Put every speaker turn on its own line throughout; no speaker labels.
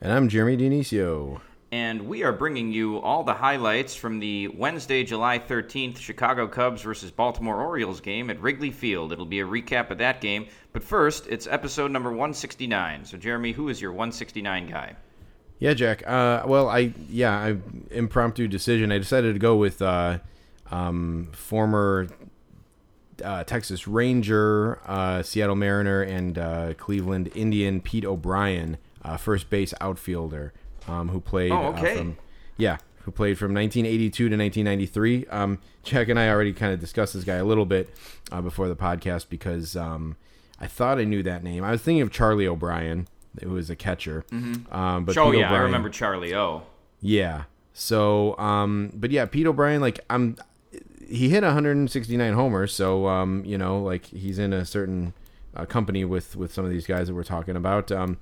And I'm Jeremy Dionisio.
and we are bringing you all the highlights from the Wednesday, July 13th Chicago Cubs versus Baltimore Orioles game at Wrigley Field. It'll be a recap of that game, but first, it's episode number 169. So, Jeremy, who is your 169 guy?
Yeah, Jack. Uh, well, I yeah, I impromptu decision. I decided to go with uh, um, former uh, Texas Ranger, uh, Seattle Mariner, and uh, Cleveland Indian Pete O'Brien, uh, first base outfielder, um, who played.
Oh, okay.
Uh, from, yeah, who played from 1982 to 1993. Um, Jack and I already kind of discussed this guy a little bit uh, before the podcast because um, I thought I knew that name. I was thinking of Charlie O'Brien, who was a catcher. Um, but
oh,
Pete
yeah, I remember Charlie O.
yeah. So, um, but yeah, Pete O'Brien, like I'm, he hit 169 homers. So, um, you know, like he's in a certain uh, company with with some of these guys that we're talking about. Um,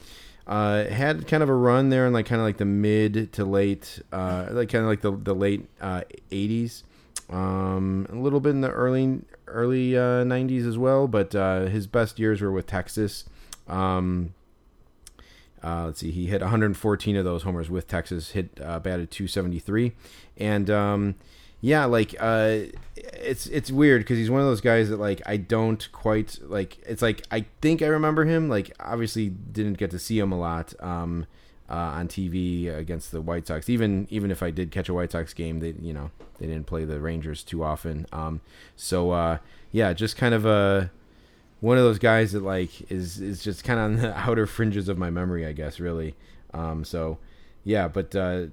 uh, had kind of a run there in like kind of like the mid to late, uh, like kind of like the the late uh, 80s. Um, a little bit in the early early uh, 90s as well, but uh, his best years were with Texas. Um, uh, let's see, he hit 114 of those homers with Texas, hit uh, batted 273, and um, yeah, like uh, it's it's weird because he's one of those guys that like I don't quite like. It's like I think I remember him. Like obviously didn't get to see him a lot um, uh, on TV against the White Sox. Even even if I did catch a White Sox game, they you know they didn't play the Rangers too often. Um, so uh, yeah, just kind of a one of those guys that like is is just kind of on the outer fringes of my memory, I guess, really. Um, so yeah, but uh,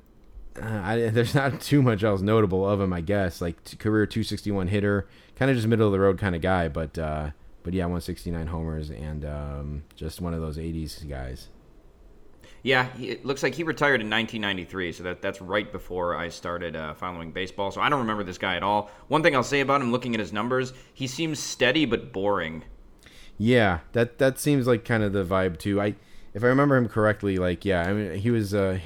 I, there's not too much else notable of him, I guess. Like t- career 261 hitter, kind of just middle of the road kind of guy, but uh, but yeah, 169 homers and um, just one of those 80s guys.
Yeah, he, it looks like he retired in 1993, so that that's right before I started uh, following baseball. So I don't remember this guy at all. One thing I'll say about him, looking at his numbers, he seems steady but boring.
Yeah, that that seems like kind of the vibe too. I if I remember him correctly, like yeah, I mean he was uh,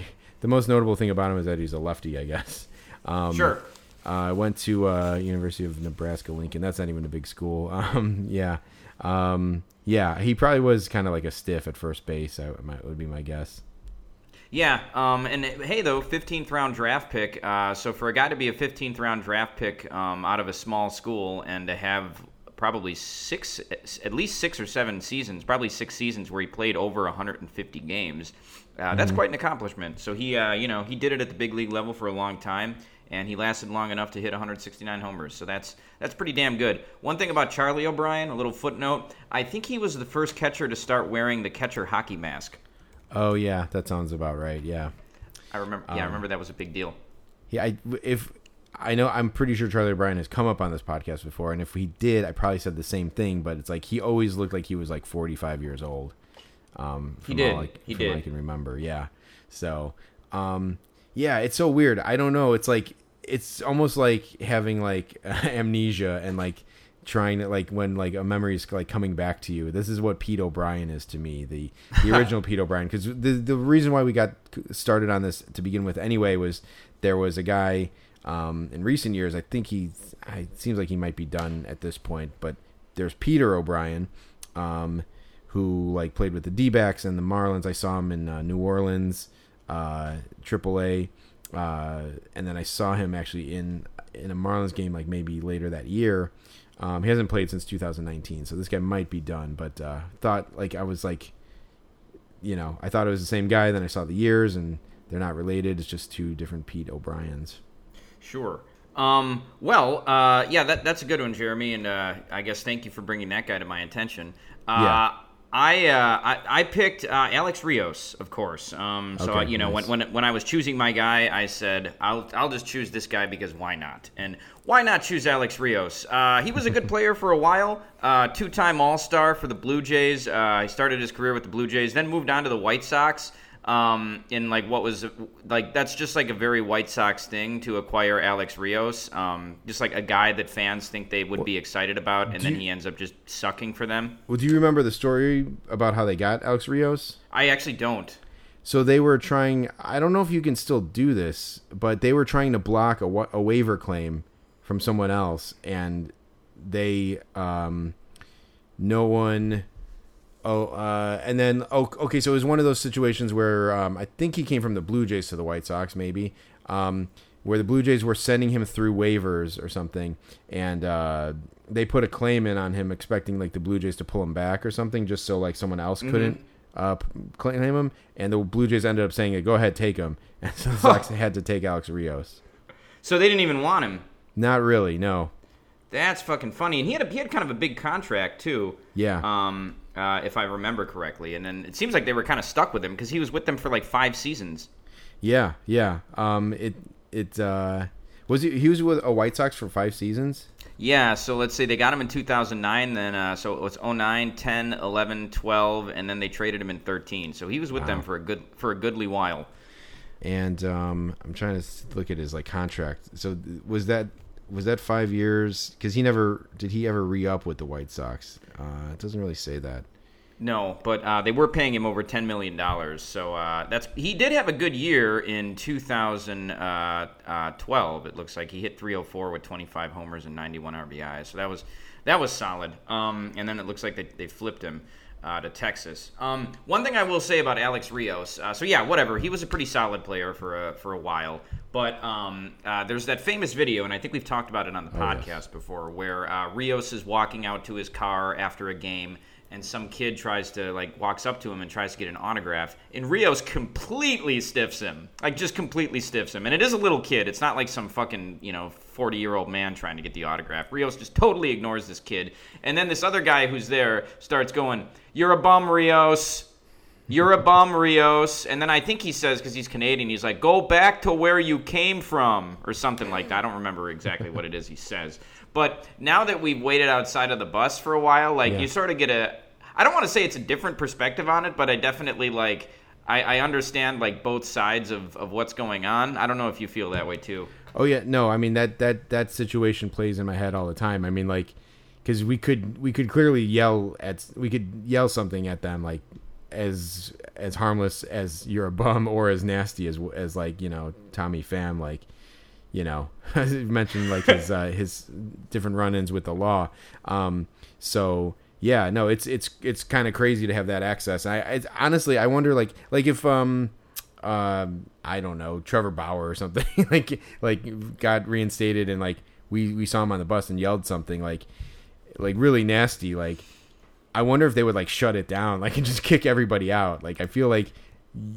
the most notable thing about him is that he's a lefty, I guess. Um,
Sure.
Uh, I went to uh, University of Nebraska Lincoln. That's not even a big school. Um, yeah, um, yeah. He probably was kind of like a stiff at first base. I my, would be my guess.
Yeah, um, and hey, though, 15th round draft pick. Uh, so for a guy to be a 15th round draft pick um, out of a small school and to have probably six, at least six or seven seasons, probably six seasons where he played over 150 games, uh, that's quite an accomplishment. So he, uh, you know, he did it at the big league level for a long time. And he lasted long enough to hit 169 homers, so that's that's pretty damn good. One thing about Charlie O'Brien, a little footnote: I think he was the first catcher to start wearing the catcher hockey mask.
Oh yeah, that sounds about right. Yeah,
I remember, yeah, I remember that was a big deal.
yeah. I, if I know, I'm pretty sure Charlie O'Brien has come up on this podcast before, and if he did, I probably said the same thing. But it's like he always looked like he was like 45 years old. Um,
He
from
did.
All I,
He
all I can remember. Yeah. So, um, yeah, it's so weird. I don't know. It's like it's almost like having like amnesia and like trying to like when like a memory is like coming back to you. This is what Pete O'Brien is to me, the the original Pete O'Brien. Because the the reason why we got started on this to begin with anyway was there was a guy um, in recent years. I think he it seems like he might be done at this point, but there's Peter O'Brien. Um, who like played with the D-backs and the Marlins. I saw him in uh, New Orleans, uh, AAA, uh, and then I saw him actually in in a Marlins game like maybe later that year. Um, he hasn't played since 2019, so this guy might be done. But uh, thought like I was like, you know, I thought it was the same guy. Then I saw the years, and they're not related. It's just two different Pete O'Briens.
Sure. Um, well, uh, yeah, that, that's a good one, Jeremy, and uh, I guess thank you for bringing that guy to my attention. Uh,
Yeah.
I, uh, I I picked uh, Alex Rios, of course. Um, so
Okay,
you know
nice.
when, when when I was choosing my guy, I said I'll I'll just choose this guy because why not? And why not choose Alex Rios? Uh, he was a good player for a while, uh, two-time All-Star for the Blue Jays. Uh, he started his career with the Blue Jays, then moved on to the White Sox. Um, in like what was like that's just like a very White Sox thing to acquire Alex Rios. Um, just like a guy that fans think they would be excited about, and
do
then
you-
he ends up just sucking for them.
Well, do you remember the story about how they got Alex Rios?
I actually don't.
So they were trying. I don't know if you can still do this, but they were trying to block a, wa- a waiver claim from someone else, and they, um, no one. Oh, uh, and then oh, okay, so it was one of those situations where um, I think he came from the Blue Jays to the White Sox, maybe, um, where the Blue Jays were sending him through waivers or something, and uh, they put a claim in on him, expecting like the Blue Jays to pull him back or something, just so like someone else couldn't uh, claim him, and the Blue Jays ended up saying, "Go ahead, take him," and so the Sox had to take Alex Rios.
So they didn't even want him.
Not really, no.
That's fucking funny. And he had a, he had kind of a big contract too.
Yeah.
Um, uh, if I remember correctly, and then it seems like they were kind of stuck with him because he was with them for like five seasons.
Yeah, yeah. Um, it it uh, was he, he was with a White Sox for five seasons.
Yeah, so let's say they got him in 2009, then uh, so it was 09, 10, 11, 12, and then they traded him in 13. So he was with them for a good for a goodly while.
and um, I'm trying to look at his like contract. So was that was that five years? Because he never did he ever re up with the White Sox? Uh, it doesn't really say that.
No, but uh, they were paying him over ten million dollars. So uh, that's he did have a good year in 2012. It looks like he hit 304 with 25 homers and 91 RBI. So that was that was solid. Um, and then it looks like they, they flipped him. Uh, to Texas. Um, one thing I will say about Alex Rios. Uh, so yeah, whatever. He was a pretty solid player for a for a while. But um, uh, there's that famous video, and I think we've talked about it on the podcast before, where uh, Rios is walking out to his car after a game, and some kid tries to like walks up to him and tries to get an autograph, and Rios completely stiffs him, like just completely stiffs him. And it is a little kid. It's not like some fucking you know 40 year old man trying to get the autograph. Rios just totally ignores this kid, and then this other guy who's there starts going, "You're a bum, Rios." You're a bum, Rios. And then I think he says, because he's Canadian, he's like, go back to where you came from, or something like that. I don't remember exactly what it is he says. But now that we've waited outside of the bus for a while, like,
Yeah.
you sort of get a. I don't want to say it's a different perspective on it, but I definitely, like, I, I understand, like, both sides of, of what's going on. I don't know if you feel that way, too.
Oh yeah, no, I mean that that that situation plays in my head all the time. I mean like because we could we could clearly yell at we could yell something at them like as as harmless as you're a bum or as nasty as as like you know Tommy Pham like you know as you mentioned like his uh, his different run-ins with the law. Um, so yeah, no, it's it's it's kind of crazy to have that access. I it's, honestly I wonder like like if um um, I don't know, Trevor Bauer or something like like got reinstated and like we we saw him on the bus and yelled something like like really nasty like I wonder if they would like shut it down like and just kick everybody out like I feel like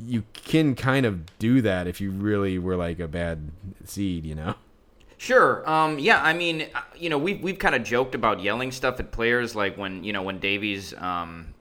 you can kind of do that if you really were like a bad seed you know
Sure. Um, yeah. I mean, uh, you know, we've we've kind of joked about yelling stuff at players, like when you know when Davies, um,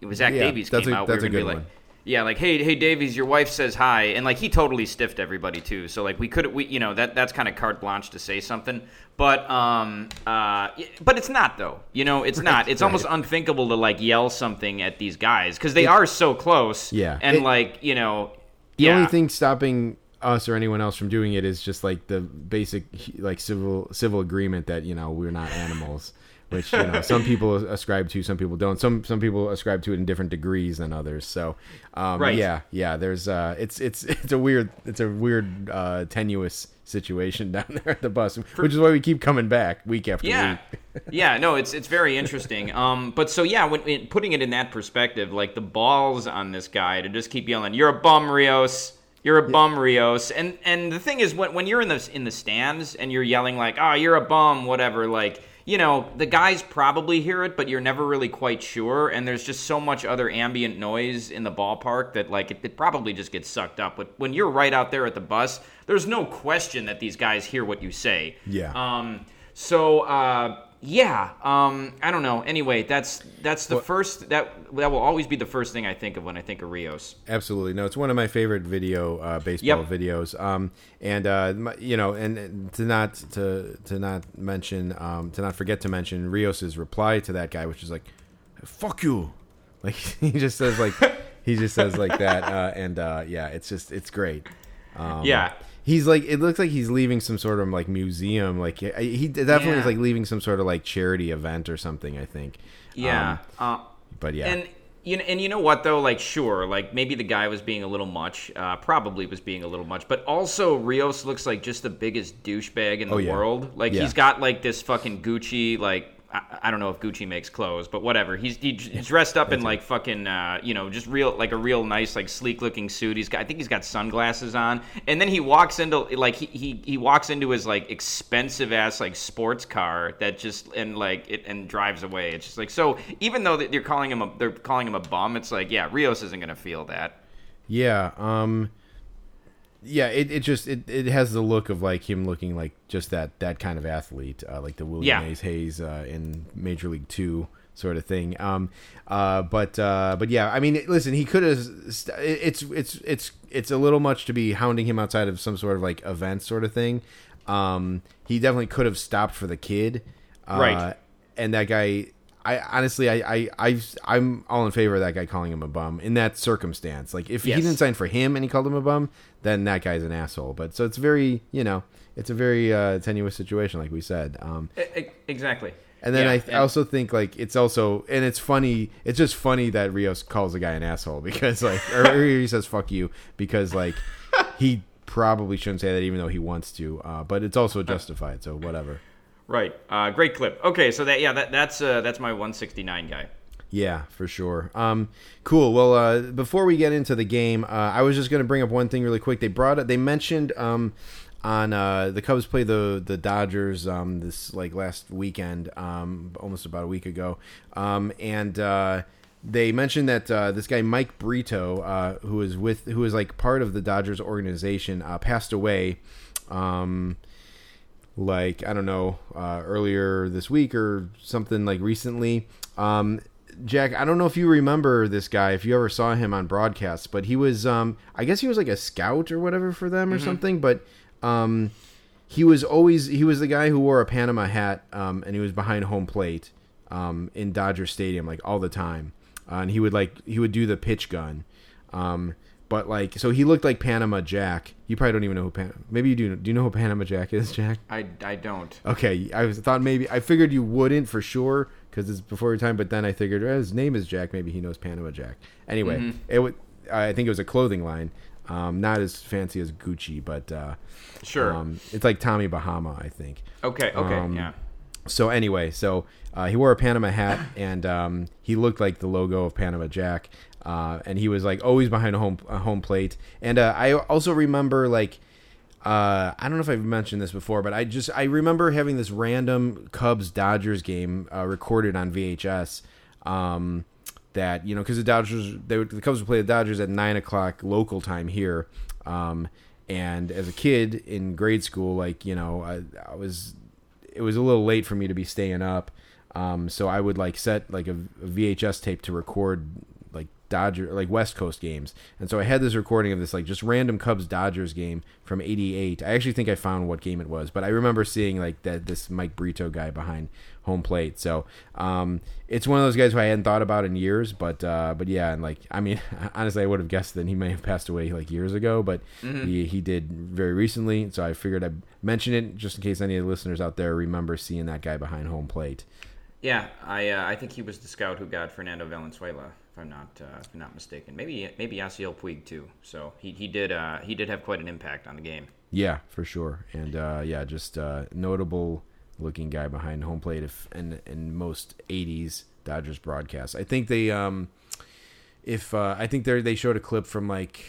it was Zach
Yeah,
Davies came
a-
out. We were
a
gonna be like,
one.
Yeah, like hey, hey, Davies, your wife says hi, and like he totally stiffed everybody too. So like we could, we you know that that's kind of carte blanche to say something, but um, uh, but it's not though. You know, it's not. It's almost unthinkable to like yell something at these guys because they are so close.
Yeah.
and
It-
like you know.
the
yeah.
only thing stopping us or anyone else from doing it is just like the basic like civil civil agreement that you know we're not animals which you know some people ascribe to some people don't. Some some people ascribe to it in different degrees than others. So um
Right.
yeah yeah there's uh it's it's it's a weird it's a weird uh tenuous situation down there at the bus which is why we keep coming back week after
yeah.
week.
Yeah no it's it's very interesting. Um but so yeah when, putting it in that perspective like the balls on this guy to just keep yelling you're a bum rios. You're a bum rios. And and the thing is when, when you're in the in the stands and you're yelling like oh you're a bum whatever like you know the guys probably hear it but you're never really quite sure and there's just so much other ambient noise in the ballpark that like it, it probably just gets sucked up but when you're right out there at the bus there's no question that these guys hear what you say
Yeah.
um, so uh, yeah, um, I don't know. Anyway, that's that's the first that that will always be the first thing I think of when I think of Rios.
Absolutely, no. It's one of my favorite video uh, baseball
Yep.
videos. Um, and uh, you know, and- and to not to to not mention um, to not forget to mention Rios's reply to that guy, which is like, "Fuck you," like he just says like, he just says like that, uh, and uh, yeah, it's just it's great. Um,
Yeah.
He's like, it looks like he's leaving some sort of like museum. Like he definitely is like leaving some sort of like charity event or something. I think.
Yeah.
Um,
uh,
but yeah.
And you know, and you know what though? Like, sure, like maybe the guy was being a little much. Uh, probably was being a little much. But also, Rios looks like just the biggest douchebag in the
Oh, yeah.
world. Like
Yeah.
he's got like this fucking Gucci like. I, I don't know if Gucci makes clothes, but whatever. He's, he, he's dressed up in like fucking, uh, you know, just real like a real nice like sleek looking suit. He's got, I think he's got sunglasses on, and then he walks into like he he, he walks into his like expensive ass like sports car that just and like it and drives away. It's just like so. Even though that you're calling him a they're calling him a bum, it's like yeah, Rios isn't gonna feel that.
Yeah. Um yeah, it, it just it, it has the look of like him looking like just that that kind of athlete, uh, like the William
Yeah.
Mays Hayes uh, in Major League Two sort of thing. Um, uh, but uh, but yeah, I mean, listen, he could have. St- it's it's it's it's a little much to be hounding him outside of some sort of like event sort of thing. Um, he definitely could have stopped for the kid, uh,
Right.
And that guy, I honestly, I, I, I, I'm all in favor of that guy calling him a bum in that circumstance. Like, if
Yes.
he didn't sign for him and he called him a bum, then that guy's an asshole. But so it's very, you know, it's a very uh, tenuous situation, like we said. Um,
exactly.
and then
Yeah,
I
and-
also think like it's also and it's funny. It's just funny that Rios calls a guy an asshole because like or he says fuck you because like he probably shouldn't say that even though he wants to. Uh, but it's also justified. So whatever.
Right. Uh, great clip. Okay, so that yeah, that, that's uh, that's my 169 guy.
Yeah, for sure. Um, cool. Well, uh, before we get into the game, uh, I was just going to bring up one thing really quick. They brought it. They mentioned um, on uh, the Cubs play the the Dodgers um, this like last weekend, um, almost about a week ago, um, and. Uh, they mentioned that uh, this guy Mike Brito, uh, who is with, who is like part of the Dodgers organization, uh, passed away. Um, like I don't know uh, earlier this week or something like recently. Um, Jack, I don't know if you remember this guy, if you ever saw him on broadcasts, but he was, um, I guess he was like a scout or whatever for them or something. But um, he was always he was the guy who wore a Panama hat um, and he was behind home plate um, in Dodger Stadium like all the time, uh, and he would like he would do the pitch gun. Um, but like, so he looked like Panama Jack. You probably don't even know who Pan. Maybe you do. Do you know who Panama Jack is, Jack?
I, I don't.
Okay, I was, thought maybe I figured you wouldn't for sure because it's before your time. But then I figured eh, his name is Jack. Maybe he knows Panama Jack. Anyway, it would. I think it was a clothing line, um, not as fancy as Gucci, but uh,
Sure.
um, it's like Tommy Bahama, I think.
okay. Okay.
um,
yeah.
So anyway, so uh, he wore a Panama hat and um, he looked like the logo of Panama Jack, uh, and he was like always behind a home a home plate. And uh, I also remember like uh, I don't know if I've mentioned this before, but I just I remember having this random Cubs Dodgers game uh, recorded on VHS. Um, that you know because the Dodgers they would, the Cubs would play the Dodgers at nine o'clock local time here. Um, and as a kid in grade school, like you know, I, I was it was a little late for me to be staying up. Um, so I would like set like a, a VHS tape to record Dodger like West Coast games. And so I had this recording of this like just random Cubs Dodgers game from 88. I actually think I found what game it was, but I remember seeing like that this Mike Brito guy behind home plate. So um, it's one of those guys who I hadn't thought about in years, but uh, but yeah, and like I mean, honestly, I would have guessed that he may have passed away like years ago, but he he did very recently. So I figured I'd mention it just in case any of the listeners out there remember seeing that guy behind home plate.
Yeah, I uh, I think he was the scout who got Fernando Valenzuela, if I'm not uh, if I'm not mistaken. Maybe maybe Yasiel Puig too. So he, he did uh, he did have quite an impact on the game.
Yeah, for sure, and uh, yeah, just uh, notable looking guy behind home plate if in in most '80s Dodgers broadcasts. I think they um, if uh, I think they they showed a clip from like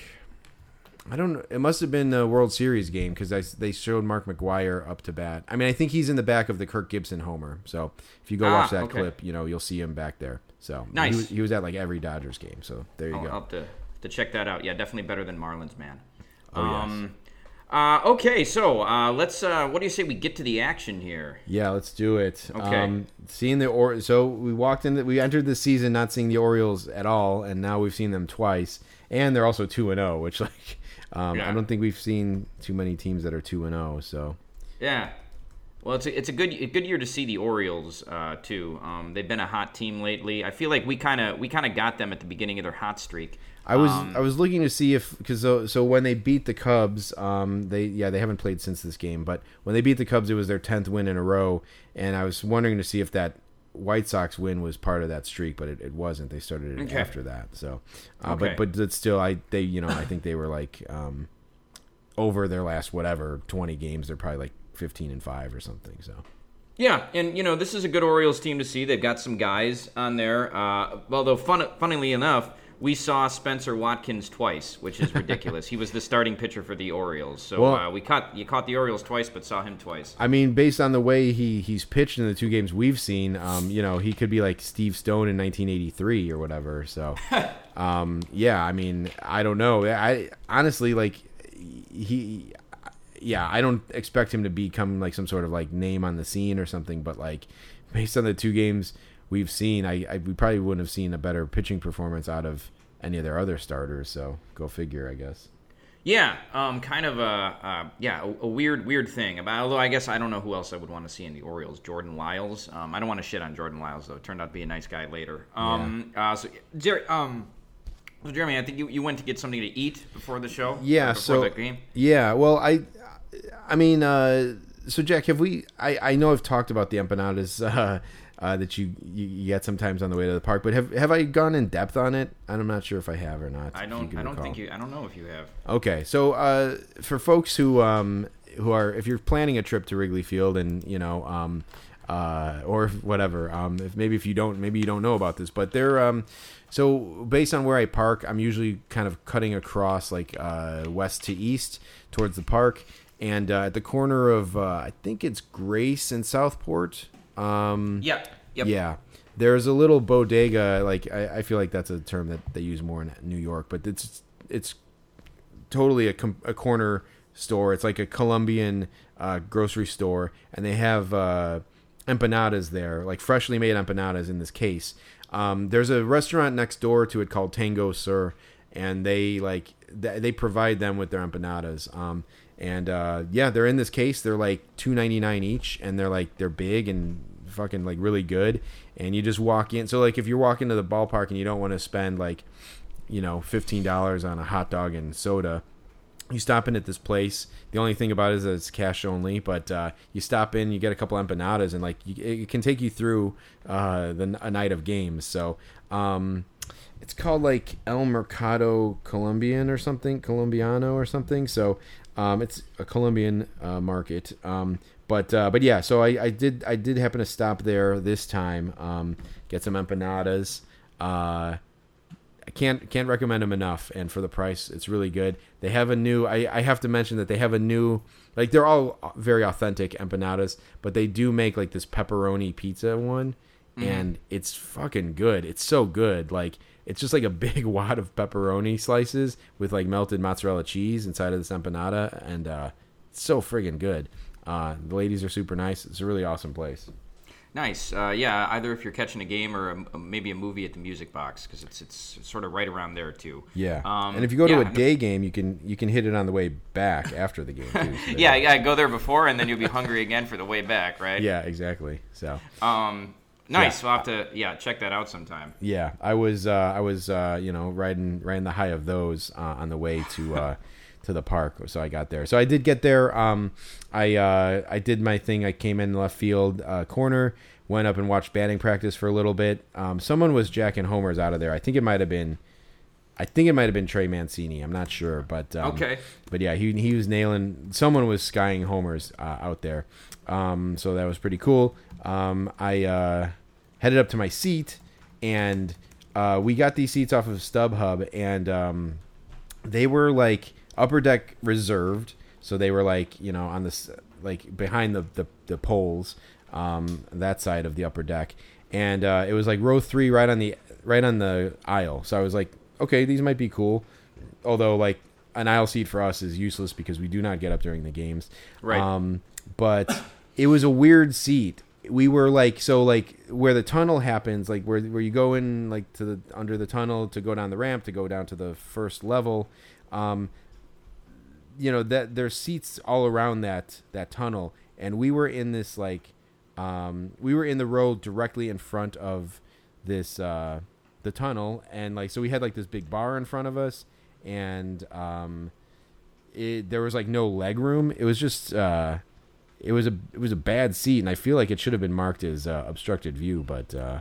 I don't know. It must have been a World Series game because they showed Mark McGwire up to bat. I mean, I think he's in the back of the Kirk Gibson homer. So if you go
Ah,
watch that
okay.
clip, you know you'll see him back there. So
Nice.
He was, he was at like every Dodgers game. So there you
I'll,
go.
I'll have to, to check that out. Yeah, definitely better than Marlins man.
Oh, yes.
um, uh, okay, so uh, let's. Uh, what do you say we get to the action here?
Yeah, let's do it.
Okay.
Um, seeing the or so we walked in. The, we entered the season not seeing the Orioles at all, and now we've seen them twice, and they're also two and zero, which like um,
Yeah.
I don't think we've seen too many teams that are two and zero. So
Yeah. Well, it's a, it's a good a good year to see the Orioles uh, too. Um, they've been a hot team lately. I feel like we kind of we kind of got them at the beginning of their hot streak.
I was
Um,
I was looking to see if because so, so when they beat the Cubs, um, they yeah they haven't played since this game, but when they beat the Cubs, it was their tenth win in a row, and I was wondering to see if that White Sox win was part of that streak, but it, it wasn't. They started it
Okay.
after that, so uh,
Okay.
but but still I they you know I think they were like um, over their last whatever twenty games, they're probably like fifteen and five or something. So
Yeah, and you know this is a good Orioles team to see. They've got some guys on there. Uh, although, fun, funnily enough, we saw Spenser Watkins twice, which is ridiculous. he was the starting pitcher for the Orioles, so
Well-
uh, we caught you caught the Orioles twice, but saw him twice.
I mean, based on the way he he's pitched in the two games we've seen, um, you know, he could be like Steve Stone in 1983 or whatever. So, um, yeah, I mean, I don't know. I honestly like he, yeah, I don't expect him to become like some sort of like name on the scene or something. But like, based on the two games we've seen, I, I we probably wouldn't have seen a better pitching performance out of any of their other starters. So, go figure, I guess.
Yeah, um, kind of a uh, yeah a, a weird weird thing. About although I guess I don't know who else I would want to see in the Orioles. Jordan Lyles. Um, I don't want to shit on Jordan Lyles though. Turned out to be a nice guy later. Um, uh, so Jerry, um, so Jeremy, I think you, you went to get something to eat before the show.
Yeah,
before
so
the game.
yeah, well, I, I mean, uh, so Jack, have we? I I know I've talked about the empanadas uh, uh, that you, you you get sometimes on the way to the park, but have have I gone in depth on it? I'm not sure if I have or not.
I don't. I don't
recall.
think you. I don't know if you have.
Okay, so uh, for folks who um, who are, if you're planning a trip to Wrigley Field, and you know, um, uh, or whatever, um, if maybe if you don't, maybe you don't know about this, but they're um, so based on where I park, I'm usually kind of cutting across like uh, west to east towards the park, and uh, at the corner of uh, I think it's Grace and Southport. Um,
Yeah. Yep.
yeah. There's a little bodega, like I, I feel like that's a term that they use more in New York, but it's it's totally a, com- a corner store. It's like a Colombian uh, grocery store, and they have uh, empanadas there, like freshly made empanadas in this case. Um, there's a restaurant next door to it called Tango Sur, and they like th- they provide them with their empanadas. Um, and uh, yeah, they're in this case. They're like two ninety nine each, and they're like they're big and fucking like really good. And you just walk in. So like if you're walking to the ballpark and you don't want to spend like you know fifteen dollars on a hot dog and soda, you stop in at this place. The only thing about it is that it's cash only, but uh, you stop in, you get a couple empanadas, and like you, it can take you through uh, the a night of games. So um, it's called like El Mercado Colombian or something, Colombiano or something. So um, it's a Colombian uh, market. Um, but uh, but yeah, so I, I did I did happen to stop there this time, um, get some empanadas. Uh, I can't can't recommend them enough, and for the price, it's really good. They have a new. I, I have to mention that they have a new. Like they're all very authentic empanadas, but they do make like this pepperoni pizza one, and it's fucking good. It's so good. Like it's just like a big wad of pepperoni slices with like melted mozzarella cheese inside of this empanada, and uh, it's so friggin' good. Uh, the ladies are super nice. It's a really awesome place.
Nice. Uh, yeah. Either if you're catching a game or a, maybe a movie at the Music Box because it's it's sort of right around there too.
Yeah,
Um,
and if you go
yeah,
to a day game, you can you can hit it on the way back after the game. Too, so
Yeah, yeah. Go there before, and then you'll be hungry again for the way back, right?
Yeah, exactly. So
Um. Nice.
Yeah.
We'll have to yeah check that out sometime.
yeah, I was uh, I was uh, you know riding riding the high of those uh, on the way to uh, to the park. So I got there. So I did get there. Um, I uh, I did my thing. I came in left field uh, corner. Went up and watched batting practice for a little bit. Um, someone was jacking homers out of there. I think it might have been. I think it might have been Trey Mancini. I'm not sure, but um,
Okay.
But yeah, he he was nailing. Someone was skying homers uh, out there, um, so that was pretty cool. Um, I uh, headed up to my seat, and uh, we got these seats off of StubHub, and um, they were like upper deck reserved, so they were like you know on this like behind the the, the poles, um, that side of the upper deck, and uh, it was like row three right on the right on the aisle. So I was like, okay, these might be cool, although like an aisle seat for us is useless because we do not get up during the games.
Right.
Um, but it was a weird seat. We were like so like where the tunnel happens, like where where you go in like to the under the tunnel to go down the ramp to go down to the first level. Um, you know that there's seats all around that that tunnel, and we were in this like um, we were in the row directly in front of this uh, the tunnel, and like so we had like this big bar in front of us, and um, it, there was like no leg room. It was just uh, it was a it was a bad seat, and I feel like it should have been marked as uh, obstructed view, but uh,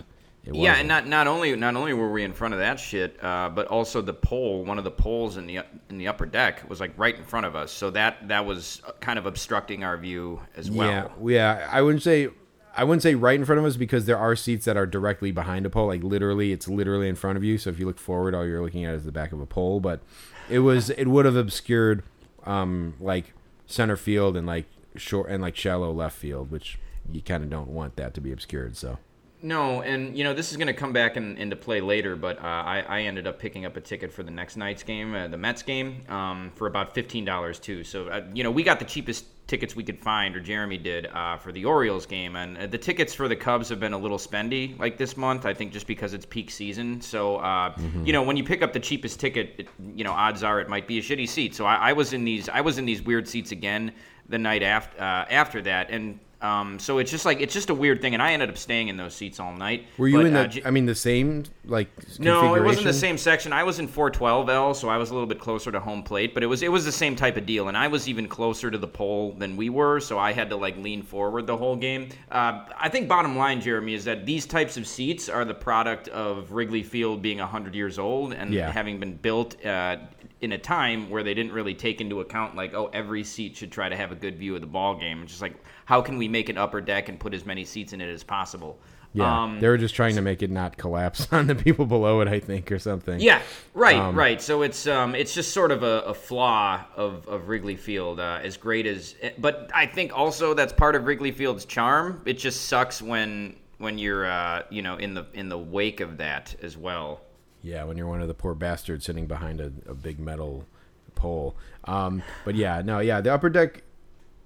Yeah, and not not only not only were we in front of that shit, uh, but also the pole, one of the poles in the in the upper deck was like right in front of us, so that that was kind of obstructing our view as well.
Yeah, yeah. I wouldn't say I wouldn't say right in front of us because there are seats that are directly behind a pole. Like literally, it's literally in front of you. So if you look forward, all you're looking at is the back of a pole. But it was it would have obscured um like center field and like short and like shallow left field, which you kind of don't want that to be obscured. So
No, and you know this is going to come back in, into play later, but uh, I, I ended up picking up a ticket for the next night's game, uh, the Mets game, um, for about fifteen dollars too. So uh, you know we got the cheapest tickets we could find, or Jeremy did, uh, for the Orioles game, and uh, the tickets for the Cubs have been a little spendy like this month. I think just because it's peak season. So uh, you know when you pick up the cheapest ticket, it, you know odds are it might be a shitty seat. So I, I was in these I was in these weird seats again the night after uh, after that, and. Um, so it's just like it's just a weird thing, and I ended up staying in those seats all night.
were you
But,
in the?
uh, J-
I mean, the same like
no, it wasn't the same section. I was in 412L, so I was a little bit closer to home plate, but it was it was the same type of deal, and I was even closer to the pole than we were, so I had to like lean forward the whole game. Uh, I think bottom line, Jeremy, is that these types of seats are the product of Wrigley Field being 100 years old and
Yeah.
having been built. Uh, in a time where they didn't really take into account like oh every seat should try to have a good view of the ball game it's just like how can we make an upper deck and put as many seats in it as possible
Yeah,
um,
they were just trying to make it not collapse on the people below it, I think, or something.
Yeah, right,
Um,
right. So it's um, it's just sort of a, a flaw of, of Wrigley Field. Uh, as great as, but I think also that's part of Wrigley Field's charm. It just sucks when when you're uh, you know in the in the wake of that as well.
Yeah, when you're one of the poor bastards sitting behind a, a big metal pole. Um, but yeah, no, yeah, the upper deck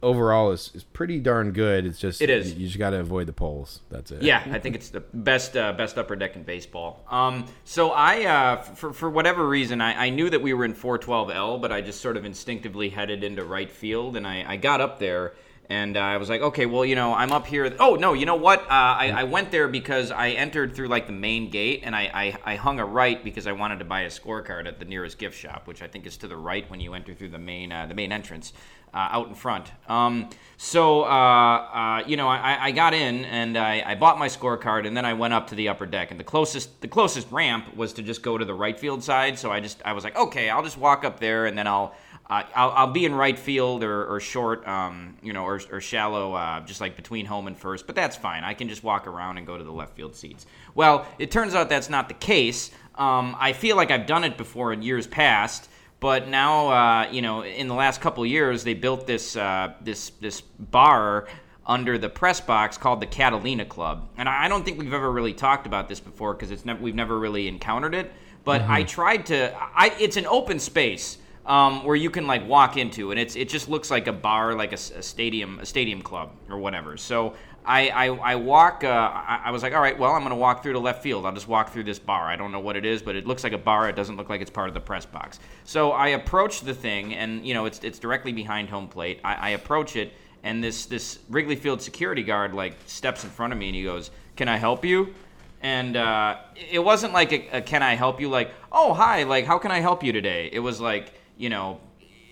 overall is, is pretty darn good. It's just
It is.
You, you just got to avoid the poles. That's it.
Yeah, I think it's the best uh, best upper deck in baseball. Um, so I, uh, for for whatever reason, I, I knew that we were in 412L, but I just sort of instinctively headed into right field, and I, I got up there. And uh, I was like, okay, well, you know, I'm up here. Oh no, you know what? Uh, I, I went there because I entered through like the main gate, and I, I, I hung a right because I wanted to buy a scorecard at the nearest gift shop, which I think is to the right when you enter through the main uh, the main entrance uh, out in front. Um, so, uh, uh, you know, I, I got in and I, I bought my scorecard, and then I went up to the upper deck. And the closest the closest ramp was to just go to the right field side. So I just I was like, okay, I'll just walk up there, and then I'll. Uh, I'll, I'll be in right field or, or short, um, you know, or, or shallow, uh, just like between home and first. But that's fine. I can just walk around and go to the left field seats. Well, it turns out that's not the case. Um, I feel like I've done it before in years past. But now, uh, you know, in the last couple of years, they built this uh, this this bar under the press box called the Catalina Club, and I don't think we've ever really talked about this before because it's never we've never really encountered it. But I tried to. I it's an open space um, where you can like walk into, and it's it just looks like a bar, like a stadium, a stadium club or whatever. So I I, I walk. Uh, I, I was like, all right, well, I'm gonna walk through to left field. I'll just walk through this bar. I don't know what it is, but it looks like a bar. It doesn't look like it's part of the press box. So I approach the thing, and you know, it's it's directly behind home plate. I, I approach it, and this this Wrigley Field security guard like steps in front of me, and he goes, "Can I help you?" And uh, it wasn't like a, a "Can I help you?" Like, "Oh, hi! Like, how can I help you today?" It was like, you know,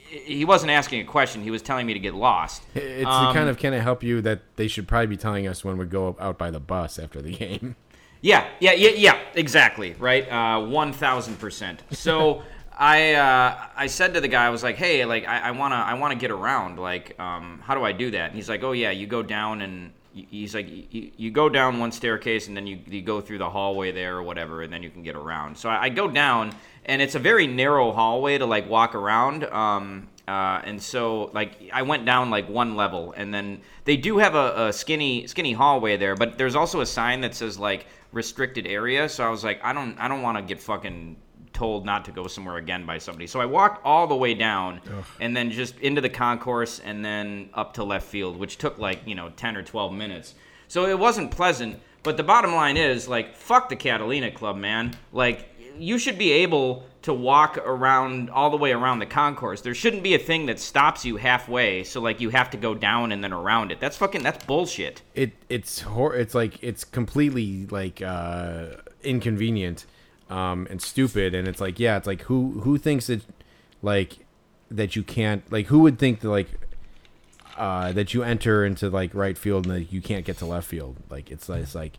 he wasn't asking a question. He was telling me to get lost.
It's
Um,
the kind of can I help you that they should probably be telling us when we go out by the bus after the game.
Yeah, yeah, yeah, yeah, exactly, right? Uh, One thousand percent. So I uh, I said to the guy, I was like, hey, like I, I wanna I wanna get around. Like, um, how do I do that? And he's like, oh yeah, you go down and he's like, you, you go down one staircase and then you, you go through the hallway there or whatever, and then you can get around. So I, I go down and it's a very narrow hallway to like walk around. Um, uh, and so like I went down like one level, and then they do have a, a skinny skinny hallway there, but there's also a sign that says like restricted area. So I was like, I don't I don't want to get fucking told not to go somewhere again by somebody. So I walked all the way down, and then just into the concourse, and then up to left field, which took like you know ten or twelve minutes. So it wasn't pleasant. But the bottom line is like fuck the Catalina Club, man. Like you should be able to walk around all the way around the concourse. There shouldn't be a thing that stops you halfway, so like you have to go down and then around it. That's fucking that's bullshit.
it it's hor- it's like it's completely like uh inconvenient um and stupid and it's like yeah it's like who who thinks that like that you can't like who would think that like uh that you enter into like right field and that you can't get to left field like it's it's like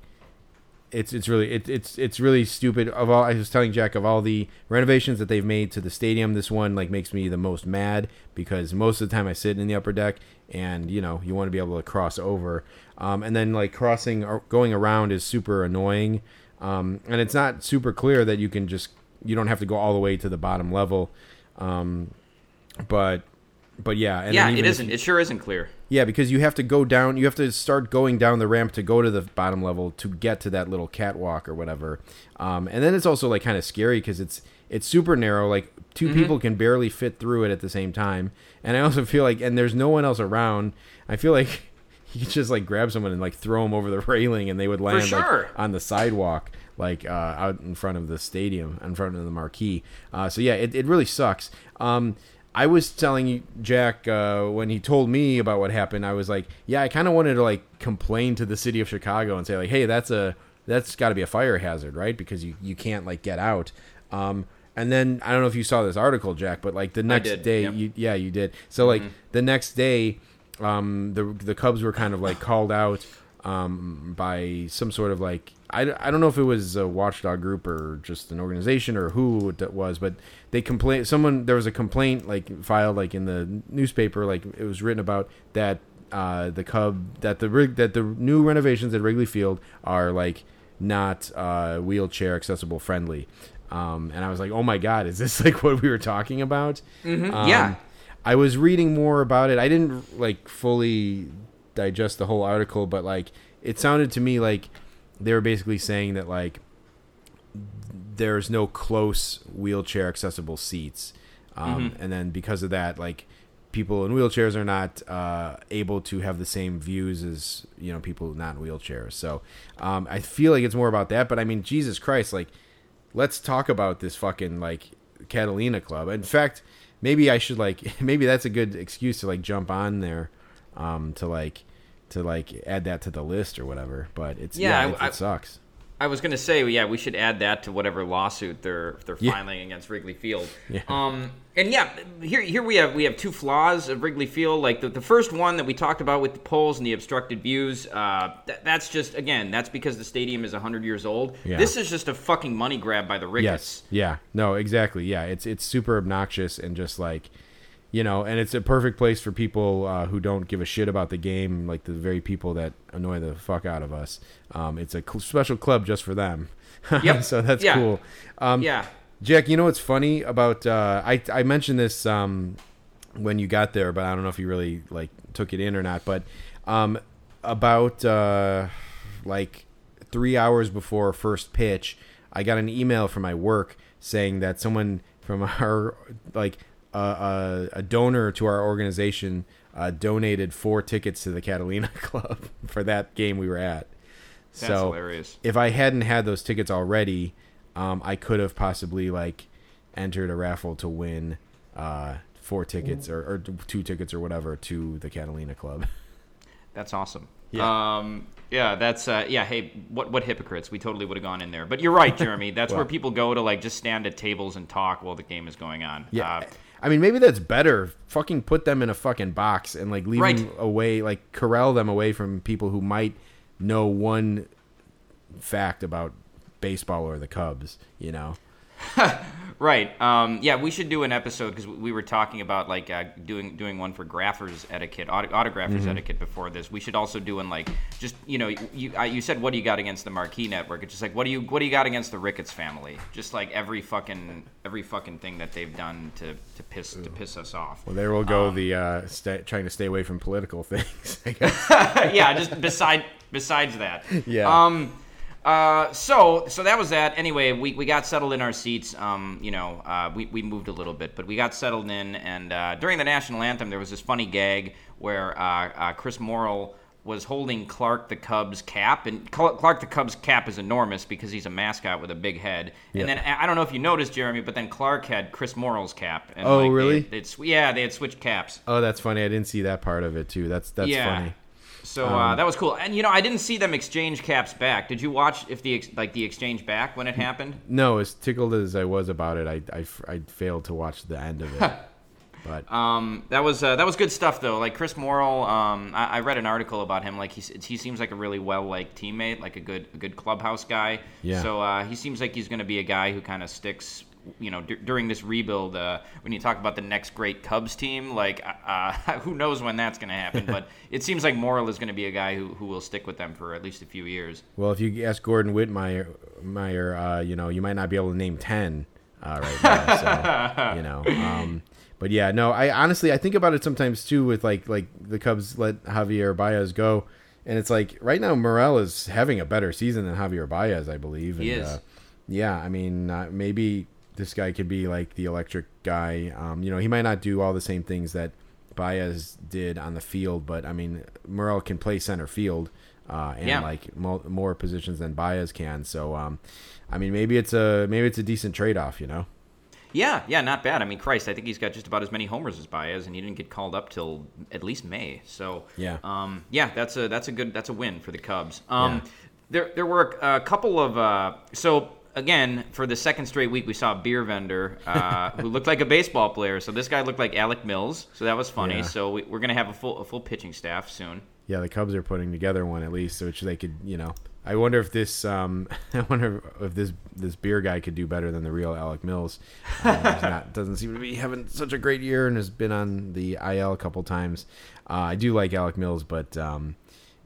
it's it's really it, it's it's really stupid. Of all I was telling Jack of all the renovations that they've made to the stadium this one like makes me the most mad because most of the time I sit in the upper deck and you know you want to be able to cross over. Um, and then like crossing or going around is super annoying. Um, and it's not super clear that you can just you don't have to go all the way to the bottom level. Um, but but yeah and
yeah, it
if
isn't. It sure isn't clear.
yeah, because you have to go down. You have to start going down the ramp to go to the bottom level to get to that little catwalk or whatever. Um, and then it's also like kind of scary because it's it's super narrow. Like 2 people can barely fit through it at the same time. And I also feel like, and there's no one else around. I feel like you could just like grab someone and like throw them over the railing, and they would land
sure.
like on the sidewalk, like uh, out in front of the stadium, in front of the marquee. Uh, so yeah, it, it really sucks. Um, I was telling Jack, uh, when he told me about what happened, I was like, yeah, I kind of wanted to like complain to the city of Chicago and say like, hey, that's a that's got to be a fire hazard, right? Because you you can't like get out. Um, and then I don't know if you saw this article, Jack, but like the next
did,
day,
yep.
you yeah, you did. So like the next day, um, the the Cubs were kind of like called out um, by some sort of like I, I don't know if it was a watchdog group or just an organization or who it was, but they complained. Someone there was a complaint like filed like in the newspaper, like it was written about that uh, the Cub that the rig that the new renovations at Wrigley Field are like not uh, wheelchair accessible friendly. Um, and I was like, oh my god, is this like what we were talking about? Um,
yeah.
I was reading more about it. I didn't like fully digest the whole article, but like it sounded to me like they were basically saying that like there's no close wheelchair accessible seats, um, and then because of that, like people in wheelchairs are not uh, able to have the same views as you know people not in wheelchairs. So um, I feel like it's more about that. But I mean, Jesus Christ, like let's talk about this fucking like Catalina Club. In fact, maybe I should like maybe that's a good excuse to like jump on there um, to like to like add that to the list or whatever. But it's yeah,
Yeah,
it,
I-
it sucks.
I was gonna say, yeah, we should add that to whatever lawsuit they're they're
Yeah.
filing against Wrigley Field.
Yeah.
Um, and yeah, here here we have we have two flaws of Wrigley Field. Like the, the first one that we talked about with the poles and the obstructed views. Uh, th- that's just again, that's because the stadium is hundred years old.
Yeah.
This is just a fucking money grab by the Ricketts.
Yes. Yeah. No, exactly. Yeah. It's it's super obnoxious and just like you know, and it's a perfect place for people uh, who don't give a shit about the game, like the very people that annoy the fuck out of us. Um, it's a cl- special club just for them.
Yep.
so that's
Yeah.
cool. Um,
Yeah.
Jack, you know what's funny about uh, I I mentioned this um, when you got there, but I don't know if you really like took it in or not. But um, about uh, like three hours before first pitch, I got an email from my work saying that someone from our like uh, uh, a donor to our organization uh, donated four tickets to the Catalina Club for that game we were at.
That's
so
hilarious.
if I hadn't had those tickets already, um, I could have possibly like entered a raffle to win uh, four tickets or, or two tickets or whatever to the Catalina Club.
That's awesome.
Yeah.
Um, yeah, that's uh, yeah. Hey, what what hypocrites? We totally would have gone in there. But you're right, Jeremy. That's where people go to like just stand at tables and talk while the game is going on.
Yeah.
Uh,
I mean, maybe that's better. Fucking put them in a fucking box and like leave
Right.
them away, like corral them away from people who might know one fact about baseball or the Cubs. You know.
Right. Um, yeah, we should do an episode because we were talking about like uh, doing doing one for graphers etiquette, auto- autographers
Mm-hmm.
etiquette before this. We should also do one like just you know you uh, you said what do you got against the Marquee Network? It's just like what do you what do you got against the Ricketts family? Just like every fucking every fucking thing that they've done to, to piss to piss us off.
Well, there will go the uh, sta trying to stay away from political things. I guess.
yeah, just beside besides that.
Yeah.
Um. Uh. So so that was that. Anyway, we, we got settled in our seats. Um. You know. Uh. We, we moved a little bit, but we got settled in. And uh, during the national anthem, there was this funny gag where uh, uh, Chris Morel was holding Clark the Cubs cap, and Clark the Cubs cap is enormous because he's a mascot with a big head. And then I don't know if you noticed, Jeremy, but then Clark had Chris Morel's cap. And
Oh,
like,
really?
They, yeah, they had switched caps.
Oh, that's funny. I didn't see that part of it too. That's that's
yeah.
funny.
So
Um,
uh, that was cool, and you know I didn't see them exchange caps back. Did you watch if the ex- like the exchange back when it happened?
No, as tickled as I was about it, I I, I failed to watch the end of it. but
Um, that was uh, that was good stuff though. Like Chris Morel, um, I, I read an article about him. Like he he seems like a really well liked teammate, like a good a good clubhouse guy.
Yeah.
So uh, he seems like he's going to be a guy who kind of sticks. You know, d- during this rebuild, uh, when you talk about the next great Cubs team, like uh, who knows when that's going to happen? but it seems like Morel is going to be a guy who, who will stick with them for at least a few years.
well, if you ask Gordon Whitmire, Meyer, uh, you know, you might not be able to name ten uh, right now. so you know. Um, but yeah, no, I honestly I think about it sometimes too with like like the Cubs let Javier Baez go, and it's like right now Morel is having a better season than Javier Baez, I believe.
He is.
Uh, yeah, I mean uh, maybe this guy could be like the electric guy. Um, you know, he might not do all the same things that Baez did on the field, but I mean Morel can play center field. Uh, and
Yeah.
like mo- more positions than Baez can, so um, I mean maybe it's a maybe it's a decent trade off, you know.
Yeah, yeah, not bad. I mean, Christ, I think he's got just about as many homers as Baez, and he didn't get called up till at least May. So
Yeah.
um, yeah, that's a that's a good that's a win for the Cubs. Um,
Yeah.
there there were a couple of uh, so. Again, for the second straight week, we saw a beer vendor uh, who looked like a baseball player. So this guy looked like Alec Mills. So that was funny.
Yeah.
So we, we're gonna have a full a full pitching staff soon.
Yeah, the Cubs are putting together one at least, which they could, you know. I wonder if this, um, I wonder if this this beer guy could do better than the real Alec Mills. Um, he's not doesn't seem to be having such a great year and has been on the IL a couple times. Uh, I do like Alec Mills, but um,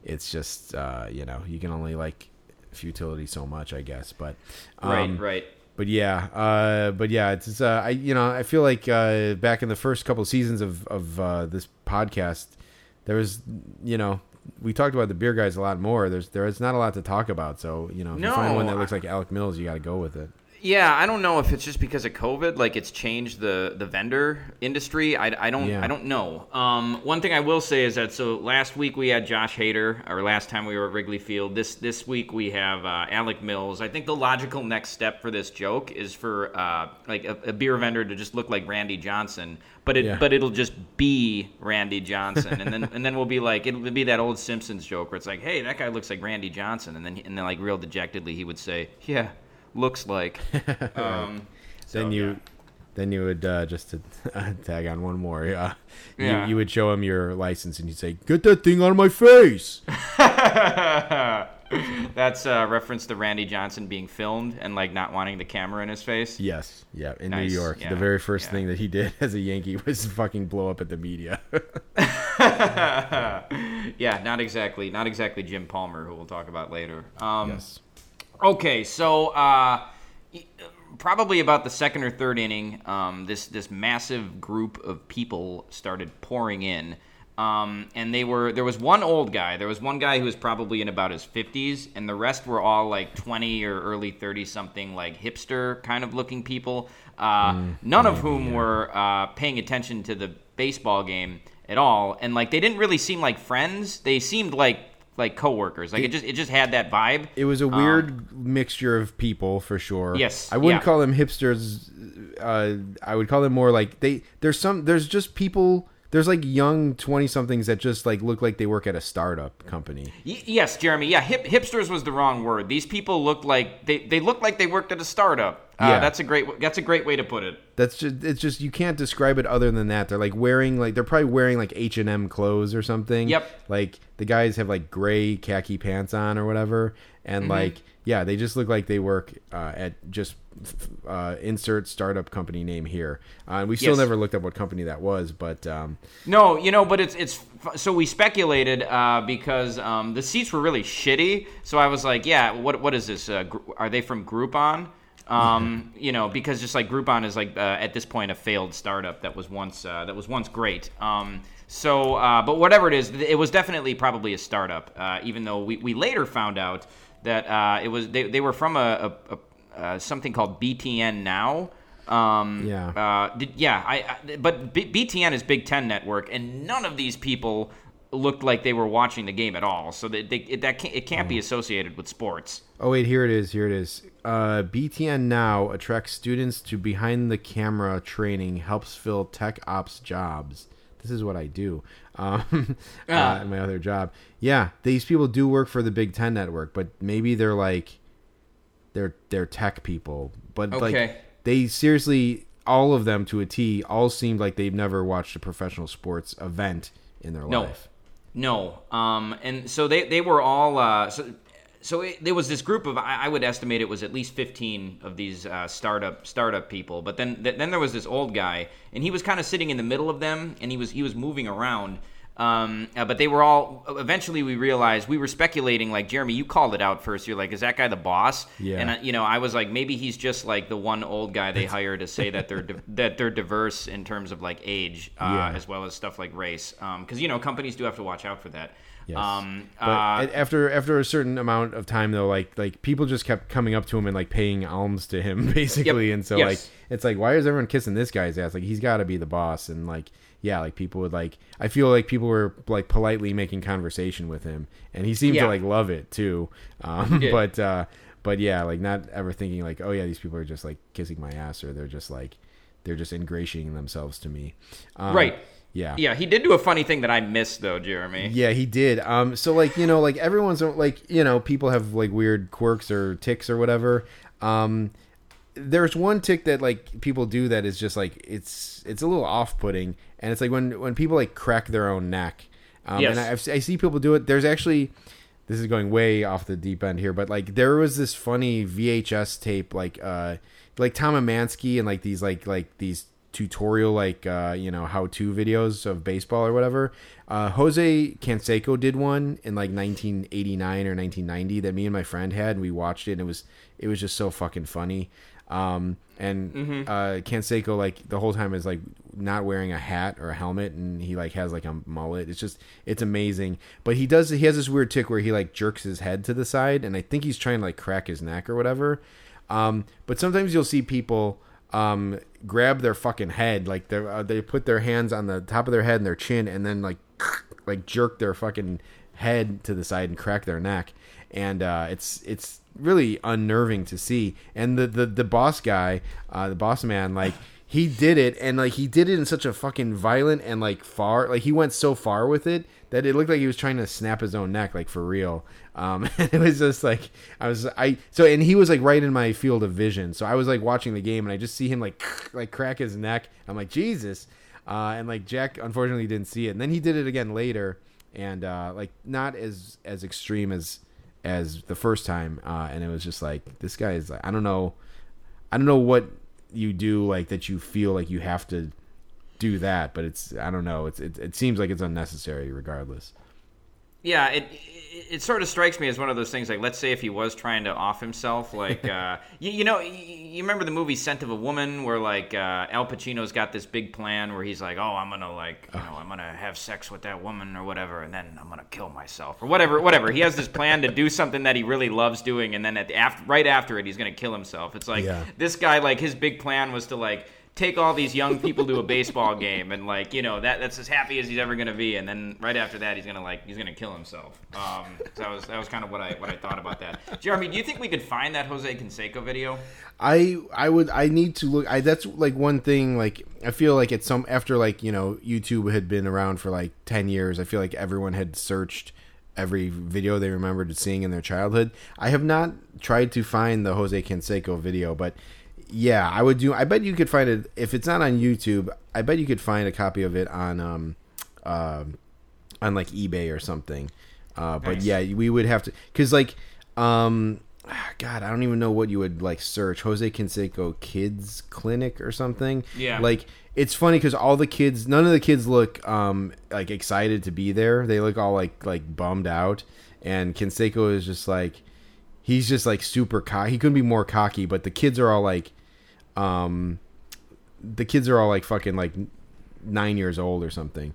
it's just uh, you know you can only like futility so much, I guess. But um,
right, right.
but yeah, uh, but yeah, it's, it's uh, I you know I feel like uh, back in the first couple seasons of of uh, this podcast, there was you know we talked about the beer guys a lot more. There's there is not a lot to talk about, so you know if you find one that looks like Alec Mills, you got to go with it.
Yeah, I don't know if it's just because of COVID, like it's changed the the vendor industry. I, I don't
Yeah.
I don't know. Um, one thing I will say is that so last week we had Josh Hader, or last time we were at Wrigley Field. This this week we have uh, Alec Mills. I think the logical next step for this joke is for uh, like a, a beer vendor to just look like Randy Johnson, but it
Yeah.
but it'll just be Randy Johnson, and then and then we'll be like it'll be that old Simpsons joke where it's like, hey, that guy looks like Randy Johnson, and then and then like real dejectedly he would say, yeah, looks like. Um, so,
then you
yeah.
then you would uh, just to tag on one more. Yeah,
Yeah.
You, you would show him your license and you'd say, "Get that thing out of my face."
That's a reference to Randy Johnson being filmed and like not wanting the camera in his face.
Yes, yeah, in
Nice,
New York,
yeah,
the very first
yeah.
thing that he did as a Yankee was fucking blow up at the media.
yeah, not exactly, not exactly Jim Palmer, who we'll talk about later. Um,
yes.
Okay, so uh, probably about the second or third inning, um, this this massive group of people started pouring in, um, and they were there was one old guy. There was one guy who was probably in about his fifties, and the rest were all like twenty or early thirty something, like hipster kind of looking people. Uh, none of whom were uh, paying attention to the baseball game at all, and like they didn't really seem like friends. They seemed like like coworkers. Like it just it just had that vibe.
It was a weird mixture of people for sure.
Um, Yes,
I wouldn't
yeah.
call them hipsters. Uh, I would call them more like they. There's some. There's just people. There's like young twenty somethings that just like look like they work at a startup company.
Y- yes, Jeremy. Yeah, hip, hipsters was the wrong word. These people look like they, they looked like they worked at a startup. Uh,
Yeah.
that's a great that's a great way to put it.
That's just. It's just you can't describe it other than that. They're like wearing like they're probably wearing like H and M clothes or something.
Yep.
Like the guys have like gray khaki pants on or whatever, and
Mm-hmm.
like yeah, they just look like they work uh, at just uh, insert startup company name here. Uh, we still
Yes.
never looked up what company that was, but um,
No, you know, but it's it's so we speculated uh, because um, the seats were really shitty. So I was like, yeah, what what is this? Uh, are they from Groupon? Um, you know, because just like Groupon is like uh, at this point a failed startup that was once uh, that was once great. Um, so, uh, but whatever it is, it was definitely probably a startup. Uh, even though we, we later found out that uh, it was they, they were from a, a, a uh, something called BTN now. Um,
Yeah.
Uh, did, yeah. I, I but B- BTN is Big Ten Network, and none of these people looked like they were watching the game at all. So that they, it, that can't, it can't be associated with sports.
Oh wait, here it is. Here it is. Uh, BTN now attracts students to behind the camera training, helps fill tech ops jobs. This is what I do. Um,
Ah.
uh, my other job. Yeah, these people do work for the Big Ten network, but maybe they're like they're they're tech people. But
Okay.
like they seriously, all of them to a T, all seemed like they've never watched a professional sports event in their
No.
life.
No. Um, and so they, they were all. Uh, so so it, there was this group of I, I would estimate it was at least 15 of these uh, startup startup people. But then th- then there was this old guy, and he was kind of sitting in the middle of them, and he was he was moving around. Um, uh, but they were all. Eventually, we realized we were speculating. Like Jeremy, you called it out first. You're like, "Is that guy the boss?"
Yeah.
And uh, you know, I was like, maybe he's just like the one old guy they hire to say that they're di- that they're diverse in terms of like age, uh,
Yeah.
as well as stuff like race. Um because you know, companies do have to watch out for that.
Yes.
Um,
But
uh,
after after a certain amount of time though, like like people just kept coming up to him and like paying alms to him basically,
Yep.
and so
Yes.
like it's like why is everyone kissing this guy's ass? Like he's got to be the boss, and like yeah, like people would like I feel like people were like politely making conversation with him, and he seemed
Yeah.
to like love it too. Um,
did.
but uh, but yeah, like not ever thinking like oh yeah, these people are just like kissing my ass, or they're just like they're just ingratiating themselves to me. Um,
Right.
Yeah.
yeah, he did do a funny thing that I missed though, Jeremy.
Yeah, he did. Um, so like you know, like everyone's like you know, people have like weird quirks or ticks or whatever. Um, there's one tick that like people do that is just like it's it's a little off putting, and it's like when when people like crack their own neck. Um,
Yes.
And I, I see people do it. There's actually this is going way off the deep end here, but like there was this funny VHS tape like uh like Tom Emansky and like these like like these tutorial like uh you know how to videos of baseball or whatever. Uh Jose Canseco did one in like 1989 or 1990 that me and my friend had and we watched it and it was it was just so fucking funny. Um and uh Canseco like the whole time is like not wearing a hat or a helmet and he like has like a mullet. It's just it's amazing. But he does he has this weird tick where he like jerks his head to the side and I think he's trying to like crack his neck or whatever. Um but sometimes you'll see people um grab their fucking head like they uh, they put their hands on the top of their head and their chin and then like like jerk their fucking head to the side and crack their neck and uh it's it's really unnerving to see. And the the, the boss guy uh the boss man like he did it and like he did it in such a fucking violent and like far like he went so far with it that it looked like he was trying to snap his own neck like for real. Um and it was just like i was i so and he was like right in my field of vision. So i was like watching the game and i just see him like like crack his neck. I'm like jesus. Uh and like jack unfortunately didn't see it. And then he did it again later and uh like not as as extreme as as the first time uh and it was just like this guy is like i don't know I don't know what you do like that you feel like you have to do that, but it's I don't know. It's it, it seems like it's unnecessary regardless.
Yeah, it, it it sort of strikes me as one of those things. Like, let's say if he was trying to off himself, like uh, you, you know, you, you remember the movie *Scent of a Woman*, where like uh, Al Pacino's got this big plan where he's like, "Oh, I'm gonna like, you know, I'm gonna have sex with that woman or whatever, and then I'm gonna kill myself or whatever, whatever." He has this plan to do something that he really loves doing, and then at the after, right after it, he's gonna kill himself. It's like
Yeah.
this guy, like his big plan was to like take all these young people to a baseball game and like you know that that's as happy as he's ever gonna be and then right after that he's gonna like he's gonna kill himself um so that was that was kind of what i what i thought about that jeremy do you think we could find that jose canseco video
I I would I need to look. I that's like one thing. Like I feel like it's some after like you know YouTube had been around for like ten years. I feel like everyone had searched every video they remembered seeing in their childhood. I have not tried to find the Jose Canseco video, but yeah, I would do. I bet you could find it if it's not on YouTube. I bet you could find a copy of it on um, um on like eBay or something. Uh, but
Nice.
yeah, we would have to because like um God, I don't even know what you would like search Jose Canseco Kids Clinic or something.
Yeah.
like it's funny because all the kids, none of the kids look um like excited to be there. They look all like like bummed out, and Canseco is just like he's just like super cocky. He couldn't be more cocky, but the kids are all like um the kids are all like fucking like nine years old or something.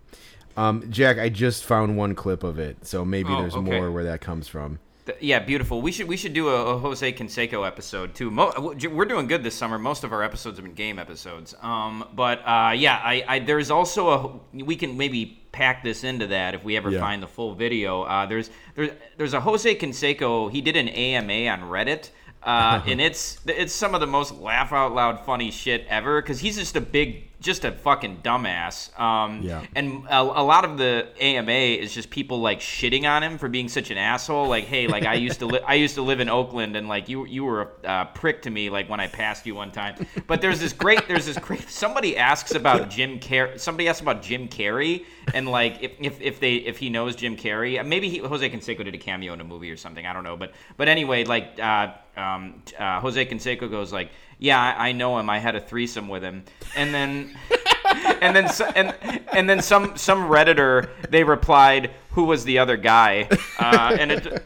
Um, Jack, I just found one clip of it, so maybe
Oh,
there's
okay.
more where that comes from.
Th- Yeah, beautiful. We should we should do a, a Jose Canseco episode too. Mo- we're doing good this summer. Most of our episodes have been game episodes. Um, but uh, yeah, I, I there's also a we can maybe pack this into that if we ever
Yeah.
find the full video. Uh, there's there's there's a Jose Canseco. He did an AMA on Reddit. Uh, and it's it's some of the most laugh out loud funny shit ever because he's just a big just a fucking dumbass um,
Yeah.
and a, a lot of the AMA is just people like shitting on him for being such an asshole. Like, hey, like I used to li- I used to live in Oakland, and like you you were a uh, prick to me like when I passed you one time. But there's this great there's this great somebody asks about Jim Carrey. Somebody asks about Jim Carrey and like if, if, if they if he knows Jim Carrey. Maybe he, Jose Canseco did a cameo in a movie or something. I don't know. But but anyway, like uh, um, uh, Jose Canseco goes like, yeah, I, I know him. I had a threesome with him, and then and then so, and and then some some redditor they replied who was the other guy uh, and it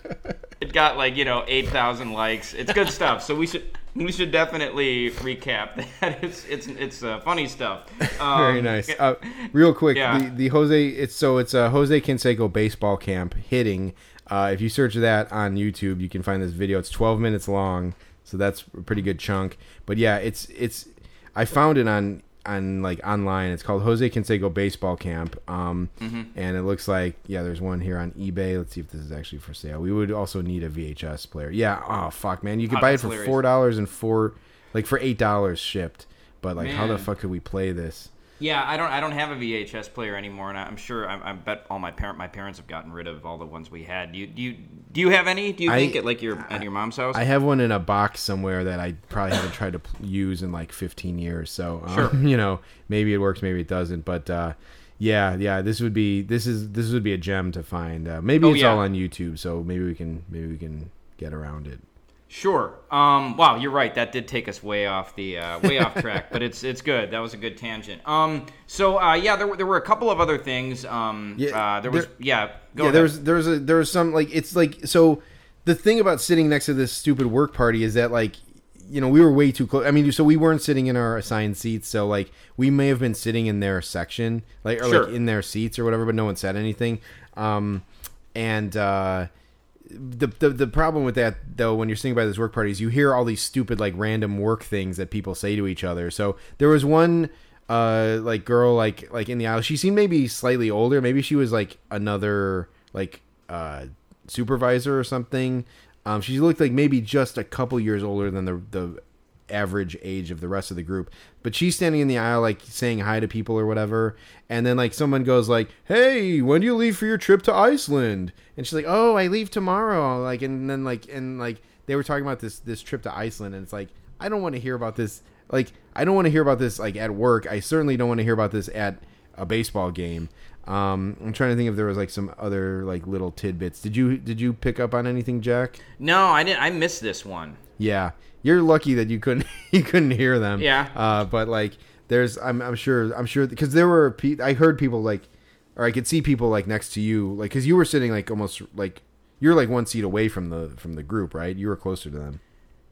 it got like you know 8000 likes it's good stuff so we should we should definitely recap that it's it's it's uh, funny stuff um,
Very nice. Uh, real quick,
Yeah.
the, the Jose. It's so it's a Jose Canseco baseball camp hitting. Uh, if you search that on YouTube, you can find this video. It's 12 minutes long, so that's a pretty good chunk. But yeah, it's it's. I found it on on like online. It's called Jose Canseco Baseball Camp. Um,
Mm-hmm.
and it looks like yeah, there's one here on eBay. Let's see if this is actually for sale. We would also need a VHS player. Yeah. Oh fuck, man, you could
Oh,
buy it for
hilarious.
four dollars and four, like for eight dollars shipped. But like, how the fuck could we play this?
Yeah i don't i don't have a vhs player anymore and i'm sure i, I bet all my parent my parents have gotten rid of all the ones we had do you do you do you have any do you
I-
think at like your at your mom's house
I have one in a box somewhere that I probably haven't tried to use in like 15 years. So, um,
Sure.
you know, maybe it works, maybe it doesn't. But uh, yeah, yeah, this would be this is this would be a gem to find. Uh, maybe
Oh,
it's
yeah.
all on YouTube, so maybe we can maybe we can get around it.
Sure. Um, wow, you're right. That did take us way off the uh, way off track, but it's it's good. That was a good tangent. Um, so uh, yeah, there were there were a couple of other things. Um,
Yeah,
uh, there was
there-
yeah. Go
yeah,
ahead.
there was there was a there was some like it's like so the thing about sitting next to this stupid work party is that like you know we were way too close. I mean, so we weren't sitting in our assigned seats, so like we may have been sitting in their section, like or
Sure.
like in their seats or whatever, but no one said anything. Um, and uh, the, the the problem with that though, when you're sitting by this work party, is you hear all these stupid like random work things that people say to each other. So there was one uh like girl like like in the aisle. She seemed maybe slightly older. Maybe she was like another like uh supervisor or something. Um, she looked like maybe just a couple years older than the the average age of the rest of the group. But she's standing in the aisle, like saying hi to people or whatever. And then like someone goes like, "Hey, when do you leave for your trip to Iceland?" And she's like, "Oh, I leave tomorrow." Like, and then like and like they were talking about this this trip to Iceland, and it's like I don't want to hear about this. Like, I don't want to hear about this like at work. I certainly don't want to hear about this at a baseball game. Um, I'm trying to think if there was like some other like little tidbits. Did you did you pick up on anything, Jack?
no, I didn't. I missed this one.
Yeah, you're lucky that you couldn't you couldn't hear them.
Yeah.
Uh, but like, there's I'm I'm sure I'm sure because there were pe- I heard people like, or I could see people like next to you like because you were sitting like almost like you're like one seat away from the from the group, right? You were closer to them.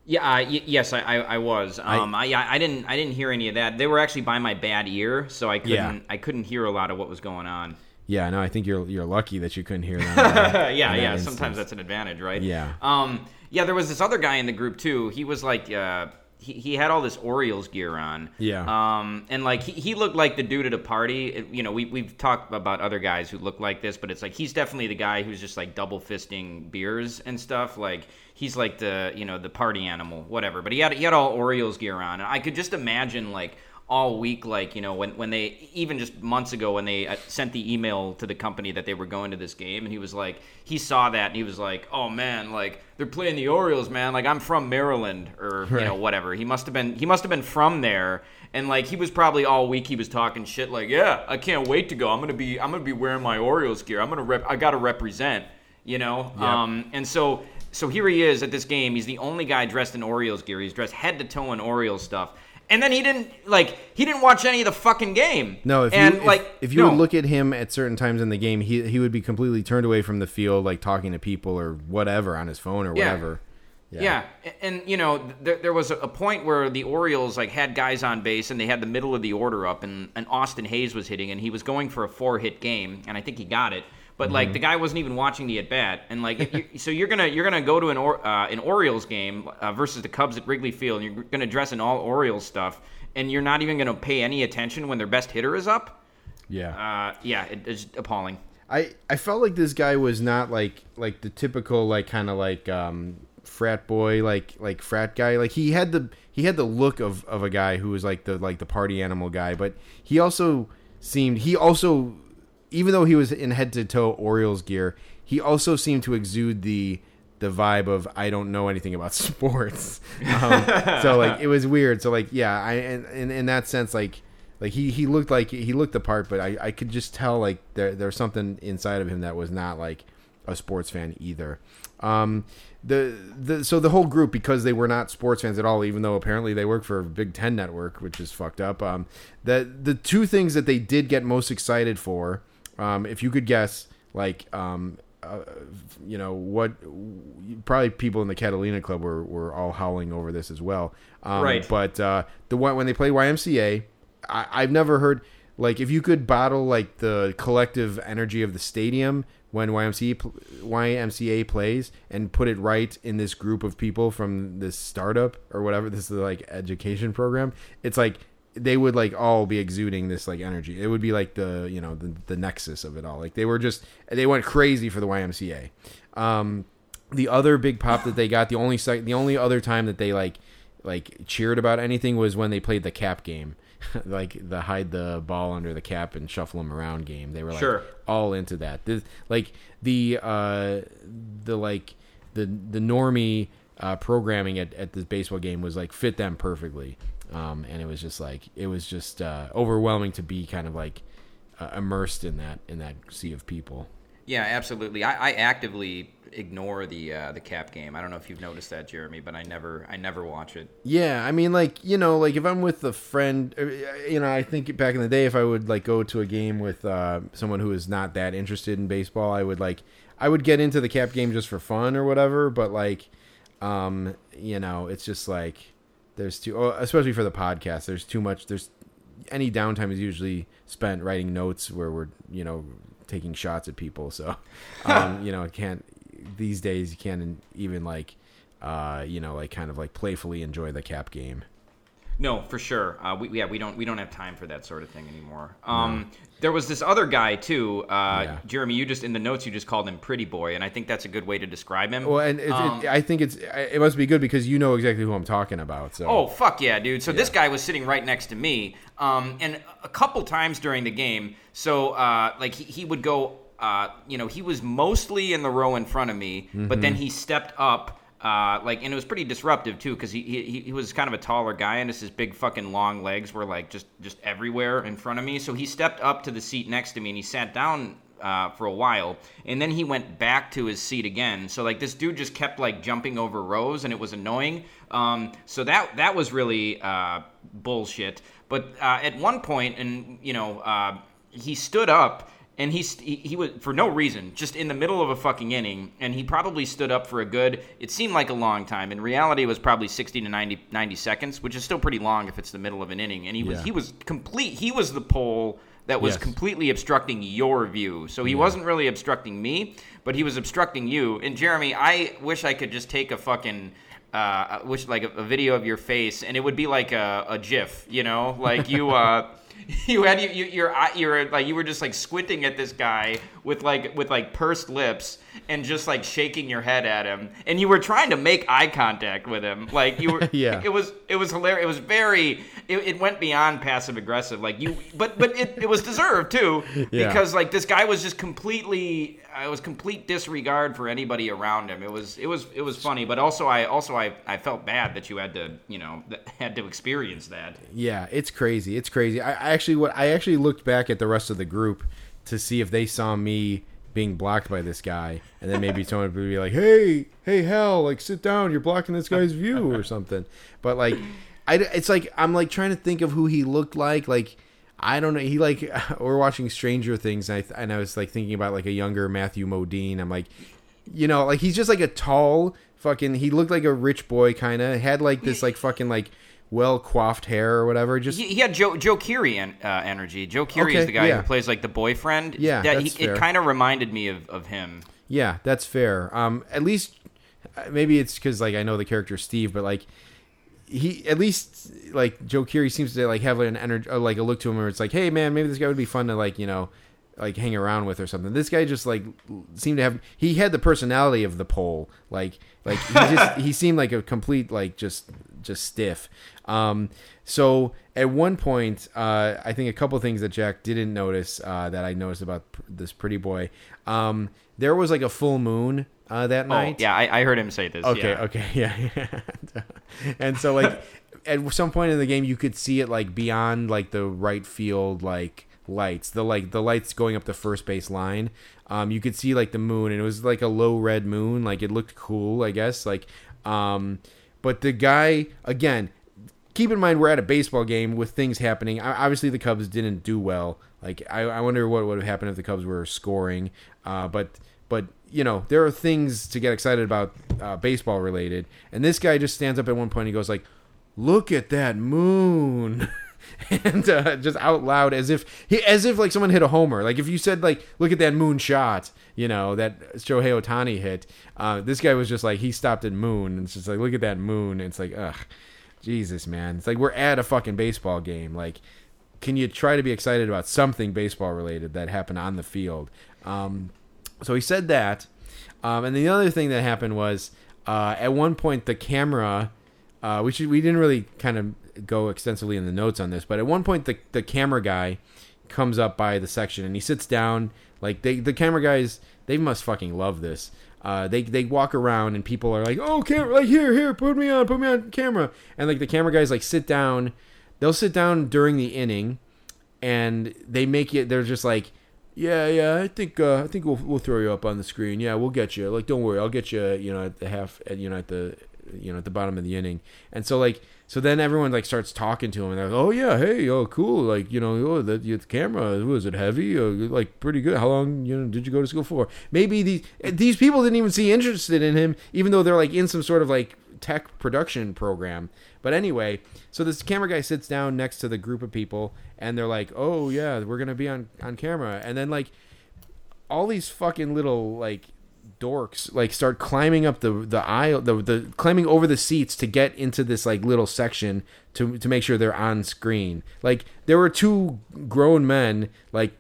Yeah, uh, y- yes, I, I, I was. Um, I, I, I didn't, I didn't hear any of that. They were actually by my bad ear, so I couldn't,
Yeah.
I couldn't hear a lot of what was going on.
Yeah, no, I think you're you're lucky that you couldn't hear them. uh,
yeah,
in
yeah.
that
Sometimes that's an advantage, right?
Yeah.
Um, yeah. There was this other guy in the group too. He was like, uh, he, he had all this Orioles gear on.
Yeah.
Um, and like he, he looked like the dude at a party. It- you know, we we've talked about other guys who look like this, but it's like he's definitely the guy who's just like double fisting beers and stuff. Like he's like the you know the party animal, whatever. But he had he had all Orioles gear on, and I could just imagine like all week like you know when when they even just months ago when they uh, sent the email to the company that they were going to this game and he was like he saw that and he was like oh man like they're playing the Orioles man. Like I'm from Maryland or you know whatever. He must have been he must have been from there. And like he was probably all week he was talking shit like yeah I can't wait to go. I'm gonna be I'm gonna be wearing my Orioles gear. I'm gonna rep I gotta represent you know? Um and so so here he is at this game. He's the only guy dressed in Orioles gear. He's dressed head to toe in Orioles stuff and then he didn't like he didn't watch any of the fucking game.
No, if
and
you
like
if you
no.
would look at him at certain times in the game, he he would be completely turned away from the field, like talking to people or whatever on his phone or
Yeah.
whatever.
Yeah. a- and you know, there, there was a, a point where the Orioles like had guys on base and they had the middle of the order up, and, and Austin Hays was hitting, and he was going for a four hit game, and I think he got it. But like the guy wasn't even watching the at bat, and like if you, so you're gonna you're gonna go to an or, uh, an Orioles game uh, versus the Cubs at Wrigley Field, and you're gonna dress in all Orioles stuff, and you're not even gonna pay any attention when their best hitter is up.
Yeah.
Uh, yeah, it, it's appalling.
I I felt like this guy was not like like the typical like kind of like um frat boy like like frat guy like he had the he had the look of of a guy who was like the like the party animal guy but he also seemed he also even though he was in head to toe Orioles gear he also seemed to exude the the vibe of I don't know anything about sports um, so like it was weird so like yeah I in, in that sense like like he, he looked like he looked the part, but I, I could just tell like there there's something inside of him that was not like a sports fan either. Um, the the so the whole group because they were not sports fans at all, even though apparently they work for Big Ten Network, which is fucked up. Um, the the two things that they did get most excited for, um, if you could guess, like um, uh, you know what probably people in the Catalina Club were, were all howling over this as well. Um,
Right.
But uh, the when they play YMCA, I, I've never heard like if you could bottle like the collective energy of the stadium when YMCA YMCA plays and put it right in this group of people from this startup or whatever this is like education program, it's like they would like all be exuding this like energy. It would be like the you know the, the nexus of it all. Like they were just they went crazy for the YMCA. Um, the other big pop that they got, the only sec- the only other time that they like like cheered about anything was when they played the cap game, like the hide the ball under the cap and shuffle them around game. They were like
Sure.
all into that. This, like the uh, the like the the normie uh, programming at, at this baseball game was like fit them perfectly, um, and it was just like it was just uh, overwhelming to be kind of like uh, immersed in that in that sea of people.
Yeah, absolutely. I, I actively ignore the uh, the cap game. I don't know if you've noticed that, Jeremy, but I never I never watch it.
Yeah, I mean, like you know, like if I'm with a friend, uh, you know, I think back in the day, if I would like go to a game with uh, someone who is not that interested in baseball, I would like I would get into the cap game just for fun or whatever. But like, um, you know, it's just like there's too, oh, especially for the podcast. There's too much. There's any downtime is usually spent writing notes where we're you know taking shots at people. So, um, you know, it can't these days. You can't even like uh, you know, like kind of like playfully enjoy the cap game.
No, for sure. Uh, we, yeah, we don't we don't have time for that sort of thing anymore. Um, There was this other guy too, uh,
Yeah.
Jeremy. You just in the notes you just called him Pretty Boy, and I think that's a good way to describe him.
Well, and it,
Um,
it, I think it's it must be good because you know exactly who I'm talking about. So
Oh fuck yeah, dude! So this guy was sitting right next to me, um, and a couple times during the game, so uh, like he, he would go, uh, you know, he was mostly in the row in front of me, but then he stepped up. Uh, like and it was pretty disruptive too because he, he he was kind of a taller guy and his big fucking long legs were like just just everywhere in front of me so he stepped up to the seat next to me and he sat down uh, for a while, and then he went back to his seat again. So like this dude just kept like jumping over rows, and it was annoying. Um, so that that was really uh, bullshit. But uh, at one point, and you know, uh, he stood up. And he, st- he he was for no reason, just in the middle of a fucking inning, and he probably stood up for a good. It seemed like a long time. In reality, it was probably sixty to 90, 90 seconds, which is still pretty long if it's the middle of an inning. And he was
Yeah.
he was complete. He was the pole that was
Yes.
completely obstructing your view. So he wasn't really obstructing me, but he was obstructing you. And Jeremy, I wish I could just take a fucking uh, wish like a, a video of your face, and it would be like a, a GIF, you know, like you. Uh, You had you, you your you're like you were just like squinting at this guy with like with like pursed lips and just like shaking your head at him and you were trying to make eye contact with him like you were
Yeah.
it was it was hilarious it was very it, it went beyond passive aggressive like you but but it, it was deserved too
Yeah.
because like this guy was just completely uh, it was complete disregard for anybody around him it was it was it was funny but also I also I, I felt bad that you had to you know had to experience that
Yeah, it's crazy. It's crazy. I, I actually what I actually looked back at the rest of the group to see if they saw me being blocked by this guy, and then maybe someone would be like, "Hey, hey, hell, like sit down. You're blocking this guy's view or something." But like, I it's like I'm like trying to think of who he looked like. Like I don't know. He like we're watching Stranger Things, and I and I was like thinking about like a younger Matthew Modine. I'm like, you know, like he's just like a tall fucking. He looked like a rich boy, kind of had like this like fucking like well coiffed hair or whatever. Just
He, he had Joe Joe Keery en- uh, energy. Joe Keery
Okay,
is the guy
yeah.
who plays like the boyfriend.
Yeah,
that he, it kind of reminded me of, of him.
Yeah, that's fair. Um, at least uh, maybe it's because like I know the character Steve, but like he at least like Joe Keery seems to like have an energy, uh, like a look to him where it's like, hey man, maybe this guy would be fun to like you know like hang around with or something. This guy just like seemed to have he had the personality of the pole. Like like he just he seemed like a complete like just just stiff. Um, so at one point, uh, I think a couple things that Jack didn't notice uh, that I noticed about pr- this pretty boy. Um, there was like a full moon uh, that
Oh,
night.
yeah, I, I heard him say this.
Okay,
yeah.
okay, yeah, yeah. and so like at some point in the game, you could see it like beyond like the right field like lights, the like the lights going up the first base line. Um, you could see like the moon, and it was like a low red moon. Like it looked cool, I guess. Like, um, but the guy again. Keep in mind we're at a baseball game with things happening. Obviously, the Cubs didn't do well. Like I, I wonder what would have happened if the Cubs were scoring. Uh, but but you know there are things to get excited about uh, baseball related. And this guy just stands up at one point and he goes like look at that moon. And uh, just out loud as if he as if like someone hit a homer. Like if you said like look at that moon shot you know that Shohei Ohtani hit uh, this guy was just like he stopped at moon and it's just like look at that moon and it's like ugh Jesus man. It's like we're at a fucking baseball game. Like can you try to be excited about something baseball related that happened on the field? Um, so he said that. Um, and the other thing that happened was uh, at one point the camera, uh, we should we didn't really kind of go extensively in the notes on this, but at one point the the camera guy comes up by the section and he sits down. Like they the camera guys they must fucking love this. Uh, they they walk around and people are like, oh, camera, like here here, put me on, put me on camera, and like the camera guys like sit down. They'll sit down during the inning, and they make it. They're just like yeah, yeah. I think uh, I think we'll we'll throw you up on the screen. Yeah, we'll get you. Like, don't worry, I'll get you. You know, at the half, at, you know, at the you know at the bottom of the inning. And so like, so then everyone like starts talking to him, and they're like, oh yeah, hey, oh cool, like you know, oh the, the camera was it heavy? Uh, like pretty good. How long you know did you go to school for? Maybe these these people didn't even see interested in him, even though they're like in some sort of like tech production program. But anyway, so this camera guy sits down next to the group of people, and they're like, "Oh yeah, we're gonna be on on camera," and then like all these fucking little like dorks like start climbing up the the aisle the the climbing over the seats to get into this like little section to to make sure they're on screen. Like there were two grown men like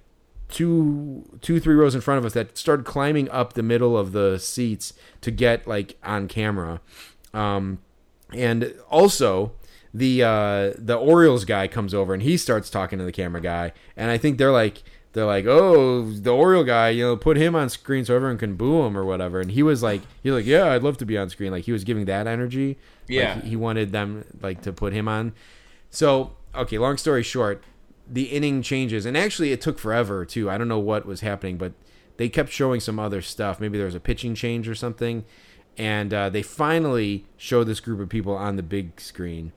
two two three rows in front of us that started climbing up the middle of the seats to get like on camera um and also the uh the Orioles guy comes over and he starts talking to the camera guy. And I think they're like they're like oh the Oriole guy you know put him on screen so everyone can boo him or whatever. And he was like he's like yeah I'd love to be on screen. Like he was giving that energy. Like,
Yeah.
he wanted them like to put him on. So okay long story short the inning changes. And actually it took forever too. I don't know what was happening but they kept showing some other stuff. Maybe there was a pitching change or something and uh, they finally show this group of people on the big screen.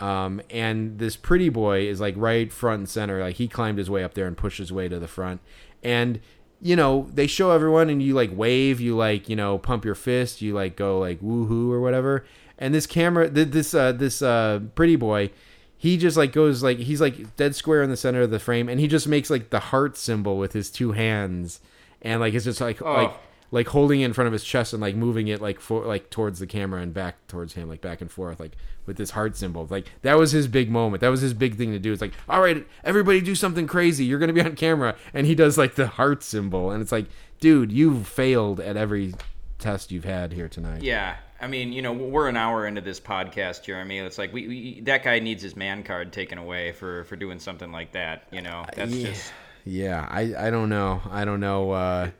Um, and this pretty boy is like right front and center. Like he climbed his way up there and pushed his way to the front. And you know they show everyone and you like wave you like you know pump your fist you like go like woohoo or whatever. And this camera th- this uh this uh pretty boy he just like goes like he's like dead square in the center of the frame and he just makes like the heart symbol with his two hands. And like it's just like like like holding it in front of his chest and like moving it like for like towards the camera and back towards him like back and forth like with this heart symbol. Like that was his big moment. That was his big thing to do. It's like all right everybody do something crazy. You're gonna be on camera. And he does like the heart symbol. And it's like dude you've failed at every test you've had here tonight.
Yeah, I mean, you know, we're an hour into this podcast, Jeremy. It's like we, we that guy needs his man card taken away for for doing something like that. You know, that's
yeah.
just
yeah. I i don't know. I don't know uh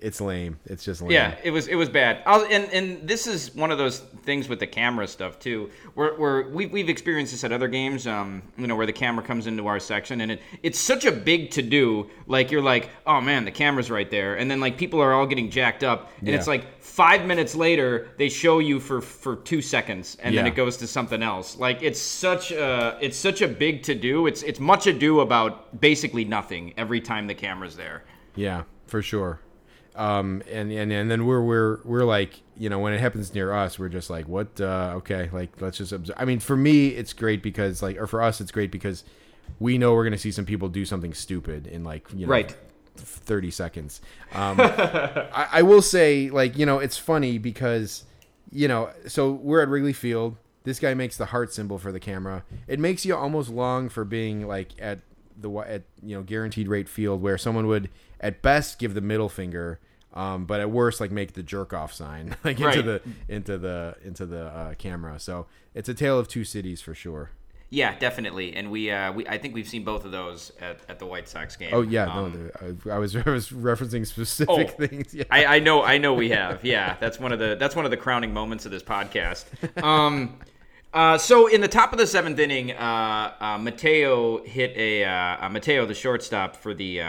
it's lame it's just lame
yeah. It was it was bad. I'll, and and this is one of those things with the camera stuff too. Where where we've we've experienced this at other games. Um, you know, where the camera comes into our section and it it's such a big to do. Like you're like, oh man, the camera's right there, and then like people are all getting jacked up, and it's like five minutes later they show you for for two seconds, and then it goes to something else. Like it's such a it's such a big to do. It's it's much ado about basically nothing every time the camera's there.
Yeah, for sure. Um, and, and and then we're we're we're like you know when it happens near us we're just like what uh, okay like let's just observe. I mean for me it's great because like or for us it's great because we know we're gonna see some people do something stupid in like you know
Right.
30 seconds. Um, I, I will say, like, you know, it's funny because, you know, so we're at Wrigley Field. This guy makes the heart symbol for the camera. It makes you almost long for being like at the at you know guaranteed rate field where someone would at best give the middle finger, um, but at worst like make the jerk off sign like into
Right.
the into the into the uh, camera. So it's a tale of two cities for sure.
Yeah, definitely. And we, uh, we I think we've seen both of those at, at the White Sox game.
Oh yeah,
Um,
no, I, I was I was referencing specific
Oh,
things. Yeah.
I, I know, I know we have. Yeah, that's one of the that's one of the crowning moments of this podcast. Um, uh, so in the top of the seventh inning, uh, uh, Mateo hit a uh, uh, Mateo, the shortstop for the.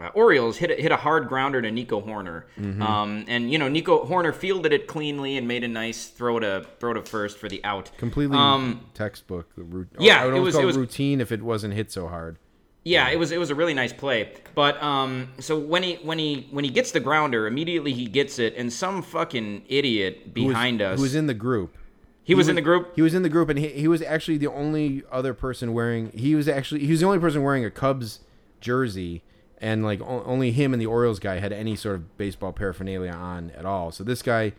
Uh, Orioles hit a, hit a hard grounder to Nico Hoerner,
Mm-hmm.
um, and you know Nico Hoerner fielded it cleanly and made a nice throw to throw to first for the out.
completely
Um,
textbook. ru-
yeah, it was- it was-
routine if it wasn't hit so hard.
Yeah, it was it was a really nice play. But um, so when he when he when he gets the grounder, immediately he gets it, and some fucking idiot
Who was-
behind us.
who was in the group.
he was in the group.
He was in the group, and he, he was actually the only other person wearing. He was actually he was the only person wearing a Cubs jersey, and like o- only him and the Orioles guy had any sort of baseball paraphernalia on at all. So this guy,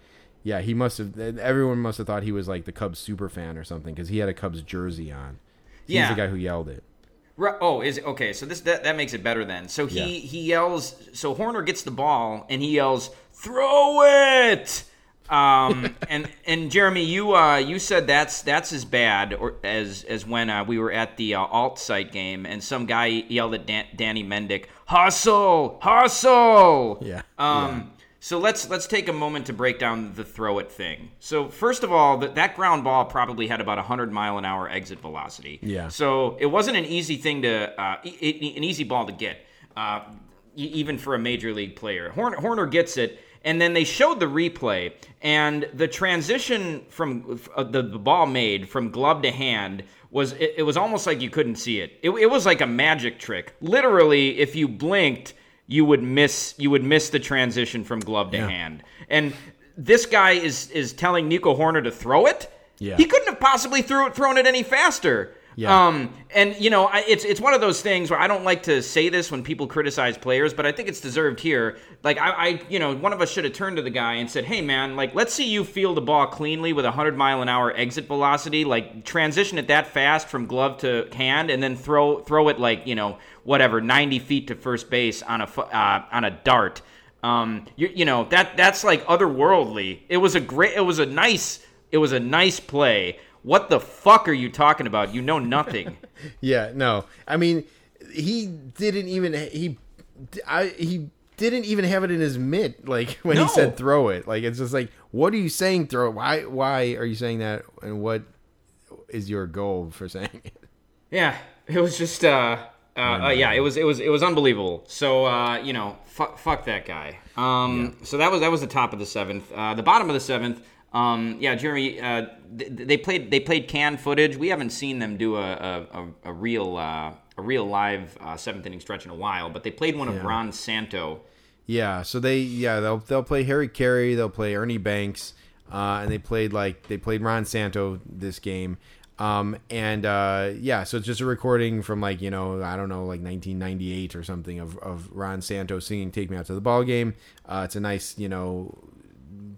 yeah, he must have. Everyone must have thought he was like the Cubs super fan or something because he had a Cubs jersey on. He's
Yeah.
the guy who yelled it.
Ru- Oh, is it okay? So this that, that makes it better then. So he
Yeah.
he yells. So Hoerner gets the ball and he yells, "Throw it!" Um, and and Jeremy, you uh, you said that's that's as bad or as as when uh, we were at the uh, alt site game and some guy yelled at Dan- Danny Mendick, "Hustle, hustle!"
Yeah,
Um, So let's let's take a moment to break down the throw it thing. So first of all, that that ground ball probably had about 100 mile an hour exit velocity.
Yeah.
So it wasn't an easy thing to uh, e- e- an easy ball to get, uh, even for a major league player. Hoerner, Hoerner gets it, and then they showed the replay, and the transition from uh, the, the ball made from glove to hand was it, it was almost like you couldn't see it. it. It was like a magic trick. Literally, if you blinked, you would miss you would miss the transition from glove to hand. And this guy is is telling Nico Hoerner to throw it.
Yeah.
He couldn't have possibly threw, it, thrown it any faster.
Yeah.
Um, and you know, I, it's it's one of those things where I don't like to say this when people criticize players, but I think it's deserved here. Like I, I you know, one of us should have turned to the guy and said, "Hey, man, like let's see you field the ball cleanly with a hundred mile an hour exit velocity. Like transition it that fast from glove to hand, and then throw throw it like you know whatever ninety feet to first base on a uh, on a dart." Um, you, you know that that's like otherworldly. It was a great. It was a nice. It was a nice play. What the fuck are you talking about? You know nothing.
Yeah, no. I mean, he didn't even he I he didn't even have it in his mitt like when
No.
he said throw it. Like it's just like what are you saying throw? Why why are you saying that and what is your goal for saying it?
yeah, it was just. Uh, uh, uh, yeah, it was it was it was unbelievable. So uh, you know, fuck, fuck that guy. Um, So that was that was the top of the seventh. Uh, the bottom of the seventh. Um, yeah, Jeremy. Uh, th- they played they played canned footage. We haven't seen them do a a, a, a real uh, a real live uh, seventh inning stretch in a while. But they played one of Ron Santo.
Yeah, so they yeah, they'll they'll play Harry Caray, they'll play Ernie Banks, uh, and they played like they played Ron Santo this game. Um, and uh, yeah, so it's just a recording from like you know I don't know like 1998 or something of, of Ron Santo singing "Take Me Out to the Ball Game." Uh, it's a nice you know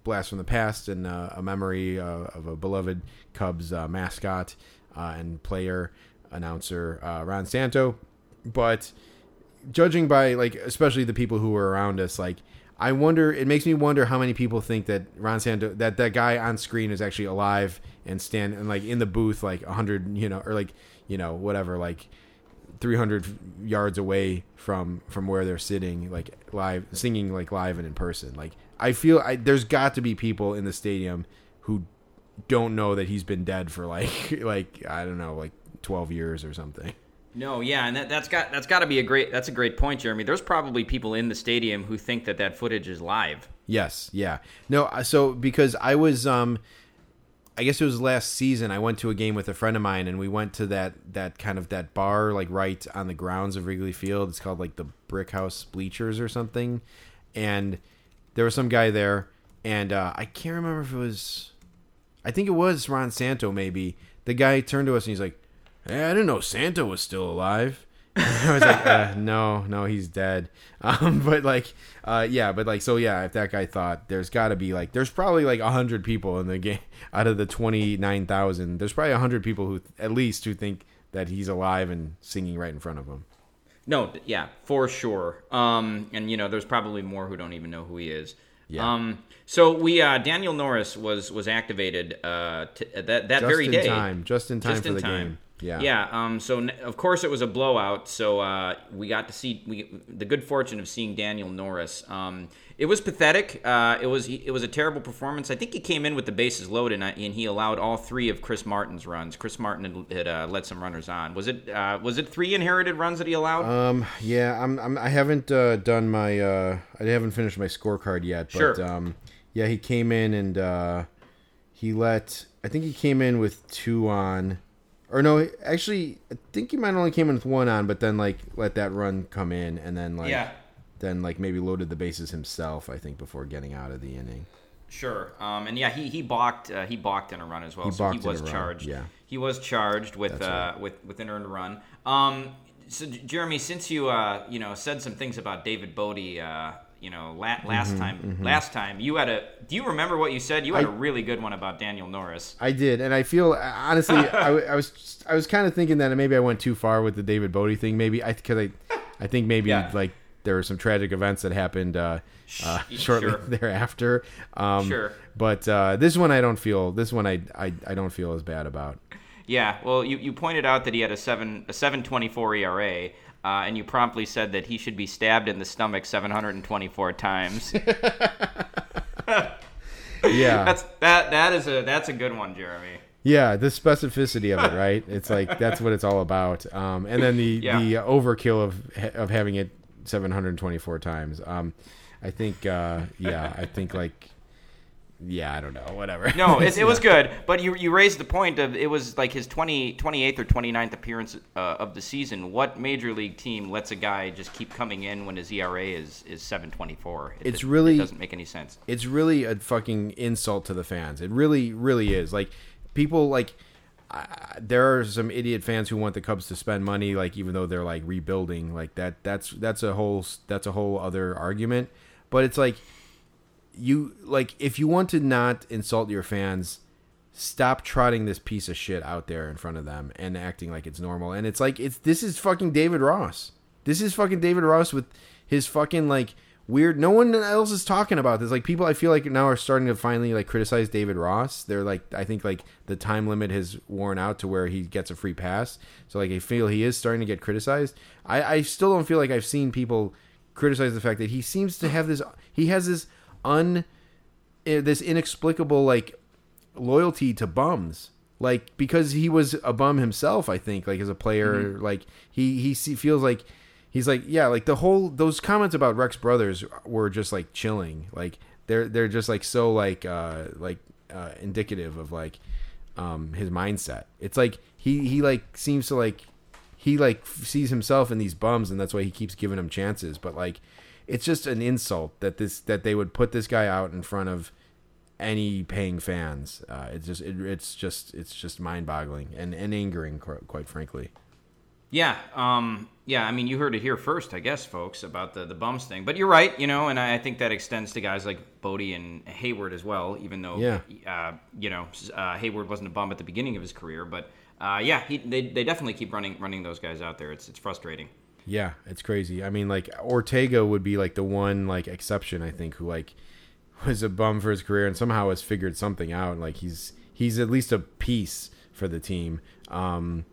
blast from the past and uh, a memory uh, of a beloved Cubs uh, mascot uh, and player announcer uh, Ron Santo. But judging by like especially the people who were around us, like I wonder it makes me wonder how many people think that Ron Santo that that guy on screen is actually alive and stand and like in the booth like hundred you know or like you know whatever like 300 yards away from from where they're sitting like live singing like live and in person like i feel I, there's got to be people in the stadium who don't know that he's been dead for like like i don't know like 12 years or something
No, yeah, and that, that's got that's got to be a great that's a great point, Jeremy. There's probably people in the stadium who think that that footage is live.
Yes, yeah. No, uh, so because I was um I guess it was last season I went to a game with a friend of mine and we went to that that kind of that bar like right on the grounds of Wrigley Field. It's called like the Brick House Bleachers or something. And there was some guy there, and uh, I can't remember if it was. I think it was Ron Santo. Maybe the guy turned to us and he's like, "Hey, I didn't know Santo was still alive." I was like, uh, "No, no, he's dead." Um, but like, uh, yeah, but like, so yeah, if that guy thought there's got to be like, there's probably like hundred people in the game out of the twenty nine thousand. There's probably hundred people who at least who think that he's alive and singing right in front of him.
No, yeah, for sure. Um, and you know, there's probably more who don't even know who he is.
Yeah.
Um, so we uh, Daniel Norris was was activated uh, t- that that
Just
very
in
day.
time, just in time
Just
for
in
the
time.
game. Yeah.
Yeah. Um, so n- of course it was a blowout. So uh, we got to see we the good fortune of seeing Daniel Norris. Um, it was pathetic. Uh, it was it was a terrible performance. I think he came in with the bases loaded and, and he allowed all three of Chris Martin's runs. Chris Martin had, had uh, led some runners on. Was it uh, was it three inherited runs that he allowed?
Um. Yeah. I'm. I'm I haven't uh, done my. Uh, I haven't finished my scorecard yet. But,
Sure.
Um. Yeah. He came in and uh, he let. I think he came in with two on, or no. Actually, I think he might only came in with one on, but then like let that run come in and then like.
Yeah.
Then like maybe loaded the bases himself. I think before getting out of the inning.
Sure. Um, and yeah, he he balked uh, he balked in a run as well.
He
so he was
run,
charged.
yeah.
He was charged with uh, with with an earned run. Um, so Jeremy, since you uh, you know said some things about David Bote, uh, you know la- last
Mm-hmm,
time last time you had a do you remember what you said? You had
I-
a really good one about Daniel Norris.
I did, and I feel honestly, I, I was I was kind of thinking that maybe I went too far with the David Bote thing. Maybe I because I I think maybe
Yeah.
like there were some tragic events that happened uh, uh, shortly
sure.
thereafter. Um,
Sure.
But uh, this one I don't feel. This one I, I I don't feel as bad about.
Yeah. Well, you, you pointed out that he had a seven a seven twenty four ERA. Uh, and you promptly said that he should be stabbed in the stomach 724 times.
Yeah,
That's that that is a that's a good one, Jeremy.
yeah. The specificity of it, right? It's like that's what it's all about. Um, and then the
Yeah.
the overkill of of having it 724 times. Um, I think uh, yeah, I think like yeah, I don't know, whatever.
No, it, it was good, but you you raised the point of it was like his 20, 28th or 29th appearance uh, of the season. What major league team lets a guy just keep coming in when his ERA is is 724? It,
It's
it-
really-
it doesn't make any sense.
it's really a fucking insult to the fans. It really, really is. Like people like uh, there are some idiot fans who want the Cubs to spend money, like even though they're like rebuilding, like that. That's that's a whole that's a whole other argument. But it's like you like if you want to not insult your fans, stop trotting this piece of shit out there in front of them and acting like it's normal. And it's like it's this is fucking David Ross. This is fucking David Ross with his fucking like weird. No one else is talking about this. Like people, I feel like now are starting to finally like criticize David Ross. They're like, I think like the time limit has worn out to where he gets a free pass. So like I feel he is starting to get criticized. I, I still don't feel like I've seen people criticize the fact that he seems to have this. He has this un, eh, this inexplicable like loyalty to bums like because he was a bum himself i think like as a player like he he feels like he's like yeah like the whole those comments about rex brothers were just like chilling like they're they're just like so like uh like uh indicative of like um his mindset it's like he he like seems to like he like sees himself in these bums and that's why he keeps giving them chances but like it's just an insult that this that they would put this guy out in front of any paying fans. Uh, it's just it, it's just it's just mind boggling and, and angering quite frankly.
Yeah, um, yeah. I mean, you heard it here first, I guess, folks, about the the bums thing. But you're right, you know, and I, I think that extends to guys like Bote and Heyward as well. Even though,
Yeah.
uh, you know, uh, Heyward wasn't a bum at the beginning of his career, but uh, yeah, he, they they definitely keep running running those guys out there. It's it's frustrating.
Yeah, it's crazy. I mean, like Ortega would be like the one like exception I think who like was a bum for his career and somehow has figured something out. Like he's he's at least a piece for the team. Um,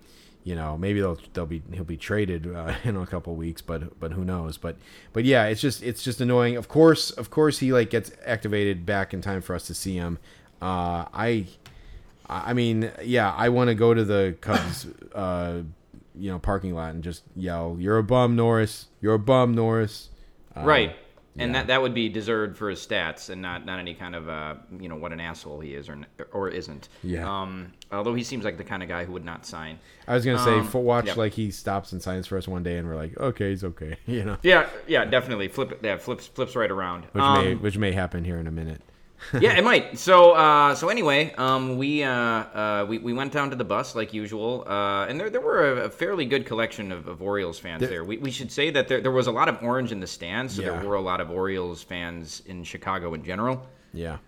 you know, maybe they'll they'll be he'll be traded uh, in a couple weeks, but but who knows? But but yeah, it's just it's just annoying. Of course, of course, he like gets activated back in time for us to see him. Uh, I I mean, yeah, I want to go to the Cubs, uh, you know, parking lot and just yell, "You're a bum, Norris! You're a bum, Norris!" Uh,
right. And
Yeah.
that that would be deserved for his stats, and not not any kind of uh, you know what an asshole he is or or isn't.
Yeah.
Um, although he seems like the kind of guy who would not sign.
I was gonna say,
Um,
for watch
yeah.
like he stops and signs for us one day, and we're like, okay, he's okay, you know,
Yeah, yeah, definitely. Flip. Yeah, flips flips right around.
which
Um,
may which may happen here in a minute.
yeah, it might. So, uh, so anyway, um, we, uh, uh, we we went down to the bus like usual, uh, and there there were a, a fairly good collection of, of Orioles fans there. We, we should say that there there was a lot of orange in the stands, so
Yeah.
there were a lot of Orioles fans in Chicago in general.
Yeah.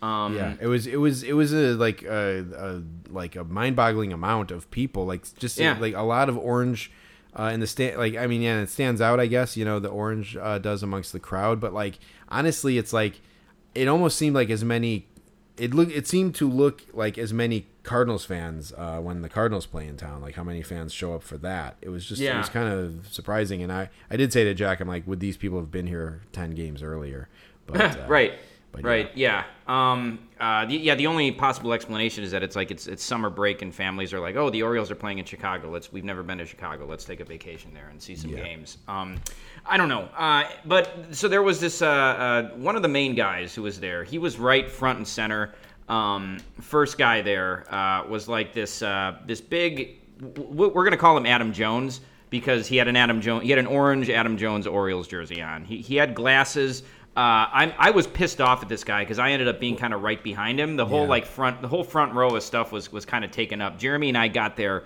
Um,
Yeah, it was it was it was a like a, a like a mind-boggling amount of people, like just
Yeah.
like a lot of orange uh, in the stand. Like I mean, yeah, it stands out. I guess you know the orange uh, does amongst the crowd, but like honestly, it's like it almost seemed like as many. It look it seemed to look like as many Cardinals fans uh, when the Cardinals play in town. Like how many fans show up for that? It was just it was kind of surprising. And I I did say to Jack, I'm like, would these people have been here ten games earlier? But uh,
right.
But
right. Yeah. Um. Uh. The, yeah. The only possible explanation is that it's like it's it's summer break and families are like, oh, the Orioles are playing in Chicago. Let's we've never been to Chicago. Let's take a vacation there and see some
Yeah.
games. Um. I don't know. Uh. But so there was this uh, uh one of the main guys who was there. He was right front and center. Um. First guy there uh was like this uh this big. w- We're gonna call him Adam Jones because he had an Adam Jones, he had an orange Adam Jones Orioles jersey on. He, he had glasses. Uh, I, I was pissed off at this guy because I ended up being kind of right behind him. The whole
Yeah.
like front, the whole front row of stuff was was kind of taken up. Jeremy and I got there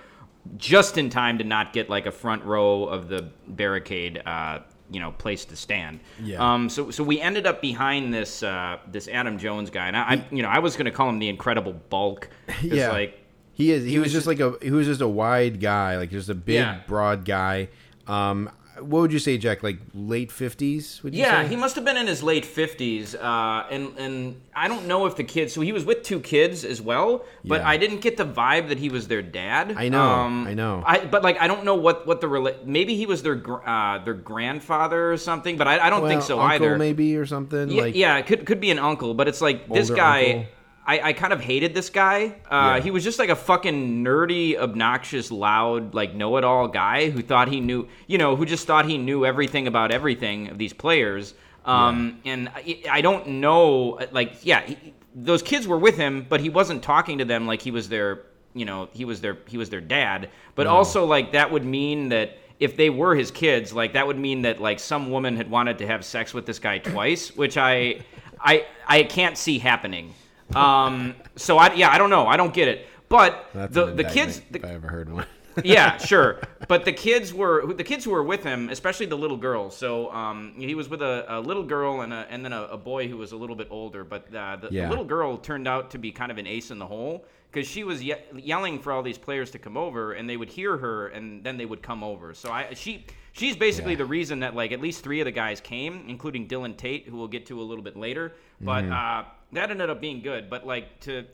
just in time to not get like a front row of the barricade, uh, you know, place to stand.
Yeah.
Um. So so we ended up behind this uh, this Adam Jones guy, and I, I you know I was gonna call him the Incredible Bulk.
Yeah.
Like
He is. He, was,
was
just like a. He was just a wide guy, like just a big,
Yeah.
broad guy. Um, what would you say, Jack? Like late fifties?
Yeah,
say?
he must have been in his late fifties, uh, and and I don't know if the kids. So he was with two kids as well, but
Yeah.
I didn't get the vibe that he was their dad.
I know, I know.
I but like I don't know what what the rela- maybe he was their gr- uh, their grandfather or something, but I, I don't think so either.
maybe or something.
Yeah,
like
yeah, it could could be an uncle, but it's like this guy.
uncle.
I, I kind of hated this guy. Uh,
Yeah.
He was just like a fucking nerdy, obnoxious, loud, like know-it-all guy who thought he knew, you know, who just thought he knew everything about everything of these players. Um, And I, I don't know, like, yeah, he, those kids were with him, but he wasn't talking to them like he was their, you know, he was their he was their dad. But also, like, that would mean that if they were his kids, like that would mean that like some woman had wanted to have sex with this guy twice, which I I I can't see happening. Um so I yeah, I don't know. I don't get it. But
That's
the the kids the,
if I ever heard one.
yeah, sure. But the kids were the kids who were with him, especially the little girl. So um, he was with a, a little girl and a, and then a, a boy who was a little bit older. But uh, the,
Yeah.
the little girl turned out to be kind of an ace in the hole because she was ye- yelling for all these players to come over, and they would hear her, and then they would come over. So I she she's basically
Yeah.
the reason that like at least three of the guys came, including Dylan Tate, who we'll get to a little bit later. But
Mm-hmm.
uh, that ended up being good. But like to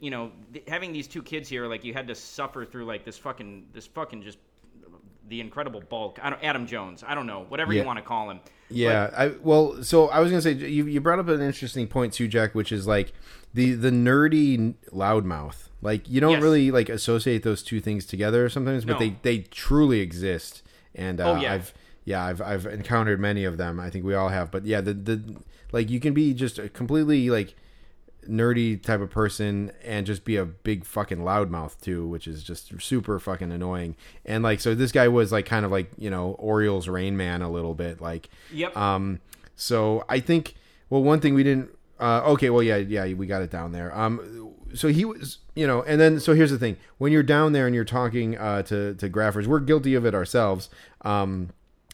you know, th- having these two kids here, like you had to suffer through like this fucking, this fucking just the incredible bulk. I don't, Adam Jones. I don't know, whatever
Yeah.
you want to call him.
Yeah, I well, so I was gonna say you you brought up an interesting point too, Jack, which is like the the nerdy loudmouth. Like you don't
Yes.
really like associate those two things together sometimes, but
No.
they they truly exist. And uh,
Oh, yeah.
I've yeah I've I've encountered many of them. I think we all have. But yeah, the the like you can be just a completely like nerdy type of person and just be a big fucking loudmouth too, which is just super fucking annoying. And like, so this guy was like kind of like you know Orioles Rain Man a little bit, like.
Yep.
Um. So I think well, one thing we didn't. Uh, okay, well, yeah, yeah, we got it down there. Um, so he was, you know, and then so here's the thing: when you're down there and you're talking uh, to to graphers, we're guilty of it ourselves. Um,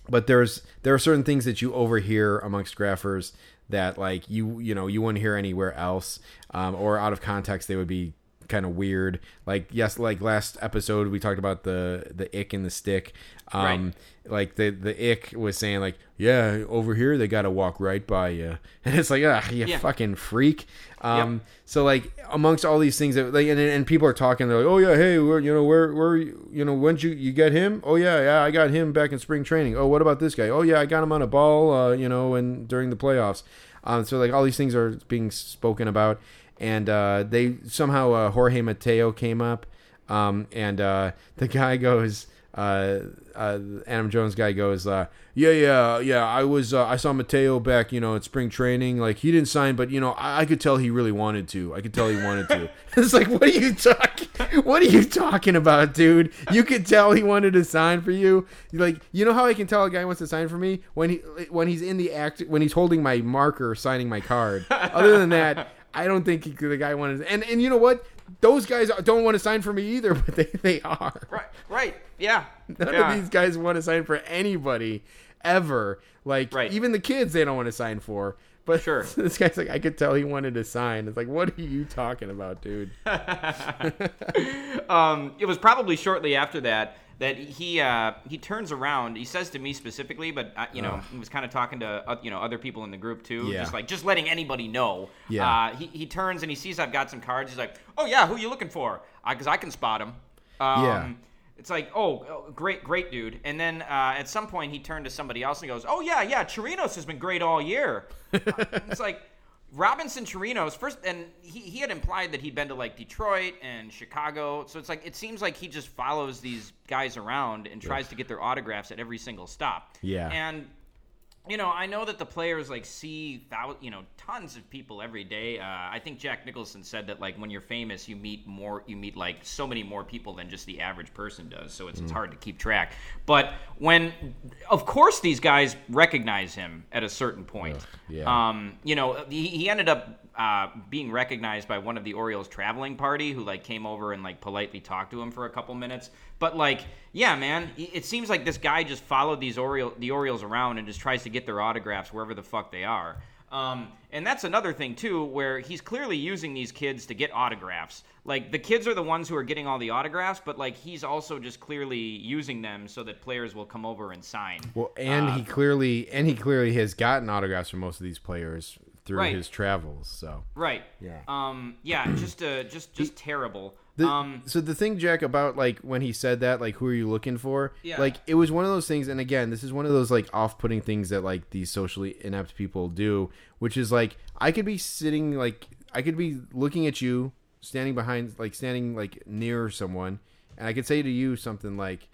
but there's there are certain things that you overhear amongst graphers that like you you know you wouldn't hear anywhere else um, or out of context they would be kind of weird. Like yes like last episode we talked about the the ick and the stick. Um like the the ick was saying like yeah over here they gotta walk right by you and it's like ah you
Yeah.
fucking freak um so like amongst all these things that like and, and people are talking they're like oh yeah hey where you know where where you know when you you get him? Oh yeah yeah i got him back in spring training. Oh what about this guy? Oh yeah i got him on a ball uh you know and during the playoffs. Um so like all these things are being spoken about and uh they somehow uh, jorge mateo came up um and uh the guy goes uh, uh, Adam Jones guy goes, uh, yeah, yeah, yeah. I was, uh, I saw Mateo back, you know, at spring training. Like he didn't sign, but you know, I, I could tell he really wanted to. I could tell he wanted to. it's like, what are you talking? What are you talking about, dude? You could tell he wanted to sign for you. Like, you know how I can tell a guy wants to sign for me when he when he's in the act when he's holding my marker, signing my card. Other than that. I don't think he, the guy wanted, and and you know what? Those guys don't want to sign for me either, but they, they are.
Right, right, yeah.
None
yeah.
of these guys want to sign for anybody ever. Like
Right.
even the kids, they don't want to sign for. But
Sure.
this guy's like, I could tell he wanted to sign. It's like, what are you talking about, dude?
um, it was probably shortly after that that he uh, he turns around. He says to me specifically, but uh, you know, he was kind of talking to uh, you know other people in the group too,
Yeah.
just like just letting anybody know.
Yeah.
Uh, he he turns and he sees I've got some cards. He's like, "Oh yeah, who you looking for?" Because I can spot him. Um,
Yeah.
It's like, oh, oh, great, great dude. And then uh, at some point, he turned to somebody else and goes, "Oh yeah, yeah, Chirinos has been great all year." Uh, it's like Robinson Chirinos first, and he, he had implied that he'd been to like Detroit and Chicago. So it's like it seems like he just follows these guys around and tries to get their autographs at every single stop.
Yeah.
And you know, I know that the players like see thou- you know tons of people every day. Uh, I think Jack Nicholson said that like when you're famous, you meet more, you meet like so many more people than just the average person does. So it's, it's hard to keep track. But when, of course, these guys recognize him at a certain point.
yeah.
Um, you know, he, he ended up uh, being recognized by one of the Orioles traveling party who like came over and like politely talked to him for a couple minutes. But like, yeah, man, it seems like this guy just followed these Oriole the Orioles around and just tries to get their autographs wherever the fuck they are. Um, and that's another thing too, where he's clearly using these kids to get autographs. Like the kids are the ones who are getting all the autographs, but like he's also just clearly using them so that players will come over and sign.
Well, and he clearly and he clearly has gotten autographs from most of these players through
Right.
his travels. So
Right.
Yeah.
Um. Yeah. Just uh. Just just terrible.
The,
um.
so the thing, Jack, about like when he said that, like, who are you looking for?
Yeah.
Like, it was one of those things, and again, this is one of those like off-putting things that like these socially inept people do, which is like I could be sitting like I could be looking at you, standing behind, like standing like near someone, and I could say to you something like,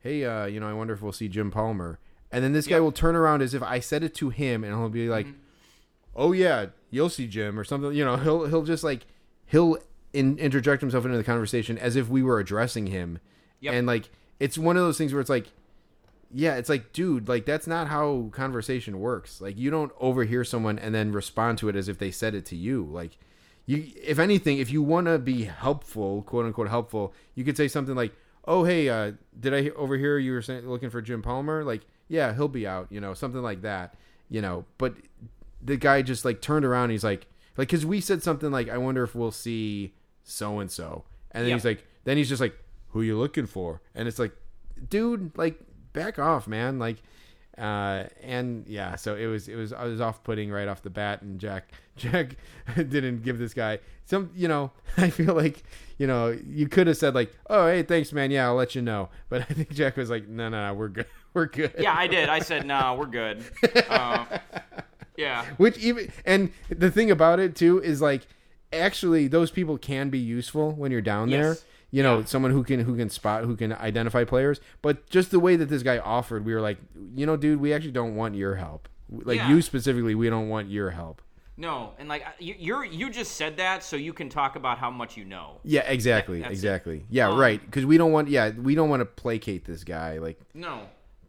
"Hey, uh, you know, I wonder if we'll see Jim Palmer," and then this guy will turn around as if I said it to him, and he'll be like, oh yeah, you'll see Jim or something. You know, he'll he'll just like he'll in, interject himself into the conversation as if we were addressing him,
Yep.
and like it's one of those things where it's like, yeah, it's like, dude, like that's not how conversation works. Like you don't overhear someone and then respond to it as if they said it to you. Like you, if anything, if you want to be helpful, quote unquote helpful, you could say something like, oh hey, uh, did I overhear you were saying, looking for Jim Palmer? Like yeah, he'll be out. You know, something like that. You know, but the guy just like turned around. And he's like, like, because we said something like, I wonder if we'll see so and so, and then
Yeah.
he's like, then he's just like, who you looking for? And it's like, dude, like, back off, man. Like, uh, and yeah, so it was, it was, I was off putting right off the bat, and Jack, Jack didn't give this guy some, you know, I feel like, you know, you could have said like, oh, hey, thanks, man. Yeah, I'll let you know. But I think Jack was like, no, no, no, we're good, we're good.
Yeah, I did. I said, no, we're good. Um, yeah.
Which even and the thing about it too is like actually those people can be useful when you're down there. You know,
Yeah.
someone who can who can spot who can identify players. But just the way that this guy offered, we were like, you know, dude, we actually don't want your help. Like
Yeah.
you specifically, we don't want your help.
No, and like you, you're you just said that so you can talk about how much you know.
Yeah, exactly,
That- that's it.
exactly. Yeah,
Um,
right. Because we don't want. Yeah, we don't want to placate this guy. Like,
No.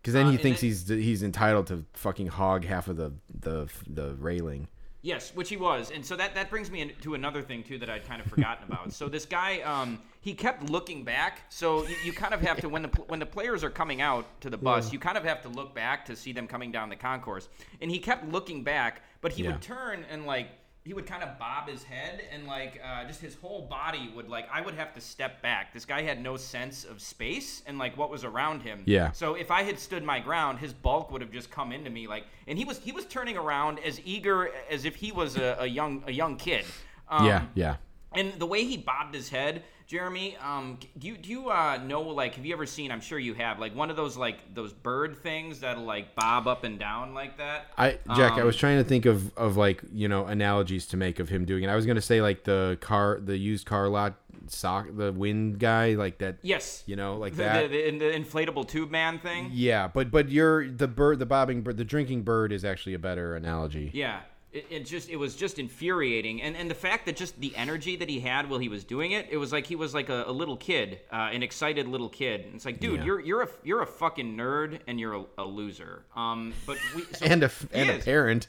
Because then
Uh,
he thinks
it-
he's he's entitled to fucking hog half of the the the railing.
Yes, which he was, and so that that brings me to another thing too that I'd kind of forgotten about. So this guy, um, he kept looking back. So you, you kind of have to when the when the players are coming out to the bus, you kind of have to look back to see them coming down the concourse. And he kept looking back, but he
Yeah.
would turn and like he would kind of bob his head and like uh, just his whole body would like I would have to step back. This guy had no sense of space and like what was around him.
Yeah.
So if I had stood my ground, his bulk would have just come into me like, and he was he was turning around as eager as if he was a, a young a young kid. Um,
yeah, yeah.
And the way he bobbed his head, Jeremy, um, do you do you uh, know like have you ever seen? I'm sure you have like one of those like those bird things that'll like bob up and down like that.
I Jack, I
Um,
was trying to think of of like you know analogies to make of him doing it. I was gonna say like the car, the used car lot sock, the wind guy, like that.
Yes.
You know, like
the,
that.
The, the, the inflatable tube man thing.
yeah, but but you're the bird, the bobbing bird, the drinking bird is actually a better analogy.
Yeah. It, it just it was just infuriating, and and the fact that just the energy that he had while he was doing it, it was like he was like a, a little kid, uh, an excited little kid. And it's like, dude,
Yeah.
you're you're a you're a fucking nerd and you're a, a loser. Um, but we so
And a and a parent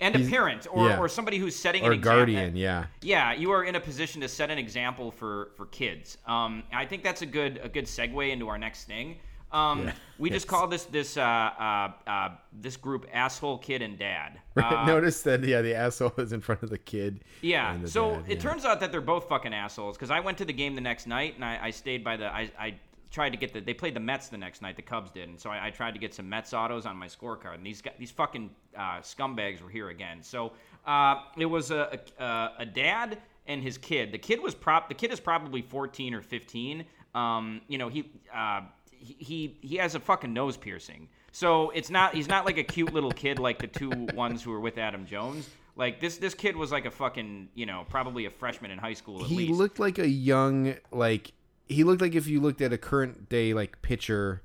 and a parent or,
yeah.
or somebody who's setting
or
an example.
guardian, yeah.
Yeah, you are in a position to set an example for for kids. Um, I think that's a good a good segue into our next thing. Um,
Yeah.
We just call this this uh, uh, uh, this group asshole kid and dad. Uh,
Notice that yeah, the asshole is in front of the kid.
yeah.
the
So
dad,
it
yeah.
turns out that they're both fucking assholes because I went to the game the next night and I, I stayed by the I, I tried to get the they played the Mets the next night the Cubs did and so I, I tried to get some Mets autos on my scorecard and these these fucking uh, scumbags were here again. So uh, it was a, a a dad and his kid. The kid was prop the kid is probably 14 or 15. Um, you know he. Uh, he, he has a fucking nose piercing. So it's not he's not like a cute little kid like the two ones who were with Adam Jones. Like this this kid was like a fucking you know probably a freshman in high school at
he
least.
looked like a young like he looked like if you looked at a current day like pitcher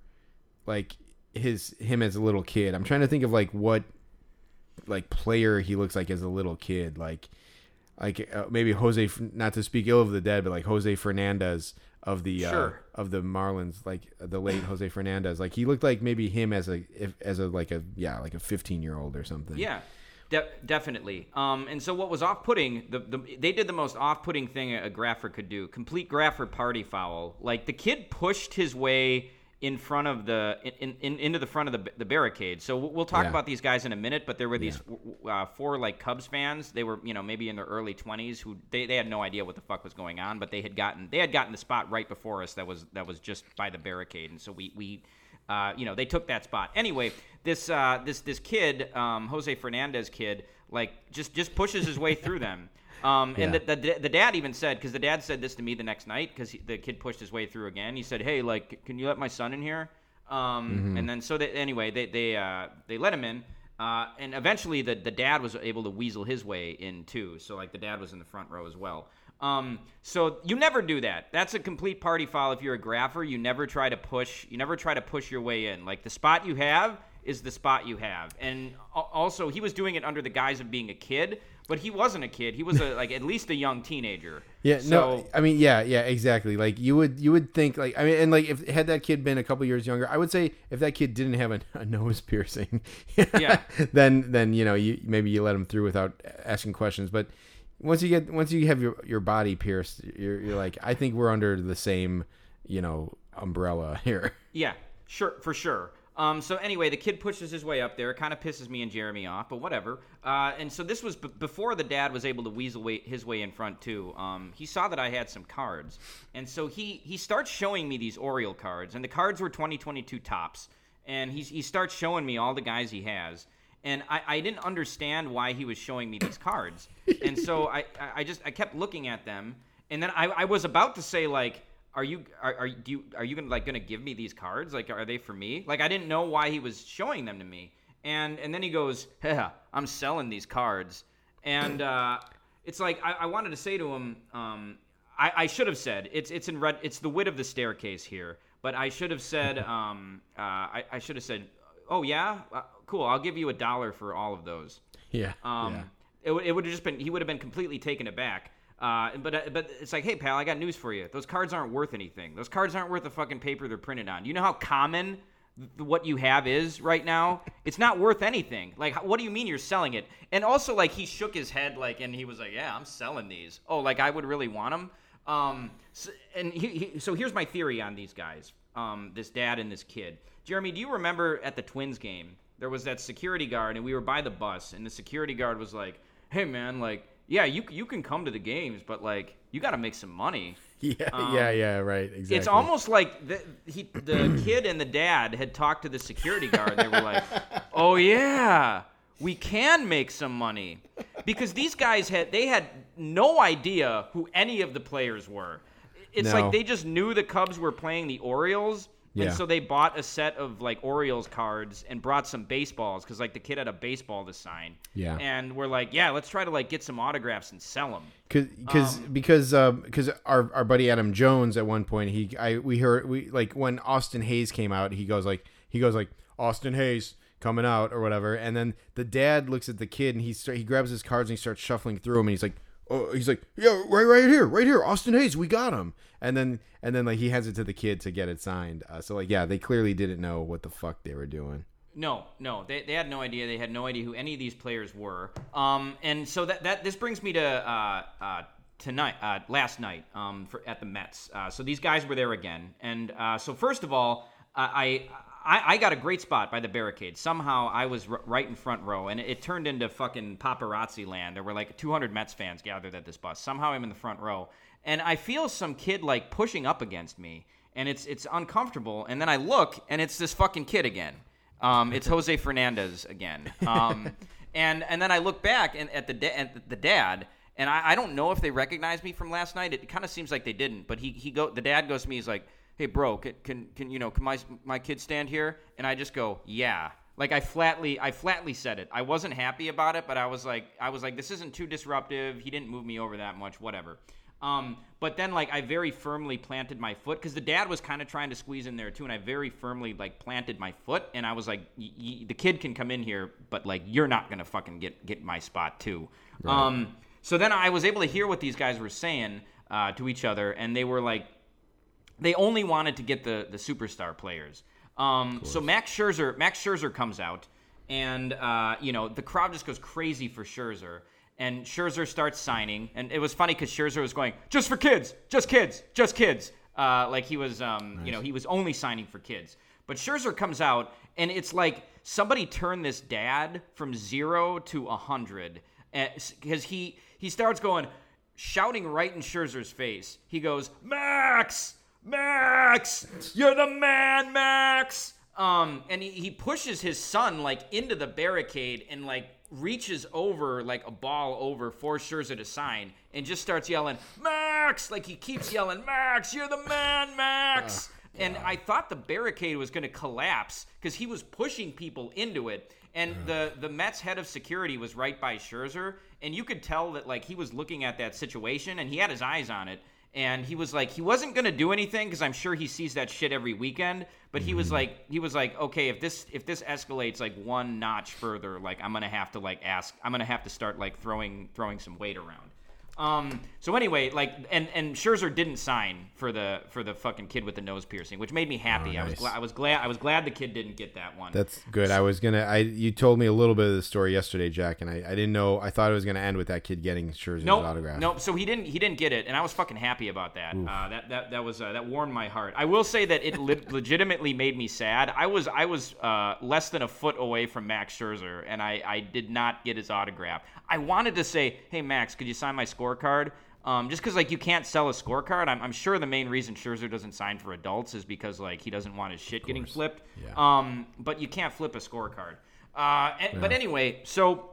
like his him as a little kid i'm trying to think of like what like player he looks like as a little kid like like uh, maybe jose not to speak ill of the dead but like jose fernandez of the uh, of the marlins like the late jose fernandez like he looked like maybe him as a if, as a like a yeah like a 15 year old or something
Yeah, de- definitely. Um, and so what was off-putting? The, the they did the most off-putting thing a Graffer could do: complete Graffer party foul. Like the kid pushed his way in front of the in, in into the front of the the barricade. So we'll talk
Yeah.
about these guys in a minute. But there were these uh, four like Cubs fans. They were you know maybe in their early twenties who they, they had no idea what the fuck was going on, but they had gotten they had gotten the spot right before us that was that was just by the barricade, and so we we uh, you know, they took that spot. Anyway, this uh, this this kid, um, Jose Fernandez kid, like just just pushes his way through them. Um, and
Yeah.
the, the the dad even said because the dad said this to me the next night because the kid pushed his way through again. He said, "Hey, like, can you let my son in here?" Um,
Mm-hmm.
And then so they, anyway, they they uh, they let him in. Uh, and eventually, the, the dad was able to weasel his way in too. So like the dad was in the front row as well. Um, so you never do that. That's a complete party foul if you're a grapher. You never try to push. You never try to push your way in. Like the spot you have is the spot you have. And also, he was doing it under the guise of being a kid, but he wasn't a kid. He was a, like at least a young teenager.
Yeah,
So,
no, I mean, yeah, yeah, exactly. Like you would, you would think, like, I mean, and like if had that kid been a couple years younger, I would say if that kid didn't have a, a nose piercing,
Yeah.
then then you know you maybe you let him through without asking questions. But once you get once you have your your body pierced, you're you're like, I think we're under the same, you know, umbrella here.
Yeah, sure, for sure. Um, so anyway, the kid pushes his way up there. It kind of pisses me and Jeremy off, but whatever. Uh, and so this was b- before the dad was able to weasel way- his way in front too. Um, he saw that I had some cards, and so he he starts showing me these Oriole cards, and the cards were 2022 Topps. And he he starts showing me all the guys he has, and I, I didn't understand why he was showing me these cards, and so I I just I kept looking at them, and then I, I was about to say like are you are, are do you are you gonna like gonna give me these cards? Like are they for me? Like i didn't know why he was showing them to me. And and then he goes yeah i'm selling these cards. And uh it's like i, I wanted to say to him um I, I should have said it's it's in red it's the width of the staircase here but i should have said um uh i, I should have said oh yeah? Uh, cool i'll give you a dollar for all of those.
Yeah,
um,
yeah.
it, it would have just been he would have been completely taken aback. Uh, but uh, but it's like, hey pal, I got news for you. Those cards aren't worth anything. Those cards aren't worth the fucking paper they're printed on. You know how common th- what you have is right now? It's not worth anything. Like, what do you mean you're selling it? And also, like, he shook his head, like, and he was like, yeah, I'm selling these. Oh, like I would really want them. Um, so, and he, he, so here's my theory on these guys. Um, this dad and this kid. Jeremy, do you remember at the Twins game? There was that security guard, and we were by the bus, and the security guard was like, "Hey, man, like, yeah, you you can come to the games, but like, you got to make some money."
Yeah,
Um,
yeah, yeah, right. Exactly.
It's almost like the he, the kid and the dad had talked to the security guard. They were like, "Oh yeah, we can make some money," because these guys had they had no idea who any of the players were. It's
No.
like they just knew the Cubs were playing the Orioles,
Yeah.
And so they bought a set of like Orioles cards and brought some baseballs because like the kid had a baseball to sign.
Yeah.
And we're like, yeah, let's try to like get some autographs and sell them.
Cause, cause,
Um,
because, because our, our buddy Adam Jones at one point he I we heard we like when Austin Hays came out he goes like he goes like Austin Hays coming out or whatever and then the dad looks at the kid and he start, he grabs his cards and he starts shuffling through them and he's like oh he's like yeah right right here right here Austin Hays we got him and then and then like he hands it to the kid to get it signed uh, so like yeah they clearly didn't know what the fuck they were doing
No, no, they, they had no idea. They had no idea who any of these players were. Um, and so that, that this brings me to uh, uh, tonight, uh, last night, um, for, at the Mets. Uh, so these guys were there again, and uh, so first of all, I, I I got a great spot by the barricade. Somehow I was r- right in front row, and it, it turned into fucking paparazzi land. There were like 200 Mets fans gathered at this bus. Somehow I'm in the front row, and I feel some kid like pushing up against me, and it's it's uncomfortable. And then I look, and it's this fucking kid again. Um, it's Jose Fernandez again. Um, and and then I look back and at the da- at the dad, and I, I don't know if they recognized me from last night. It kind of seems like they didn't. But he he go the dad goes to me. He's like, "Hey, bro, can can, can you know can my my kid stand here?" And I just go, "Yeah." Like I flatly I flatly said it. I wasn't happy about it, but I was like I was like this isn't too disruptive. He didn't move me over that much. Whatever. Um, but then, like, I very firmly planted my foot because the dad was kind of trying to squeeze in there too, and I very firmly like planted my foot, and I was like, y- y- "The kid can come in here, but like, you're not gonna fucking get get my spot too." Um, so then I was able to hear what these guys were saying uh, to each other, and they were like, they only wanted to get the the superstar players. Um, so Max Scherzer, Max Scherzer comes out, and uh, you know the crowd just goes crazy for Scherzer. And Scherzer starts signing, and it was funny because Scherzer was going just for kids, just kids, just kids. Uh, like he was, um, you know, he was only signing for kids. But Scherzer comes out, and it's like somebody turned this dad from zero to a hundred, because he he starts going shouting right in Scherzer's face. He goes, Max, Max, you're the man, Max. Um, and he, he pushes his son like into the barricade and like reaches over like a ball over for Scherzer to sign and just starts yelling, Max! Like he keeps yelling, Max, you're the man, Max! and I thought the barricade was going to collapse because he was pushing people into it. And the, the Mets head of security was right by Scherzer, and you could tell that like he was looking at that situation and he had his eyes on it. And he was like, he wasn't gonna do anything because I'm sure he sees that shit every weekend. But he was mm-hmm. like, he was like, okay, if this if this escalates like one notch further, like I'm gonna have to like ask, I'm gonna have to start like throwing throwing some weight around. Um. So anyway, like, and and Scherzer didn't sign for the for the fucking kid with the nose piercing, which made me happy. I was glad. I was glad. I was glad the kid didn't get that one.
That's good. I was gonna. I you told me a little bit of the story yesterday, Jack, and I, I didn't know. I thought it was gonna end with that kid getting Scherzer's
Nope,
autograph.
nope. So he didn't. He didn't get it, and I was fucking happy about that. Uh, that that that was uh, that warmed my heart. I will say that it le- legitimately made me sad. I was I was uh, less than a foot away from Max Scherzer, and I I did not get his autograph. I wanted to say, hey Max, could you sign my scorecard? Um, just because like you can't sell a scorecard, I'm, I'm sure the main reason Scherzer doesn't sign for adults is because like he doesn't want his shit getting flipped.
Yeah.
Um, but you can't flip a scorecard. Uh, and, But anyway, so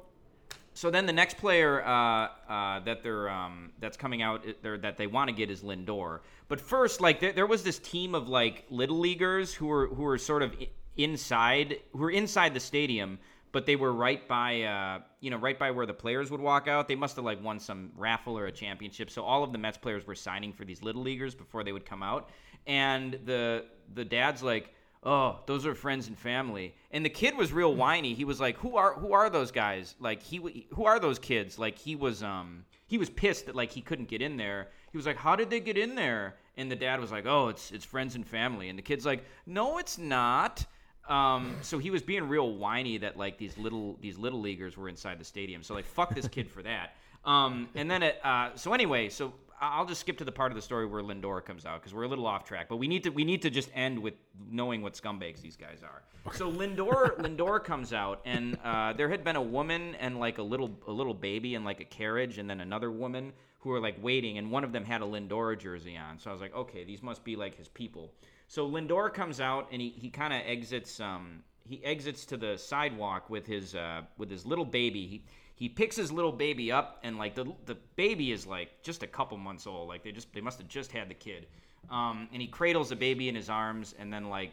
so then the next player uh, uh, that they're um, that's coming out there that they want to get is Lindor. But first, like there, there was this team of like little leaguers who were who were sort of inside who were inside the stadium, but they were right by uh, you know right by where the players would walk out. They must have like won some raffle or a championship. So all of the Mets players were signing for these little leaguers before they would come out. And the the dad's like oh those are friends and family. And the kid was real whiny. He was like who are who are those guys? Like he who are those kids? Like he was um he was pissed that like he couldn't get in there. He was like how did they get in there? And the dad was like oh it's it's friends and family. And the kid's like no it's not um, so he was being real whiny that like these little these little leaguers were inside the stadium. So like fuck this kid for that. Um, and then it, uh, so anyway, so I'll just skip to the part of the story where Lindor comes out because we're a little off track. But we need to we need to just end with knowing what scumbags these guys are. So Lindor Lindor comes out and uh, there had been a woman and like a little a little baby in like a carriage and then another woman who were like waiting and one of them had a Lindor jersey on. So I was like, okay, these must be like his people. So Lindor comes out and he, he kind of exits um he exits to the sidewalk with his uh with his little baby. He he picks his little baby up and like the the baby is like just a couple months old. Like they just they must have just had the kid. Um, and he cradles the baby in his arms, and then like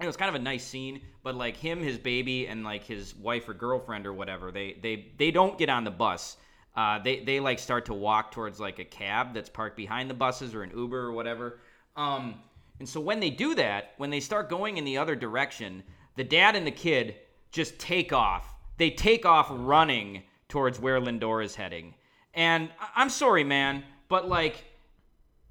it was kind of a nice scene, but like him, his baby, and like his wife or girlfriend or whatever, they they they don't get on the bus. Uh, they they like start to walk towards like a cab that's parked behind the buses or an Uber or whatever. Um, and so when they do that, when they start going in the other direction, the dad and the kid just take off. They take off running towards where Lindor is heading. And I'm sorry, man, but like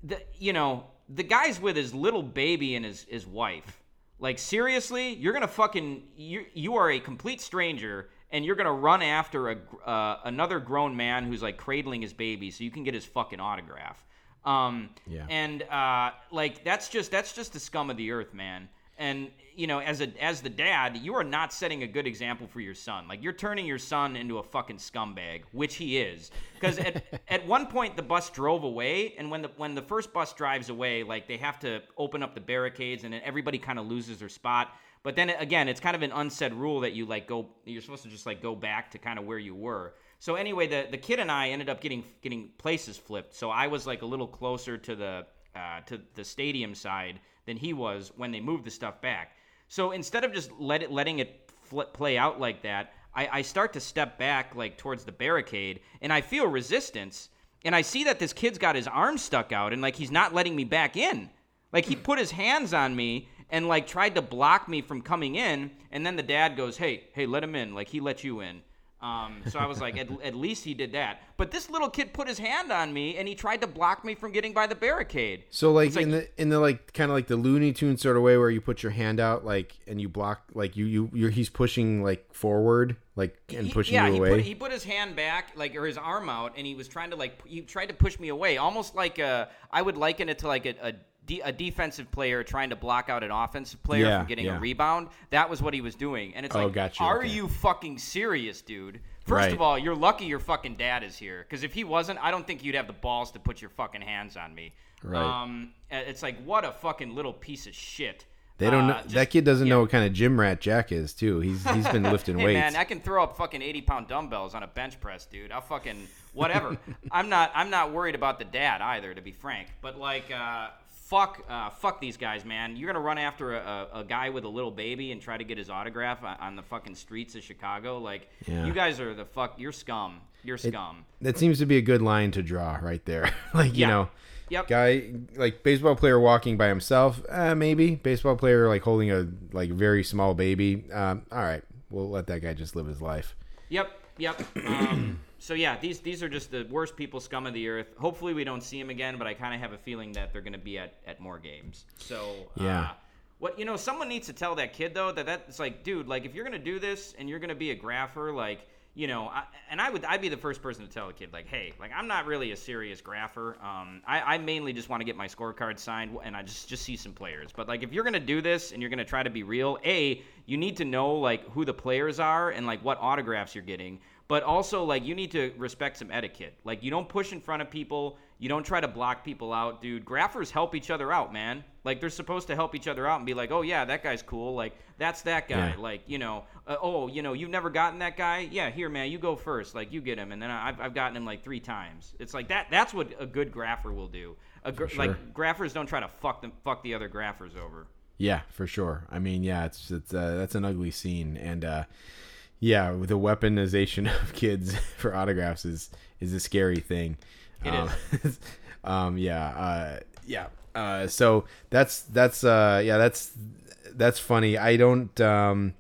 the you know the guy's with his little baby and his his wife. Like seriously, you're gonna fucking you you are a complete stranger and you're gonna run after a uh, another grown man who's like cradling his baby so you can get his fucking autograph. Um,
Yeah.
And uh, like that's just that's just the scum of the earth, man. And you know, as a as the dad, you are not setting a good example for your son. Like you're turning your son into a fucking scumbag, which he is. Because at at one point the bus drove away, and when the when the first bus drives away, like they have to open up the barricades, and then everybody kind of loses their spot. But then again, it's kind of an unsaid rule that you like go. You're supposed to just like go back to kind of where you were. So anyway, the the kid and I ended up getting getting places flipped. So I was like a little closer to the uh, to the stadium side than he was when they moved the stuff back. So instead of just let it letting it fl- play out like that, I, I start to step back like towards the barricade, and I feel resistance, and I see that this kid's got his arm stuck out, and like he's not letting me back in. Like he put his hands on me and like tried to block me from coming in, and then the dad goes, "Hey, hey, let him in." Like he let you in. Um, so I was like, at, at least he did that. But this little kid put his hand on me and he tried to block me from getting by the barricade.
So like,
like-
in the in the like kind of like the Looney Tune sort of way where you put your hand out like and you block like you you you're, he's pushing like forward like and
He-
pushing
yeah,
you
he
away.
put, he put his hand back, like or his arm out, and he was trying to like he tried to push me away, almost like a. I would liken it to like a. a de- a defensive player trying to block out an offensive player
Yeah,
from getting
yeah.
a rebound. That was what he was doing, and it's
Oh,
like,
gotcha,
are
okay.
you fucking serious, dude? First
Right.
of all, you're lucky your fucking dad is here, because if he wasn't, I don't think you'd have the balls to put your fucking hands on me.
Right.
Um, it's like what a fucking little piece of shit.
they don't know
Uh, just-
that kid doesn't
yeah.
know what kind of gym rat Jack is too. He's he's been lifting
Hey
weights.
man, I can throw up fucking eighty pound dumbbells on a bench press, dude. I'll fucking whatever. I'm not I'm not worried about the dad either, to be frank. But like, uh, fuck uh, fuck these guys, man. You're gonna run after a, a, a guy with a little baby and try to get his autograph on, on the fucking streets of Chicago. Like,
Yeah.
you guys are the fuck. You're scum. You're scum.
that seems to be a good line to draw right there. like you
Yeah.
know,
Yep.
guy like baseball player walking by himself. Uh, maybe baseball player like holding a like very small baby. Um, all right, we'll let that guy just live his life.
Yep, yep. Um, so yeah, these these are just the worst people, scum of the earth. Hopefully, we don't see them again, but I kind of have a feeling that they're going to be at, at more games. So
Yeah.
Uh, what you know, someone needs to tell that kid though that that's like, dude, like if you're going to do this and you're going to be a grapher, like. You know, I, and I would, I'd be the first person to tell a kid, like, hey, like I'm not really a serious grapher. Um, I, I mainly just want to get my scorecard signed, and I just just see some players. But like, if you're gonna do this and you're gonna try to be real, a, you need to know like who the players are and like what autographs you're getting but also like you need to respect some etiquette. Like you don't push in front of people, you don't try to block people out, dude. Graphers help each other out, man. Like they're supposed to help each other out and be like, "Oh yeah, that guy's cool. Like that's that guy."
Yeah.
Like, you know, uh, "Oh, you know, you've never gotten that guy? Yeah, here, man, you go first. Like you get him." And then I've I've gotten him like 3 times. It's like that that's what a good grapher will do. A gr-
sure.
like graphers don't try to fuck them fuck the other graphers over.
Yeah, for sure. I mean, yeah, it's it's uh, that's an ugly scene, and uh, yeah, with the weaponization of kids for autographs is is a scary thing.
It
um, is. um, yeah, uh, yeah. Uh, so that's that's uh, yeah, that's that's funny. I don't. Um,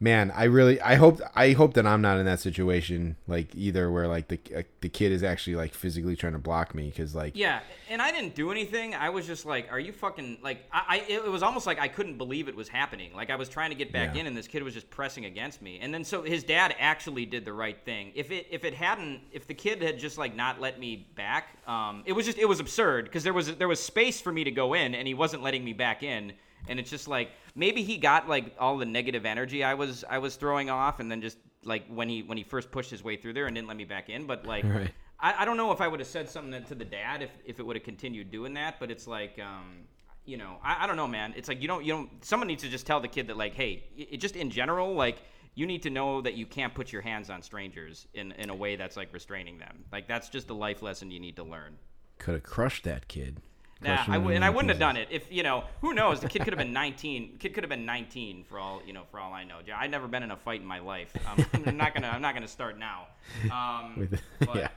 man, I really I hope I hope that I'm not in that situation like either where like the uh, the kid is actually like physically trying to block me because like
Yeah, and I didn't do anything. I was just like, "Are you fucking like?" I, I it was almost like I couldn't believe it was happening. Like I was trying to get back
Yeah.
in, and this kid was just pressing against me. And then so his dad actually did the right thing. If it if it hadn't, if the kid had just like not let me back, um, it was just it was absurd because there was there was space for me to go in, and he wasn't letting me back in. And it's just like maybe he got like all the negative energy I was I was throwing off, and then just like when he when he first pushed his way through there and didn't let me back in. But like
Right.
I, I don't know if I would have said something to the dad if, if it would have continued doing that, but it's like, um, you know, I, I don't know, man. It's like you don't you don't. Someone needs to just tell the kid that like, hey, it, just in general, like you need to know that you can't put your hands on strangers in in a way that's like restraining them. Like that's just a life lesson you need to learn.
could have crushed that kid.
Nah, I w- and I wouldn't have done it if you know. Who knows? The kid could have been 19. Kid could have been 19 for all you know. For all I know, I've never been in a fight in my life. Um, I'm not gonna. I'm not gonna start now. Um,
With-
but,
yeah.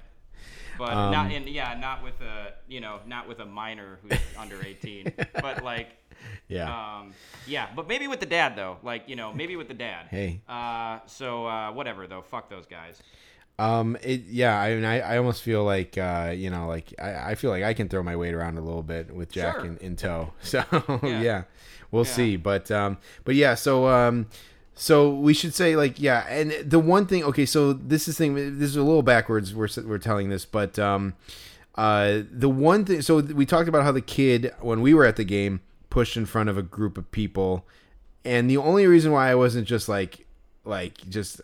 But
Um,
not in yeah, not with a you know, not with a minor who's under 18. But like,
Yeah.
um, yeah. But maybe with the dad though. Like you know, maybe with the dad.
Hey.
Uh, so uh, whatever though. Fuck those guys.
Um, it, yeah, I mean, I, I almost feel like, uh, you know, like I, I feel like I can throw my weight around a little bit with Jack
Sure.
in, in tow. So
Yeah.
yeah, we'll
Yeah.
see. But, um, but yeah, so, um, so we should say like, yeah. And the one thing, okay, so this is thing, this is a little backwards. We're, we're telling this, but, um, uh, the one thing, so we talked about how the kid, when we were at the game, pushed in front of a group of people. And the only reason why I wasn't just like, like, just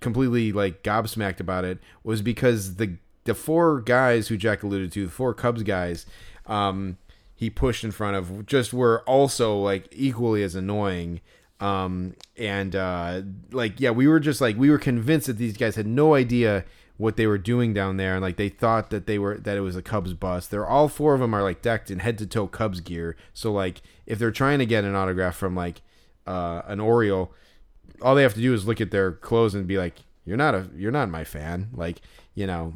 completely like gobsmacked about it was because the the four guys who Jack alluded to, the four Cubs guys, um, he pushed in front of just were also like equally as annoying. Um, and uh, like yeah, we were just like we were convinced that these guys had no idea what they were doing down there, and like they thought that they were that it was a Cubs bus. They're all four of them are like decked in head to toe Cubs gear. So like if they're trying to get an autograph from like uh, an Oriole, all they have to do is look at their clothes and be like, "You're not a, you're not my fan." Like, you know,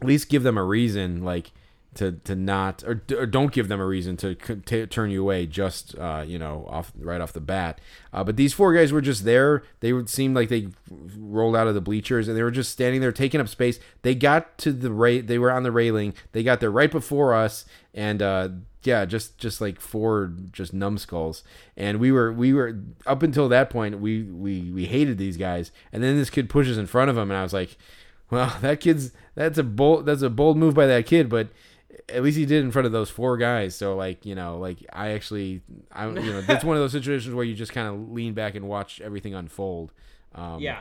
at least give them a reason, like to to not, or, or don't give them a reason to t- turn you away just, uh, you know, off right off the bat. Uh, but these four guys were just there. They would seem like they rolled out of the bleachers and they were just standing there taking up space. They got to the ra- They were on the railing. They got there right before us, and uh, yeah, just just like four just numbskulls. And we were we were up until that point we we we hated these guys. And then this kid pushes in front of him, and I was like, well, that kid's that's a bold that's a bold move by that kid, but at least he did in front of those four guys. So like you know like I actually I you know that's one of those situations where you just kind of lean back and watch everything unfold. Um,
Yeah.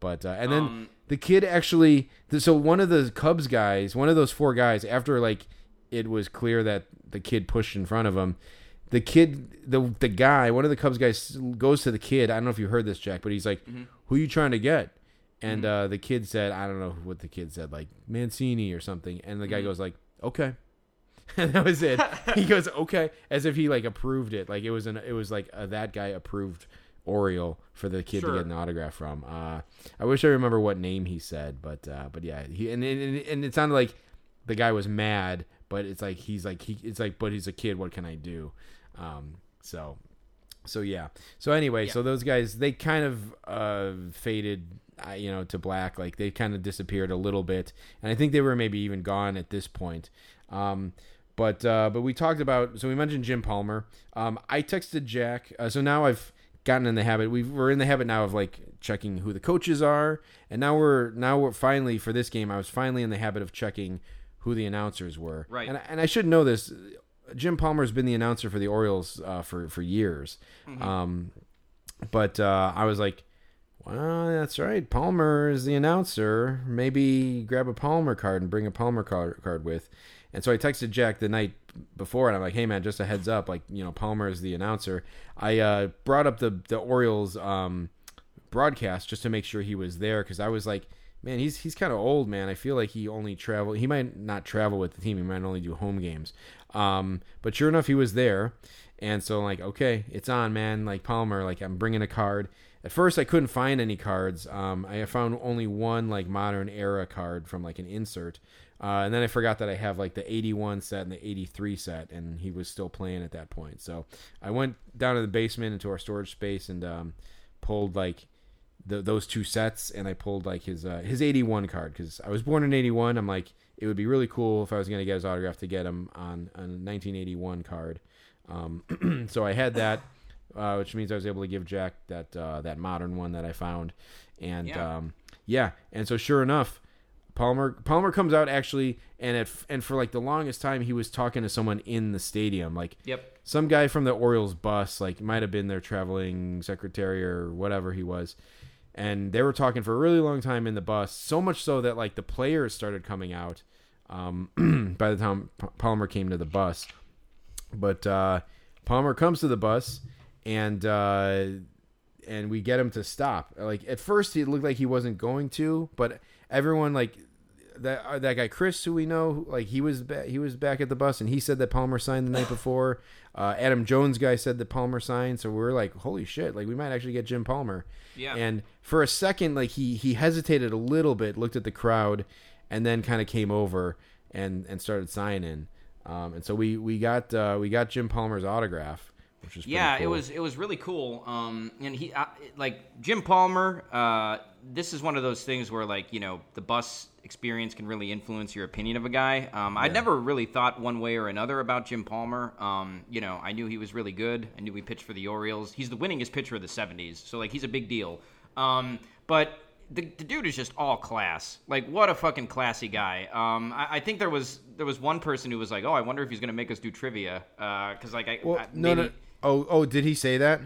but uh, and then
Um,
the kid actually, so one of the Cubs guys, one of those four guys, after like it was clear that the kid pushed in front of him, the kid, the the guy, one of the Cubs guys goes to the kid. I don't know if you heard this, Jack, but he's like, "Who are you trying to get?" And uh, the kid said, "I don't know what the kid said, like Mancini or something." And the guy goes like, "Okay." And that was it. he goes, "Okay," as if he like approved it, like it was an it was like a, that guy approved Oriole for the kid
Sure.
to get an autograph from. Uh, I wish I remember what name he said, but uh, but yeah, he and, and and it sounded like the guy was mad, but it's like he's like he it's like but he's a kid. What can I do? Um, so so yeah. So anyway, so those guys they kind of uh, faded, uh, you know, to black. Like they kind of disappeared a little bit, and I think they were maybe even gone at this point. Um, but uh, but we talked about so we mentioned Jim Palmer. Um, I texted Jack. Uh, so now I've gotten in the habit. We we're in the habit now of like checking who the coaches are, and now we're now we're finally for this game. I was finally in the habit of checking who the announcers were.
Right.
And I- and I should know this. Jim Palmer's been the announcer for the Orioles uh, for for years. Um, but uh, I was like, well, that's right. Palmer is the announcer. Maybe grab a Palmer card and bring a Palmer card, card with. And so I texted Jack the night before, and I'm like, hey man, just a heads up, like you know, Palmer is the announcer. I uh, brought up the the Orioles um, broadcast just to make sure he was there because I was like, man, he's he's kind of old, man. I feel like he only travel. He might not travel with the team. He might only do home games. Um, but sure enough, he was there, and so like, okay, it's on, man. Like Palmer, like I'm bringing a card. At first, I couldn't find any cards. Um, I found only one like modern era card from like an insert. Uh, and then I forgot that I have like the 81 set and the 83 set, and he was still playing at that point. So I went down to the basement into our storage space and um, pulled like the, those two sets, and I pulled like his uh, his 81 card because I was born in 81. I'm like, it would be really cool if I was gonna get his autograph to get him on a 1981 card. Um, so I had that, uh, which means I was able to give Jack that uh, that modern one that I found, and
Yeah.
um, yeah, and so sure enough, Palmer Palmer comes out actually, and at and for like the longest time he was talking to someone in the stadium, like
Yep.
some guy from the Orioles bus, like might have been their traveling secretary or whatever he was. And they were talking for a really long time in the bus, so much so that like the players started coming out um, by the time Palmer came to the bus. But uh, Palmer comes to the bus, and uh, and we get him to stop. Like at first, it looked like he wasn't going to, but everyone like that uh, that guy Chris, who we know, like he was ba- he was back at the bus, and he said that Palmer signed the night before. Uh, Adam Jones guy said that Palmer signed, so we are like, holy shit, like we might actually get Jim Palmer.
Yeah.
And for a second, like he he hesitated a little bit, looked at the crowd, and then kind of came over and and started signing. Um, and so we we got uh, we got Jim Palmer's autograph, which was
Yeah, it was it was really cool. Um, and he uh, like Jim Palmer. Uh, this is one of those things where like you know the bus experience can really influence your opinion of a guy. Um, I'd never really thought one way or another about Jim Palmer. Um, you know, I knew he was really good. I knew he pitched for the Orioles. He's the winningest pitcher of the '70s, so like he's a big deal. Um, but the, the dude is just all class. Like what a fucking classy guy. Um, I, I think there was there was one person who was like, oh, I wonder if he's gonna make us do trivia because like I,
Well,
I
no,
maybe,
no. Oh, oh, did he say that?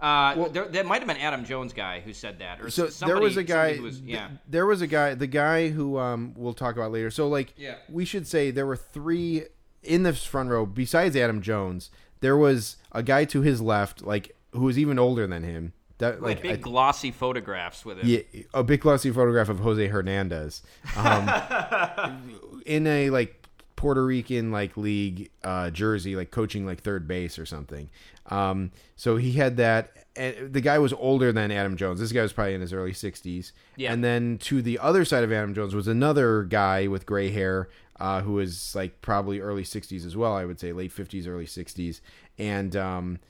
Uh, there, there might have been Adam Jones guy who said that, or
So
s-
there was a
somebody-
guy.
somebody was,
th-
yeah,
there was a guy. The guy who um we'll talk about later. So like,
Yeah.
we should say there were three in this front row besides Adam Jones. There was a guy to his left, like who was even older than him. That
like
like
big
I-
glossy photographs with him.
yeah, a big glossy photograph of Jose Hernandez, um, in a like Puerto Rican like league uh, jersey, like coaching like third base or something. Um, so he had that. And the guy was older than Adam Jones. This guy was probably in his early sixties.
Yeah.
And then to the other side of Adam Jones was another guy with gray hair, uh, who was like probably early sixties as well. I would say late fifties, early sixties, and um,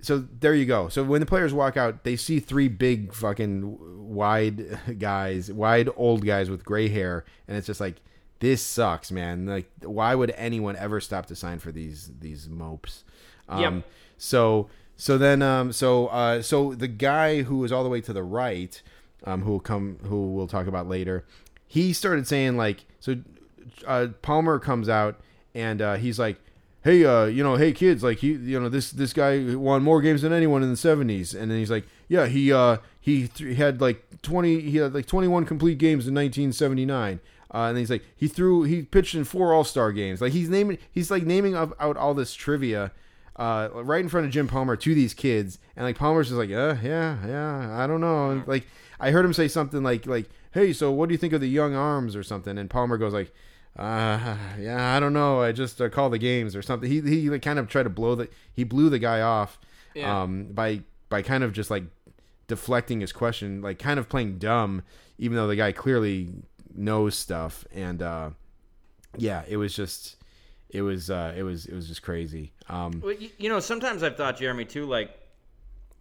so there you go. So when the players walk out, they see three big fucking wide guys, wide old guys with gray hair, and it's just like this sucks, man. Like why would anyone ever stop to sign for these these mopes? Um,
Yep.
So so then um so uh so the guy who was all the way to the right, um who will come who we'll talk about later, he started saying like so uh Palmer comes out and uh he's like hey uh you know hey kids like he you know this this guy won more games than anyone in the 70s and then he's like yeah he uh he th- had like 20 he had like 21 complete games in 1979 uh, and then he's like he threw he pitched in four all-star games like he's naming he's like naming out out all this trivia uh, right in front of Jim Palmer to these kids, and like Palmer's just like, yeah, yeah, yeah, I don't know. And, like I heard him say something like, like, hey, so what do you think of the young arms or something? And Palmer goes like, uh, yeah, I don't know. I just uh, call the games or something. He he like, kind of tried to blow the he blew the guy off,
Yeah.
um, by by kind of just like deflecting his question, like kind of playing dumb, even though the guy clearly knows stuff. And uh, yeah, it was just. It was uh, it was it was just crazy. Um,
Well, you, you know, sometimes I've thought Jeremy too, like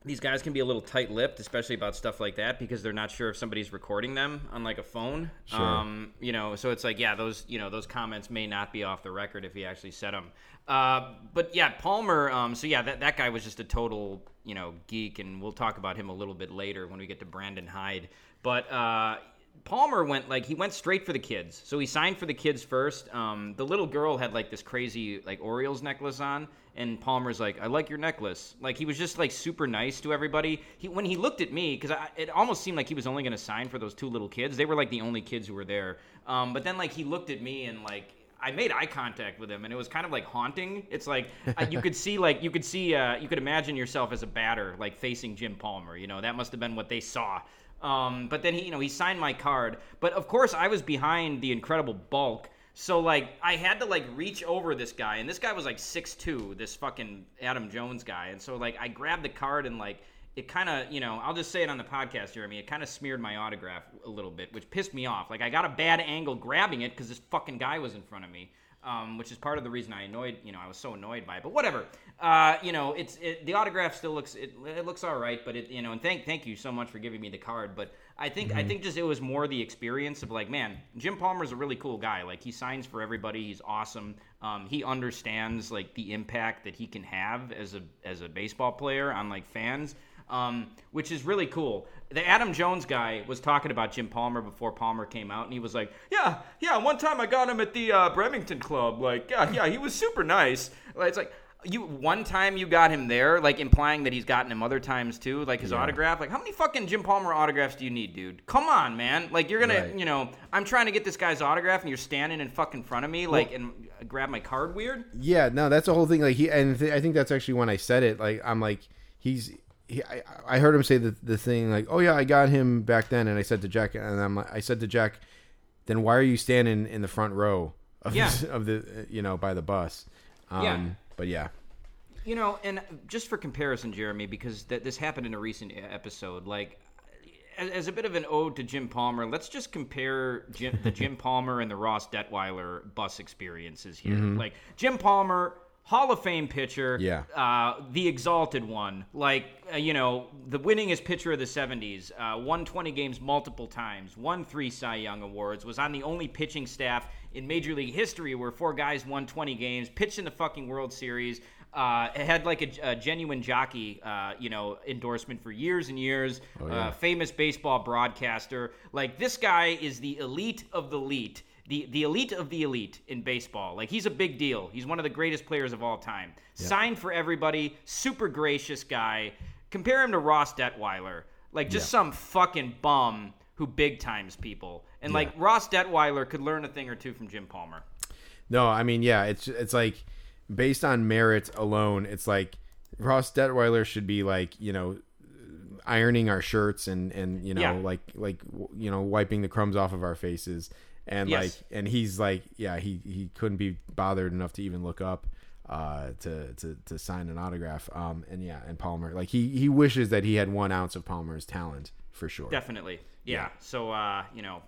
these guys can be a little tight-lipped, especially about stuff like that, because they're not sure if somebody's recording them on like a phone.
Sure.
Um, you know, so it's like, yeah, those you know those comments may not be off the record if he actually said them. Uh, but yeah, Palmer. Um, so yeah, that that guy was just a total you know geek, and we'll talk about him a little bit later when we get to Brandon Hyde. But uh, Palmer went like he went straight for the kids. So he signed for the kids first. Um, the little girl had like this crazy like Orioles necklace on, and Palmer's like, "I like your necklace." Like he was just like super nice to everybody. He when he looked at me because it almost seemed like he was only going to sign for those two little kids. They were like the only kids who were there. Um, but then like he looked at me and like. I made eye contact with him, and it was kind of like haunting. It's like you could see, like you could see, uh, you could imagine yourself as a batter, like facing Jim Palmer. You know, that must have been what they saw. Um, but then he, you know, he signed my card. But of course, I was behind the incredible bulk. So like, I had to like reach over this guy, and this guy was like 6'2", this fucking Adam Jones guy. And so like, I grabbed the card and like, it kind of, you know, I'll just say it on the podcast, Jeremy. It kind of smeared my autograph a little bit, which pissed me off. Like, I got a bad angle grabbing it because this fucking guy was in front of me. Um, which is part of the reason I annoyed, you know, I was so annoyed by it. But whatever, uh, you know, it's it, the autograph still looks it, it looks all right. But it, you know, and thank thank you so much for giving me the card. But I think I think just it was more the experience of like, man, Jim Palmer's a really cool guy. Like he signs for everybody. He's awesome. Um, he understands like the impact that he can have as a as a baseball player on like fans um, which is really cool. The Adam Jones guy was talking about Jim Palmer before Palmer came out, and he was like, "Yeah, yeah. One time I got him at the uh, Bremerton Club. Like, yeah, yeah, he was super nice. Like, it's like." You one time you got him there, like implying that he's gotten him other times too, like his autograph. Like, how many fucking Jim Palmer autographs do you need, dude? Come on, man. Like, you're gonna,
Right.
you know, I'm trying to get this guy's autograph, and you're standing in fucking front of me, like, and grab my card weird.
Yeah, no, that's the whole thing. Like he, and th- I think that's actually when I said it. Like I'm like, he's. He, I, I heard him say the the thing like, oh yeah, I got him back then, and I said to Jack, and I'm, like- I said to Jack, then why are you standing in the front row of,
Yeah.
this, of the uh, you know by the bus? Um,
Yeah.
But yeah,
You know, and just for comparison, Jeremy, because th- this happened in a recent episode, like as, as a bit of an ode to Jim Palmer, let's just compare Jim, the Jim Palmer and the Ross Detweiler bus experiences here. Like Jim Palmer, Hall of Fame pitcher,
Yeah.
uh, the exalted one, like uh, you know, the winningest pitcher of the '70s, uh, won 20 games multiple times, won three Cy Young awards, was on the only pitching staff in Major League history where four guys won 20 games, pitched in the fucking World Series. Uh, had like a, a genuine jockey, uh, you know, endorsement for years and years.
Oh, yeah.
uh, famous baseball broadcaster. Like this guy is the elite of the elite, the the elite of the elite in baseball. Like he's a big deal. He's one of the greatest players of all time. Signed for everybody. Super gracious guy. Compare him to Ross Detweiler. Like just
Yeah.
some fucking bum who big times people. And like Ross Detweiler could learn a thing or two from Jim Palmer.
no, I mean yeah, it's it's like based on merit alone, it's like Ross Detweiler should be like you know ironing our shirts and and you know
Yeah.
like like you know wiping the crumbs off of our faces and
Yes.
like and he's like yeah he he couldn't be bothered enough to even look up uh to to to sign an autograph um and yeah and Palmer like he he wishes that he had one ounce of Palmer's talent for sure
Definitely. Yeah. So, uh, you know,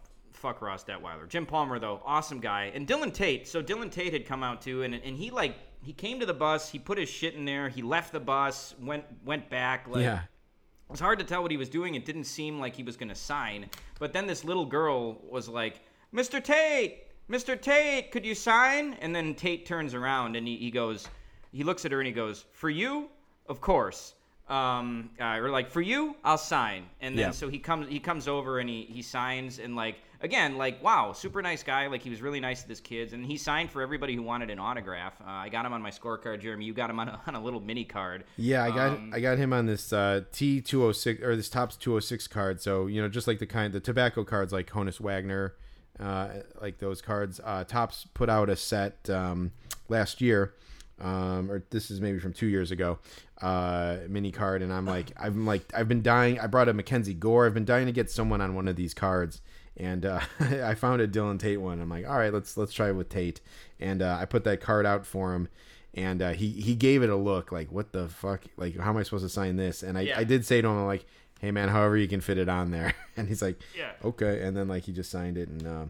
fuck Ross Detweiler. Jim Palmer, though, awesome guy. And Dylan Tate. So, Dylan Tate had come out too, and, and he, like, he came to the bus, he put his shit in there, he left the bus, went went back. Like,
yeah
It was hard to tell what he was doing. It didn't seem like he was going to sign. But then this little girl was like, Mr. Tate, Mr. Tate, could you sign? And then Tate turns around and he, he goes, he looks at her and he goes, For you? Of course. Um, uh, or like for you, I'll sign. And then
Yeah.
so he comes he comes over and he, he signs and like again like wow super nice guy like he was really nice to his kids and he signed for everybody who wanted an autograph. Uh, I got him on my scorecard, Jeremy. You got him on a, on a little mini card.
Yeah, I got
Um,
I got him on this uh, T two hundred six or this Topps two hundred six card. So you know, just like the kind the tobacco cards like Honus Wagner, uh, like those cards. Uh, Topps put out a set um, last year, um, or this is maybe from two years ago, uh, mini card, and I'm like I'm like I've been dying. I brought a Mackenzie Gore. I've been dying to get someone on one of these cards. And uh, I found a Dylan Tate one. I'm like, all right, let's let's try it with Tate. And uh, I put that card out for him, and uh, he he gave it a look like what the fuck like how am i supposed to sign this and i,
Yeah.
I did say to him I'm like hey man however you can fit it on there and he's like
Yeah.
okay and then like he just signed it and uh,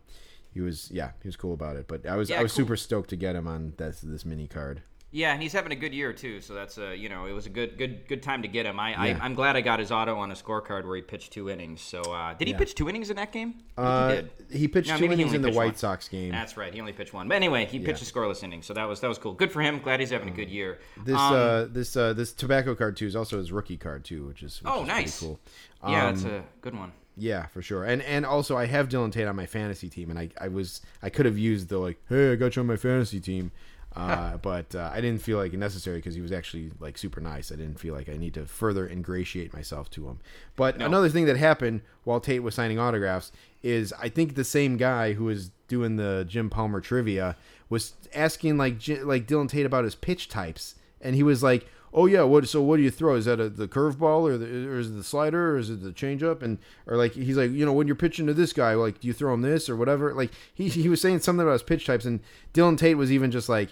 he was yeah he was cool about it but i was
Yeah,
i was
cool.
super stoked to get him on this this mini card
Yeah, and he's having a good year too. So that's a you know it was a good good good time to get him. I,
Yeah.
I I'm glad I got his auto on a scorecard where he pitched two innings. So uh, did he
Yeah.
pitch two innings in that game?
Uh,
he did.
he pitched
No,
two innings in the white
one.
sox game
That's right. He only pitched one. But anyway, he pitched a scoreless inning, so that was that was cool. Good for him. Glad he's having a good year.
this
Um,
uh this uh this tobacco card too is also his rookie card too which is which
Oh,
is
nice.
cool
yeah,
Um,
that's a good one.
Yeah, for sure. And and also I have Dylan Tate on my fantasy team, and I, I was I could have used the like, hey, I got you on my fantasy team, uh, but uh, I didn't feel like it necessary because he was actually like super nice. I didn't feel like I need to further ingratiate myself to him. But another thing that happened while Tate was signing autographs is I think the same guy who was doing the Jim Palmer trivia was asking like J- like Dylan Tate about his pitch types, and he was like, "Oh yeah, what? So what do you throw? Is that a, the curveball or, the, or is it the slider or is it the changeup?" And or like he's like, you know, when you're pitching to this guy, like, do you throw him this or whatever? Like he he was saying something about his pitch types, and Dylan Tate was even just like.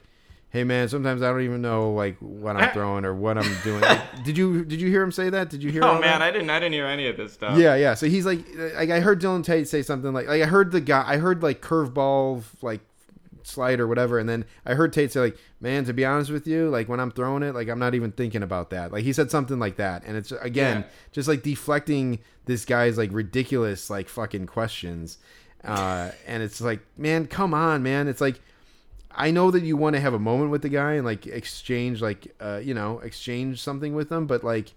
Hey man, sometimes I don't even know like what I'm throwing or what I'm doing. Like, did you did you hear him say that? Did you hear?
Oh man,
that?
I didn't I didn't hear any of this stuff.
Yeah, yeah. So he's like, like I heard Dylan Tate say something like, like I heard the guy, I heard like curveball, like slide or whatever, and then I heard Tate say like, man, to be honest with you, like when I'm throwing it, like I'm not even thinking about that. Like he said something like that, and it's again
Yeah.
just like deflecting this guy's like ridiculous like fucking questions, uh, and it's like, man, come on, man. It's like. I know that you want to have a moment with the guy and like exchange like uh you know exchange something with him, but like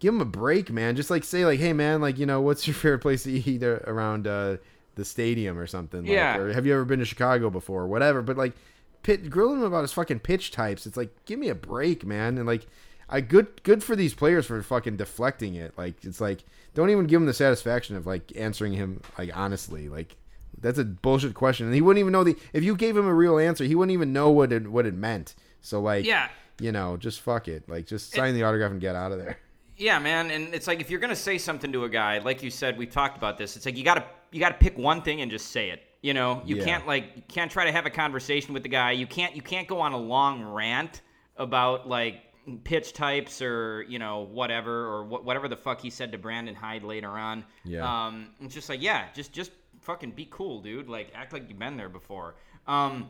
give him a break, man. Just like say like, hey man, like you know, what's your favorite place to eat around uh, the stadium or something? Like,
Yeah.
Or have you ever been to Chicago before? Whatever. But like, pit grill him about his fucking pitch types. It's like, give me a break, man. And like, I good good for these players for fucking deflecting it. Like it's like don't even give him the satisfaction of like answering him like honestly. Like that's a bullshit question, and he wouldn't even know the. If you gave him a real answer, he wouldn't even know what it what it meant. So like,
Yeah.
you know, just fuck it. Like just sign the autograph and get out of there.
Yeah, man, and it's like if you're gonna say something to a guy, like you said, we've talked about this. It's like you gotta you gotta pick one thing and just say it. You know, you
Yeah.
can't like you can't try to have a conversation with the guy. You can't you can't go on a long rant about like pitch types or you know whatever or wh- whatever the fuck he said to Brandon Hyde later on.
Yeah.
Um, it's just like yeah, just just fucking be cool, dude. Like act like you've been there before. Um,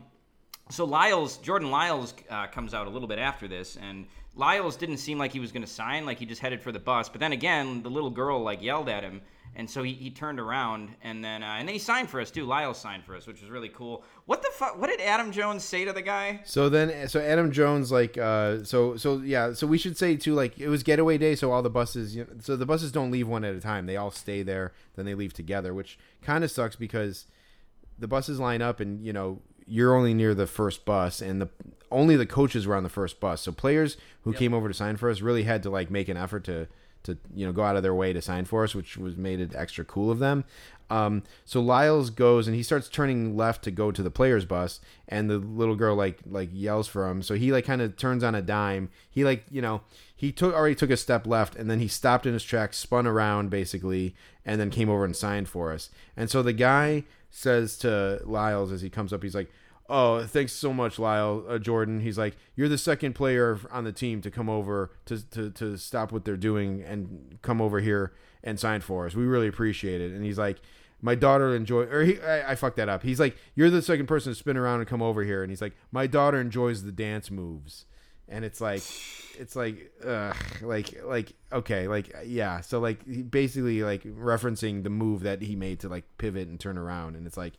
so Lyles, Jordan Lyles uh, comes out a little bit after this, and Lyles didn't seem like he was going to sign, like he just headed for the bus. But then again, the little girl like yelled at him, and so he, he turned around, and then uh, and then he signed for us too. Lyles signed for us, which was really cool. What the fuck? What did Adam Jones say to the guy?
So then, so Adam Jones, like, uh, so so yeah, so we should say too, like, it was getaway day, so all the buses, you know, so the buses don't leave one at a time; they all stay there, then they leave together, which kind of sucks because the buses line up, and you know, you're only near the first bus, and the only the coaches were on the first bus, so players who came over to sign for us really had to like make an effort to to you know go out of their way to sign for us, which was made it extra cool of them. Um, so Lyles goes and he starts turning left to go to the players bus, and the little girl like like yells for him. So he like kind of turns on a dime. He like you know he took already took a step left, and then he stopped in his tracks, spun around basically, and then came over and signed for us. And so the guy says to Lyles as he comes up, he's like. Oh, thanks so much, Lyle uh, Jordan. He's like, you're the second player on the team to come over to, to to stop what they're doing and come over here and sign for us. We really appreciate it. And he's like, my daughter enjoy or he I, I fucked that up. He's like, you're the second person to spin around and come over here. And he's like, my daughter enjoys the dance moves. And it's like, it's like, ugh, like, like, okay, like, yeah. So like, basically like referencing the move that he made to like pivot and turn around. And it's like,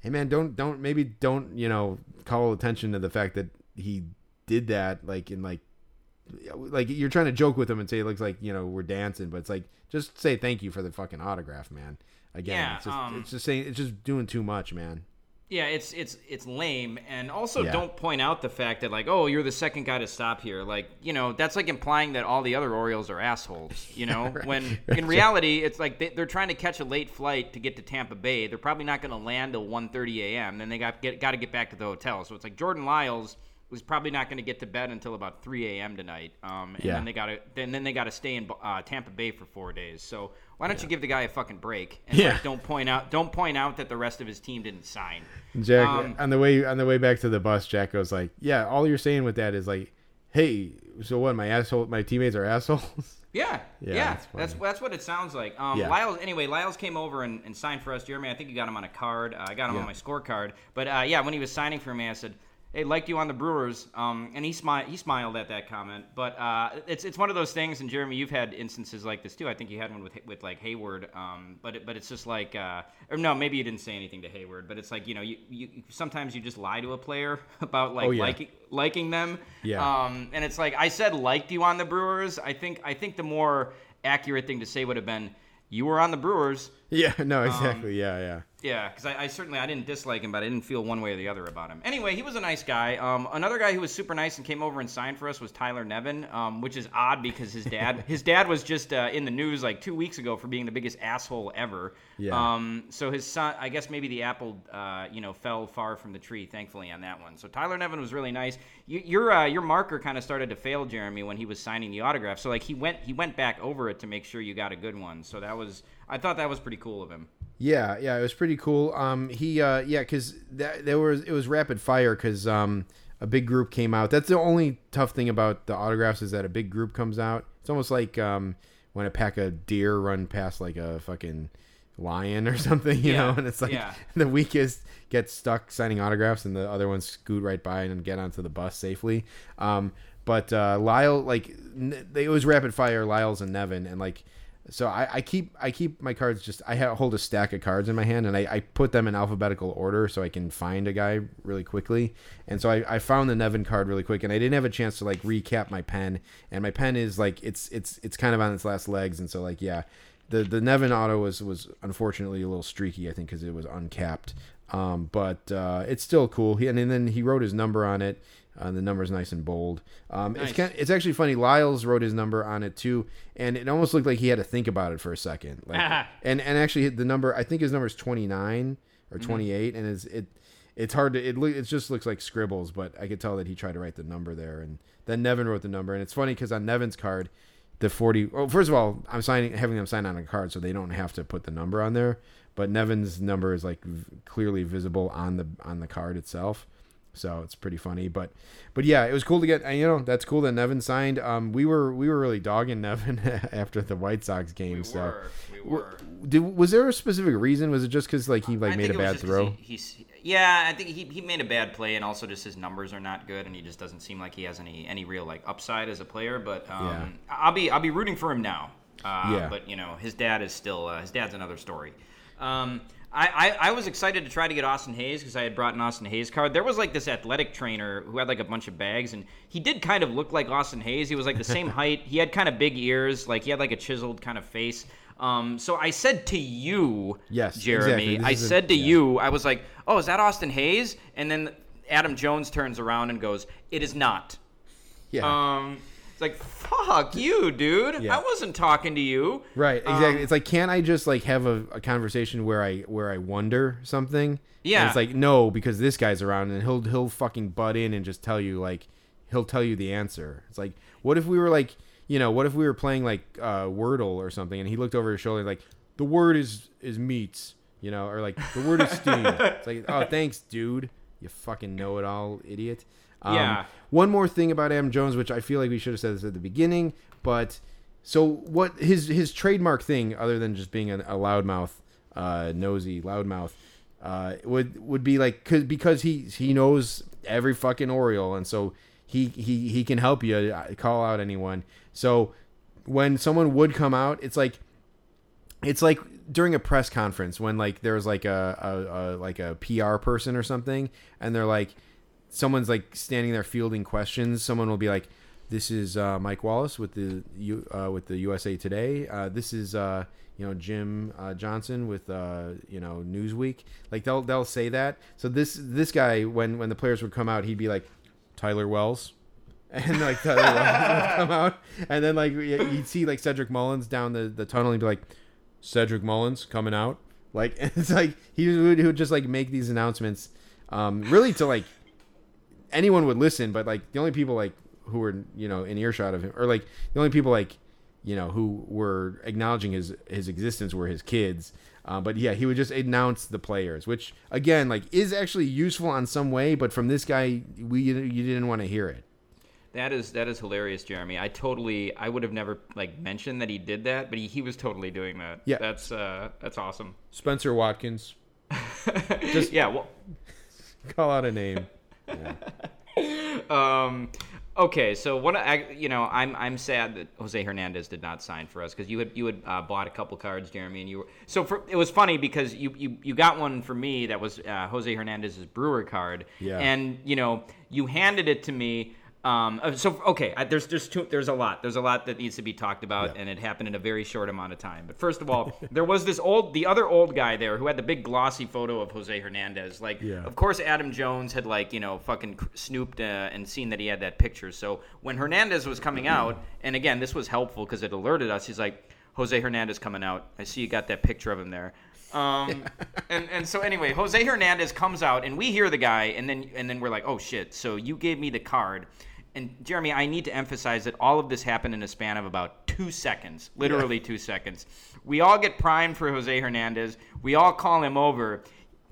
hey man, don't don't maybe don't you know call attention to the fact that he did that like in like like you're trying to joke with him and say it looks like you know we're dancing, but it's like just say thank you for the fucking autograph, man. Again,
Yeah,
it's just
um,
it's just saying it's just doing too much, man.
Yeah, it's it's it's lame, and also
Yeah.
don't point out the fact that like, oh, you're the second guy to stop here. Like, you know, that's like implying that all the other Orioles are assholes. You know, when in reality, it's like they, they're trying to catch a late flight to get to Tampa Bay. They're probably not going to land till 1:30 a.m. Then they got get got to get back to the hotel. So it's like Jordan Lyles was probably not going to get to bed until about 3 a.m. tonight. Um, and
Yeah.
then they got to then then they got to stay in uh, Tampa Bay for four days. So why don't you give the guy a fucking break? And
Yeah.
like, don't point out don't point out that the rest of his team didn't sign.
Jack
Um,
on the way on the way back to the bus, Jack goes like, "Yeah, all you're saying with that is like, hey, so what? My asshole, my teammates are assholes."
Yeah,
Yeah,
yeah,
that's
that's that's what it sounds like. Um,
Yeah.
Lyles, anyway, Lyles came over and, and signed for us. Jeremy, I think you got him on a card. Uh, I got him
Yeah.
on my scorecard. But uh, yeah, when he was signing for me, I said, "Hey, liked you on the Brewers," um, and he smiled. He smiled at that comment. But uh, it's it's one of those things. And Jeremy, you've had instances like this too. I think you had one with with like Heyward. Um, but it, but it's just like, uh, or no, maybe you didn't say anything to Heyward. But it's like you know, you, you sometimes you just lie to a player about like
Oh, yeah.
liking liking them.
Yeah.
Um, and it's like I said, liked you on the Brewers. I think I think the more accurate thing to say would have been you were on the Brewers.
yeah, no,
Um,
exactly. yeah, yeah.
Yeah, because I, I certainly I didn't dislike him, but I didn't feel one way or the other about him. Anyway, he was a nice guy. Um, another guy who was super nice and came over and signed for us was Tyler Nevin, um, which is odd because his dad his dad was just uh, in the news like two weeks ago for being the biggest asshole ever.
Yeah.
Um, so his son, I guess maybe the apple, uh, you know, fell far from the tree. Thankfully on that one. So Tyler Nevin was really nice. You, your uh, your marker kind of started to fail, Jeremy, when he was signing the autograph. So like he went he went back over it to make sure you got a good one. So that was I thought that was pretty cool of him.
Yeah, yeah, it was pretty cool. Um, he, uh, yeah, because that there was it was rapid fire because um, a big group came out. That's the only tough thing about the autographs is that a big group comes out. It's almost like um, when a pack of deer run past like a fucking lion or something, you
Yeah,
know, and it's like
yeah.
the weakest gets stuck signing autographs and the other ones scoot right by and get onto the bus safely. Um, but uh, Lyle, like, n- they, it was rapid fire, Lyles and Nevin, and like, so I, I keep I keep my cards just I hold a stack of cards in my hand and I, I put them in alphabetical order so I can find a guy really quickly. And so I, I found the Nevin card really quick and I didn't have a chance to like recap my pen. And my pen is like it's it's it's kind of on its last legs and so like yeah, the the Nevin auto was was unfortunately a little streaky I think because it was uncapped. Um, but uh, it's still cool. He, and then he wrote his number on it. Uh, the number's nice and bold. Um, It's
Nice.
kind it's actually funny. Lyles wrote his number on it too, and it almost looked like he had to think about it for a second. Like, and and actually the number I think his number is twenty nine or twenty and it's it it's hard to it it just looks like scribbles, but I could tell that he tried to write the number there, and then Nevin wrote the number, and it's funny because on Nevin's card. The forty. Well, first of all, I'm signing, having them sign on a card, so they don't have to put the number on there. but Nevin's number is like v- clearly visible on the on the card itself. So it's pretty funny, but but yeah, it was cool to get. You know, that's cool that Nevin signed. Um, we were we were really dogging Nevin after the White Sox game.
We
so
were. We were.
did, was there a specific reason? Was it just because like he like
I
made a
think it was
bad throw?
He, he's yeah, I think he, he made a bad play, and also just his numbers are not good, and he just doesn't seem like he has any any real like upside as a player. But um,
Yeah.
I'll be I'll be rooting for him now. Uh,
Yeah.
But you know, his dad is still uh, his dad's another story. Um, I, I, I was excited to try to get Austin Hays because I had brought an Austin Hays card. There was like this athletic trainer who had like a bunch of bags, and he did kind of look like Austin Hays. He was like the same height. He had kind of big ears, like he had like a chiseled kind of face. Um, so I said to you,
Yes,
Jeremy,
exactly.
I
is a-
said to
yeah.
you, I was like, "Oh, is that Austin Hays?" And then Adam Jones turns around and goes, "It is not."
yeah,
Um, it's like, "Fuck you, dude!
Yeah.
I wasn't talking to you."
right, exactly.
um,
it's like, can't I just like have a, a conversation where I where I wonder something? And
Yeah.
it's like no, because this guy's around and he'll he'll fucking butt in and just tell you like he'll tell you the answer. It's like, what if we were like, you know, what if we were playing like uh, Wordle or something, and he looked over his shoulder like the word is is meats, you know, or like the word is steam. it's like, oh, thanks, dude. You fucking know it all, idiot. Um,
Yeah.
One more thing about Adam Jones, which I feel like we should have said this at the beginning, but so what his his trademark thing, other than just being a, a loudmouth, uh, nosy loudmouth, uh, would would be like cause, because he he knows every fucking Oriole, and so he he he can help you uh, call out anyone. So when someone would come out, it's like it's like during a press conference when like there's like a, a, a like a PR person or something, and they're like someone's like standing there fielding questions. Someone will be like, "This is uh, Mike Wallace with the U, uh, with the USA Today. Uh, this is uh, you know Jim uh, Johnson with uh, you know Newsweek." Like they'll they'll say that. So this this guy when when the players would come out, he'd be like, "Tyler Wells." And like Tyler Wells would come out, and then like you'd see like Cedric Mullins down the, the tunnel, and he'd be like, Cedric Mullins coming out. Like it's like he would, he would just like make these announcements, um, really to like anyone would listen, but like the only people like who were you know in earshot of him, or like the only people like you know who were acknowledging his his existence were his kids. Uh, but yeah, he would just announce the players, which again like is actually useful on some way, but from this guy, we you didn't want to hear it.
That is that is hilarious, Jeremy. I totally I would have never like mentioned that he did that, but he, he was totally doing that.
Yeah.
that's uh that's awesome.
Spenser Watkins,
Just yeah. Well,
call out a name.
um, okay. So what I you know I'm I'm sad that Jose Hernandez did not sign for us because you had you had uh, bought a couple cards, Jeremy, and you were so for it was funny because you you, you got one for me that was uh, Jose Hernandez's Brewer card,
Yeah.
and you know you handed it to me. Um, uh, so okay, I, there's there's two, there's a lot there's a lot that needs to be talked about,
Yeah.
and it happened in a very short amount of time. But first of all, there was this old the other old guy there who had the big glossy photo of Jose Hernandez. Like,
Yeah.
of course, Adam Jones had like you know fucking snooped uh, and seen that he had that picture. So when Hernandez was coming out, and again this was helpful because it alerted us. He's like, Jose Hernandez coming out. I see you got that picture of him there. Um, and and so anyway, Jose Hernandez comes out, and we hear the guy, and then and then we're like, oh shit. So you gave me the card. And Jeremy, I need to emphasize that all of this happened in a span of about two seconds, literally two seconds. We all get primed for Jose Hernandez. We all call him over.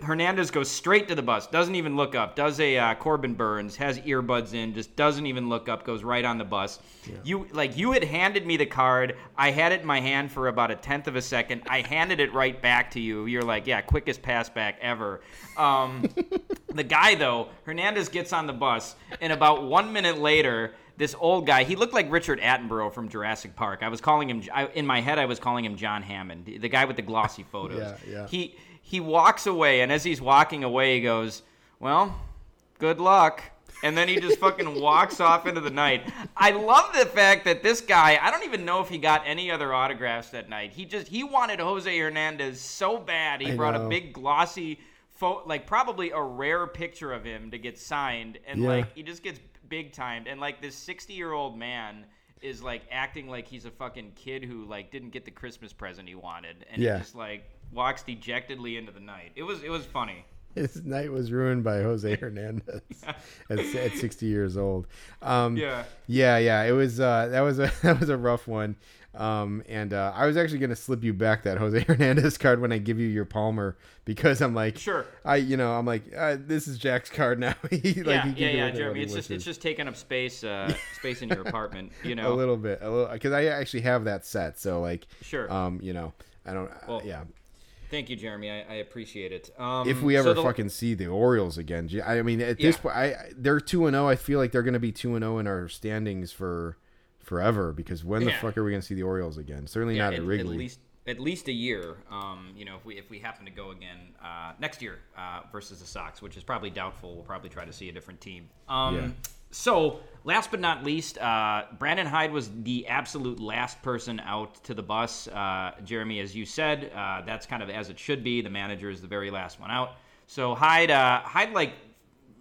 Hernandez goes straight to the bus, doesn't even look up, does a uh, Corbin Burnes, has earbuds in, just doesn't even look up, goes right on the bus. You like you had handed me the card. I had it in my hand for about a tenth of a second. I handed it right back to you. You're like, yeah, quickest pass back ever. Um, the guy though, Hernandez gets on the bus, and about one minute later, this old guy, he looked like Richard Attenborough from Jurassic Park. I was calling him, I, in my head, I was calling him John Hammond, the, the guy with the glossy photos.
Yeah, yeah.
He he walks away, and as he's walking away, he goes, "Well, good luck." And then he just fucking walks off into the night. I love the fact that this guy, I don't even know if he got any other autographs that night. He just he wanted Jose Hernandez so bad. He
I
brought
know.
a big glossy pho- like probably a rare picture of him to get signed and
Yeah.
like he just gets big timed and like this 60-year-old man is like acting like he's a fucking kid who like didn't get the Christmas present he wanted and
Yeah.
just like walks dejectedly into the night. It was it was funny.
his night was ruined by Jose Hernandez at, at 60 years old. Um,
Yeah.
yeah, yeah. It was uh, that was a that was a rough one. Um, and uh, I was actually gonna slip you back that Jose Hernandez card when I give you your Palmer because I'm like,
Sure.
I you know I'm like uh, this is Jack's card now. he, like,
yeah,
he can
yeah, yeah, Jeremy. It's just it's just taking up space uh, space in your apartment. You know, a
little bit, a little because I actually have that set. So like,
Sure.
um, you know, I don't.
Well,
yeah,
Thank you, Jeremy. I, I appreciate it. Um,
if we
so
ever
the-
fucking see the Orioles again, I mean, at this
Yeah.
point, I they're two and zero. I feel like they're going to be two and zero in our standings for forever because when the fuck are we going to see the Orioles again? Certainly
yeah,
not
at,
at
at
Wrigley.
least at least a year. Um, you know, if we if we happen to go again uh, next year uh, versus the Sox, which is probably doubtful. We'll probably try to see a different team. Um,
Yeah.
So, last but not least, uh, Brandon Hyde was the absolute last person out to the bus. Uh, Jeremy, as you said, uh, that's kind of as it should be. The manager is the very last one out. So Hyde, uh, Hyde, like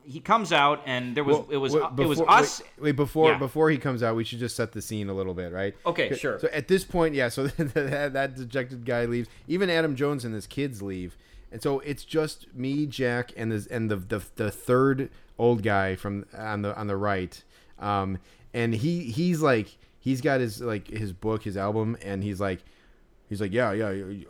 he comes out, and there was
Well,
it was
wait,
it was us.
Wait, wait, before
Yeah.
before he comes out, we should just set the scene a little bit, right?
Okay, sure.
So at this point, yeah, so that, that dejected guy leaves. Even Adam Jones and his kids leave, and so it's just me, Jack, and the and the the, the third old guy from on the on the right, um, and he he's like he's got his like his book, his album, and he's like. He's like, yeah, yeah.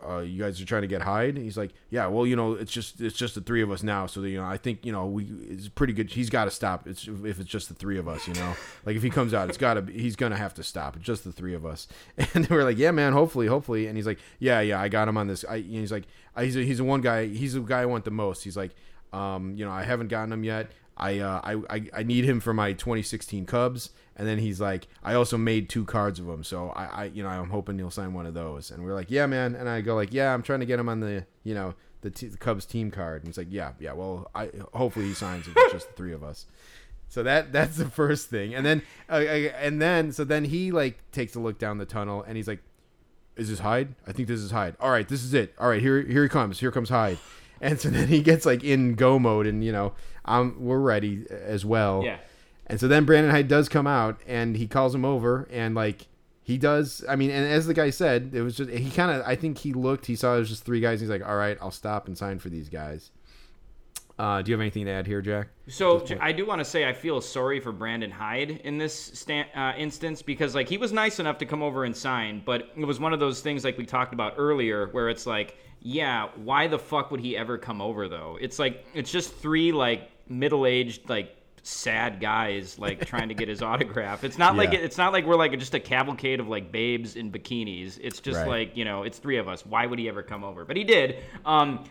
Uh, you guys are trying to get Hyde. He's like, yeah. Well, you know, it's just it's just the three of us now. So you know, I think you know we it's pretty good. He's got to stop. It's if it's just the three of us. You know, like if he comes out, it's got to. be He's gonna have to stop. It's just the three of us. And we're like, yeah, man. Hopefully, hopefully. And he's like, yeah, yeah. I got him on this. I, he's like, I, he's a, he's the one guy. He's the guy I want the most. He's like, um, you know, I haven't gotten him yet. I, uh, I, I, I need him for my 2016 Cubs. And then he's like, I also made two cards of him, so I, I, you know, I'm hoping you'll sign one of those. And we're like, yeah, man. And I go like, yeah, I'm trying to get him on the, you know, the, t- the Cubs team card. And he's like, yeah, yeah. Well, I hopefully he signs if it's just the three of us. So that that's the first thing. And then, uh, and then, so then he like takes a look down the tunnel, and he's like, is this Hyde? I think this is Hyde. All right, this is it. All right, here here he comes. Here comes Hyde. And so then he gets like in go mode, and you know, um, we're ready as well.
Yeah.
And so then Brandon Hyde does come out, and he calls him over, and like he does. I mean, and as the guy said, it was just he kind of. I think he looked, he saw it was just three guys. And he's like, all right, I'll stop and sign for these guys. Uh, do you have anything to add here, Jack?
So I do want to say I feel sorry for Brandon Hyde in this stan- uh, instance because like he was nice enough to come over and sign, but it was one of those things like we talked about earlier where it's like, yeah, why the fuck would he ever come over though? It's like it's just three like middle-aged like sad guys like trying to get his autograph. It's not like it's not like we're like just a cavalcade of like babes in bikinis. It's just
Right.
like you know, it's three of us. Why would he ever come over? But he did. Um,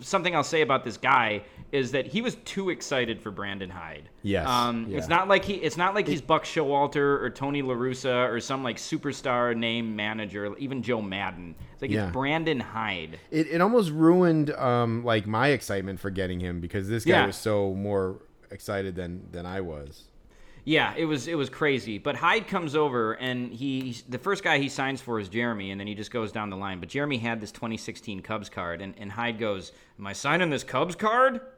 something I'll say about this guy is that he was too excited for Brandon Hyde.
Yes,
Um,
yeah.
It's not like he. It's not like he's Buck Showalter or Tony La Russa or some like superstar name manager, even Joe Maddon. It's like
Yeah.
it's Brandon Hyde.
It, it almost ruined um like my excitement for getting him because this guy
Yeah.
was so more excited than than I was.
Yeah, it was it was crazy. But Hyde comes over and he the first guy he signs for is Jeremy, and then he just goes down the line. But Jeremy had this 2016 Cubs card, and, and Hyde goes, "Am I signing this Cubs card?"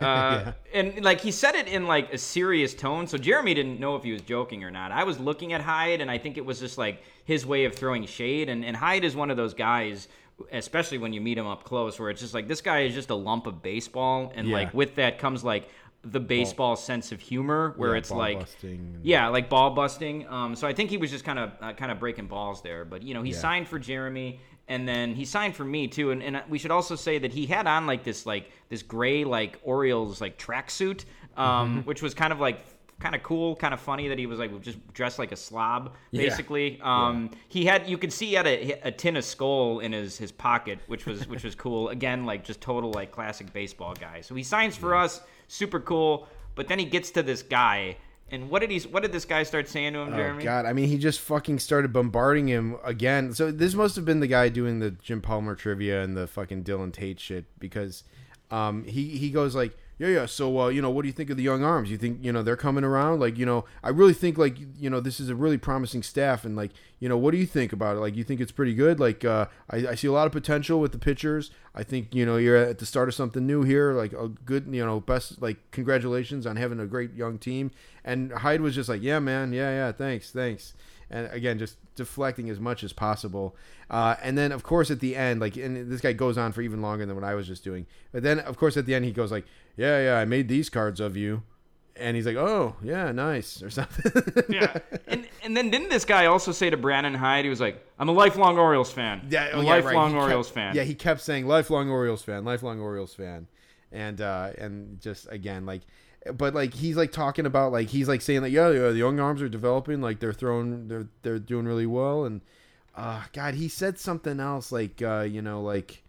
Uh, And like he said it in like a serious tone, so Jeremy didn't know if he was joking or not. I was looking at Hyde, and I think it was just like his way of throwing shade. And, and Hyde is one of those guys, especially when you meet him up close, where it's just like this guy is just a lump of baseball, and
Yeah.
like with that comes like the baseball sense of humor, where
Yeah,
it's
ball
like
busting
yeah, like ball busting. Um, so I think he was just kind of uh, kind of breaking balls there. But you know, he
Yeah.
signed for Jeremy, and then he signed for me too. And, and we should also say that he had on like this like this gray like Orioles like tracksuit, um,
Mm-hmm.
which was kind of like kind of cool, kind of funny that he was like just dressed like a slob
Yeah.
basically. Um, He had you could see he had a, a tin of Skoal in his his pocket, which was which was cool. Again, like just total like classic baseball guy. So he signs for us, super cool. But then he gets to this guy. And what did he? What did this guy start saying to him, Jeremy?
Oh God! I mean, he just fucking started bombarding him again. So this must have been the guy doing the Jim Palmer trivia and the fucking Dylan Tate shit because um, he he goes like, yeah, yeah. So, uh, you know, what do you think of the young arms? You think, you know, they're coming around? Like, you know, I really think, like, you know, this is a really promising staff. And, like, you know, what do you think about it? Like, you think it's pretty good? Like, uh, I, I see a lot of potential with the pitchers. I think, you know, you're at the start of something new here. Like, a good, you know, best, like, congratulations on having a great young team. And Hyde was just like, yeah, man. Yeah, yeah. Thanks. Thanks. And again, just deflecting as much as possible. Uh, and then, of course, at the end, like, and this guy goes on for even longer than what I was just doing. But then, of course, at the end, he goes like, "Yeah, yeah, I made these cards of you," and he's like, "Oh, yeah, nice," or something.
Yeah. and and then didn't this guy also say to Brandon Hyde, he was like, I'm a lifelong Orioles fan.
Yeah, oh,
a
yeah, right.
lifelong
He kept-
Orioles fan.
Yeah, he kept saying lifelong Orioles fan, lifelong Orioles fan, and uh, and just again like, but like he's like talking about like he's like saying like yeah, yeah the young arms are developing, like they're throwing, they're they're doing really well, and uh, God, he said something else like uh, you know like,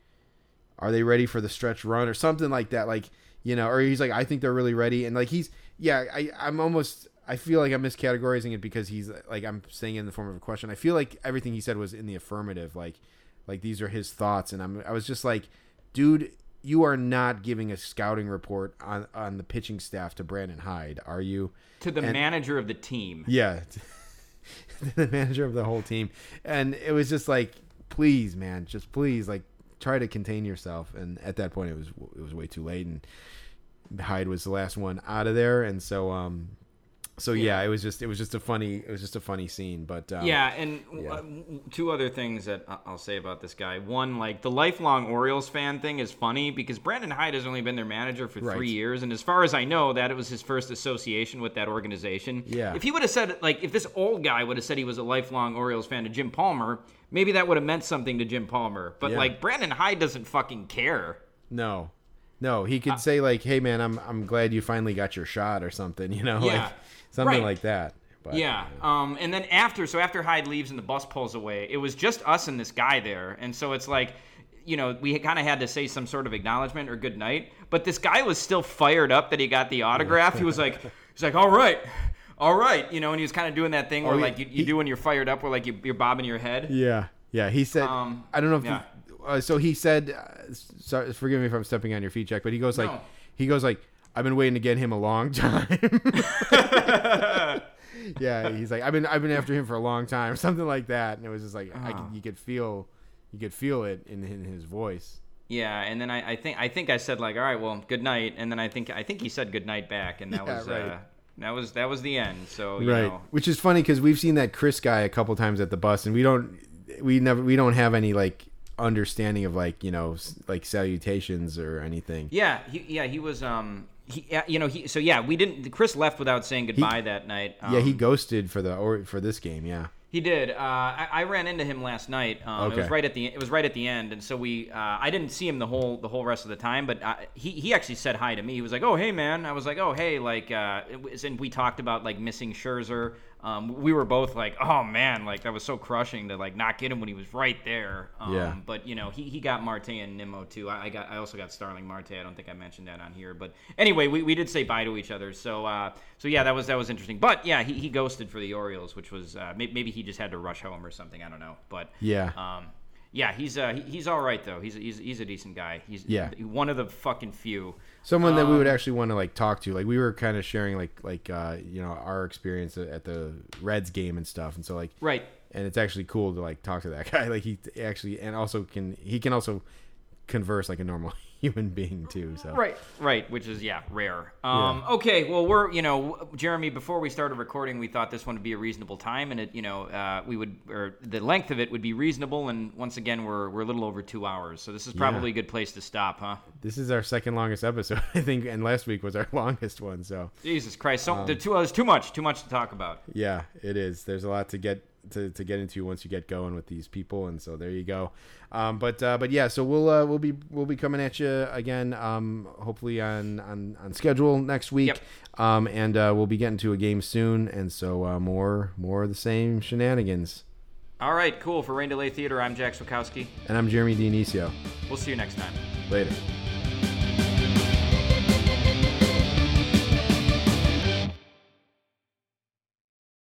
are they ready for the stretch run or something like that, like you know, or he's like I think they're really ready, and like he's yeah, I I'm almost. I feel like I'm miscategorizing it because he's like I'm saying it in the form of a question. I feel like everything he said was in the affirmative, like like these are his thoughts, and I'm I was just like, dude, you are not giving a scouting report on on the pitching staff to Brandon Hyde, are you?
to the
and-
manager of the team.
Yeah, the manager of the whole team, and it was just like, please, man, just please, like try to contain yourself. And at that point, it was it was way too late, and Hyde was the last one out of there, and so um. So yeah, it was just it was just a funny it was just a funny scene, but um,
Yeah, and
Yeah.
Uh, two other things that I'll say about this guy. One, like the lifelong Orioles fan thing is funny because Brandon Hyde has only been their manager for
Right.
three years, and as far as I know, that it was his first association with that organization.
Yeah.
If he would have said, like, if this old guy would have said he was a lifelong Orioles fan to Jim Palmer, maybe that would have meant something to Jim Palmer. But
Yeah.
like Brandon Hyde doesn't fucking care.
No, no, he
Uh,
could say like, "Hey, man, I'm I'm glad you finally got your shot" or something, you know,
Yeah,
like something
right.
like that. But,
Yeah. Um, and then after, so after Hyde leaves and the bus pulls away, it was just us and this guy there. And so it's like, you know, we kind of had to say some sort of acknowledgement or good night. But this guy was still fired up that he got the autograph. He was like, he's like, all right. All right, you know, and he was kind of doing that thing where,
Oh, yeah,
like, you, you
he-
do when you're fired up, where, like, you, you're bobbing your head.
yeah, yeah. He said,
Um,
I don't know if
yeah.
you, uh, so. He said, uh, sorry, forgive me if I'm stepping on your feet, Jack, but he goes like,
No.
he goes like, I've been waiting to get him a long time. yeah, he's like, I've been I've been after him for a long time, something like that, and it was just like, I
Ah.
could, you could feel, you could feel it in, in his voice.
Yeah, and then I, I think I think I said like, all right, well, good night, and then I think I think he said good night back, and that
Yeah,
was
right.
uh, that was that was the end. So you
right
know,
which is funny because we've seen that chris guy a couple times at the bus and we don't we never we don't have any like understanding of like you know like salutations or anything
Yeah, he, yeah, he was. Um, he, yeah, you know, he. So yeah, we didn't. Chris left without saying goodbye that night. Um,
yeah he ghosted for the or for this game yeah
he did. Uh, I, I ran into him last night. Um, It was right at the. It was right at the end, and so we. Uh, I didn't see him the whole the whole rest of the time, but uh, he he actually said hi to me. He was like, "Oh hey man," I was like, "Oh hey," like, uh, it was, and we talked about like missing Scherzer. Um, we were both like, "Oh man," like that was so crushing to like not get him when he was right there. Um,
Yeah.
But you know, he, he got Marte and Nimmo too. I, I got I also got Starling Marte. I don't think I mentioned that on here, but anyway, we, we did say bye to each other. So uh, so yeah, that was that was interesting. But yeah, he, he ghosted for the Orioles, which was uh, may, maybe he just had to rush home or something. I don't know. But
Yeah.
um, yeah, he's uh, he, he's all right though. He's he's, he's a decent guy. He's
Yeah.
one of the fucking few.
Someone that we would
Um,
actually want to like talk to like we were kind of sharing like like uh you know our experience at the reds game and stuff and so like
Right.
and it's actually cool to like talk to that guy like he actually and also can he can also converse like a normal human being too so
Right, right, which is yeah, rare. Um, Okay, well, we're you know, Jeremy. Before we started recording, we thought this one would be a reasonable time, and it you know, uh, we would or the length of it would be reasonable. And once again, we're we're a little over two hours, so this is probably a good place to stop, huh?
this is our second longest episode i think and last week was our longest one so
Jesus Christ,
Um,
so the two there's too much, too much to talk about.
Yeah, it is. There's a lot to get to, to get into once you get going with these people, and so there you go. Um, but uh, but yeah, so we'll uh, we'll be we'll be coming at you again. Um, hopefully on, on on schedule next week.
Yep.
Um, and uh, we'll be getting to a game soon, and so uh, more more of the same shenanigans.
All right, cool. For Rain Delay Theater, I'm Jack Swakowski.
And I'm Jeremy Dionisio.
We'll see you next time.
Later.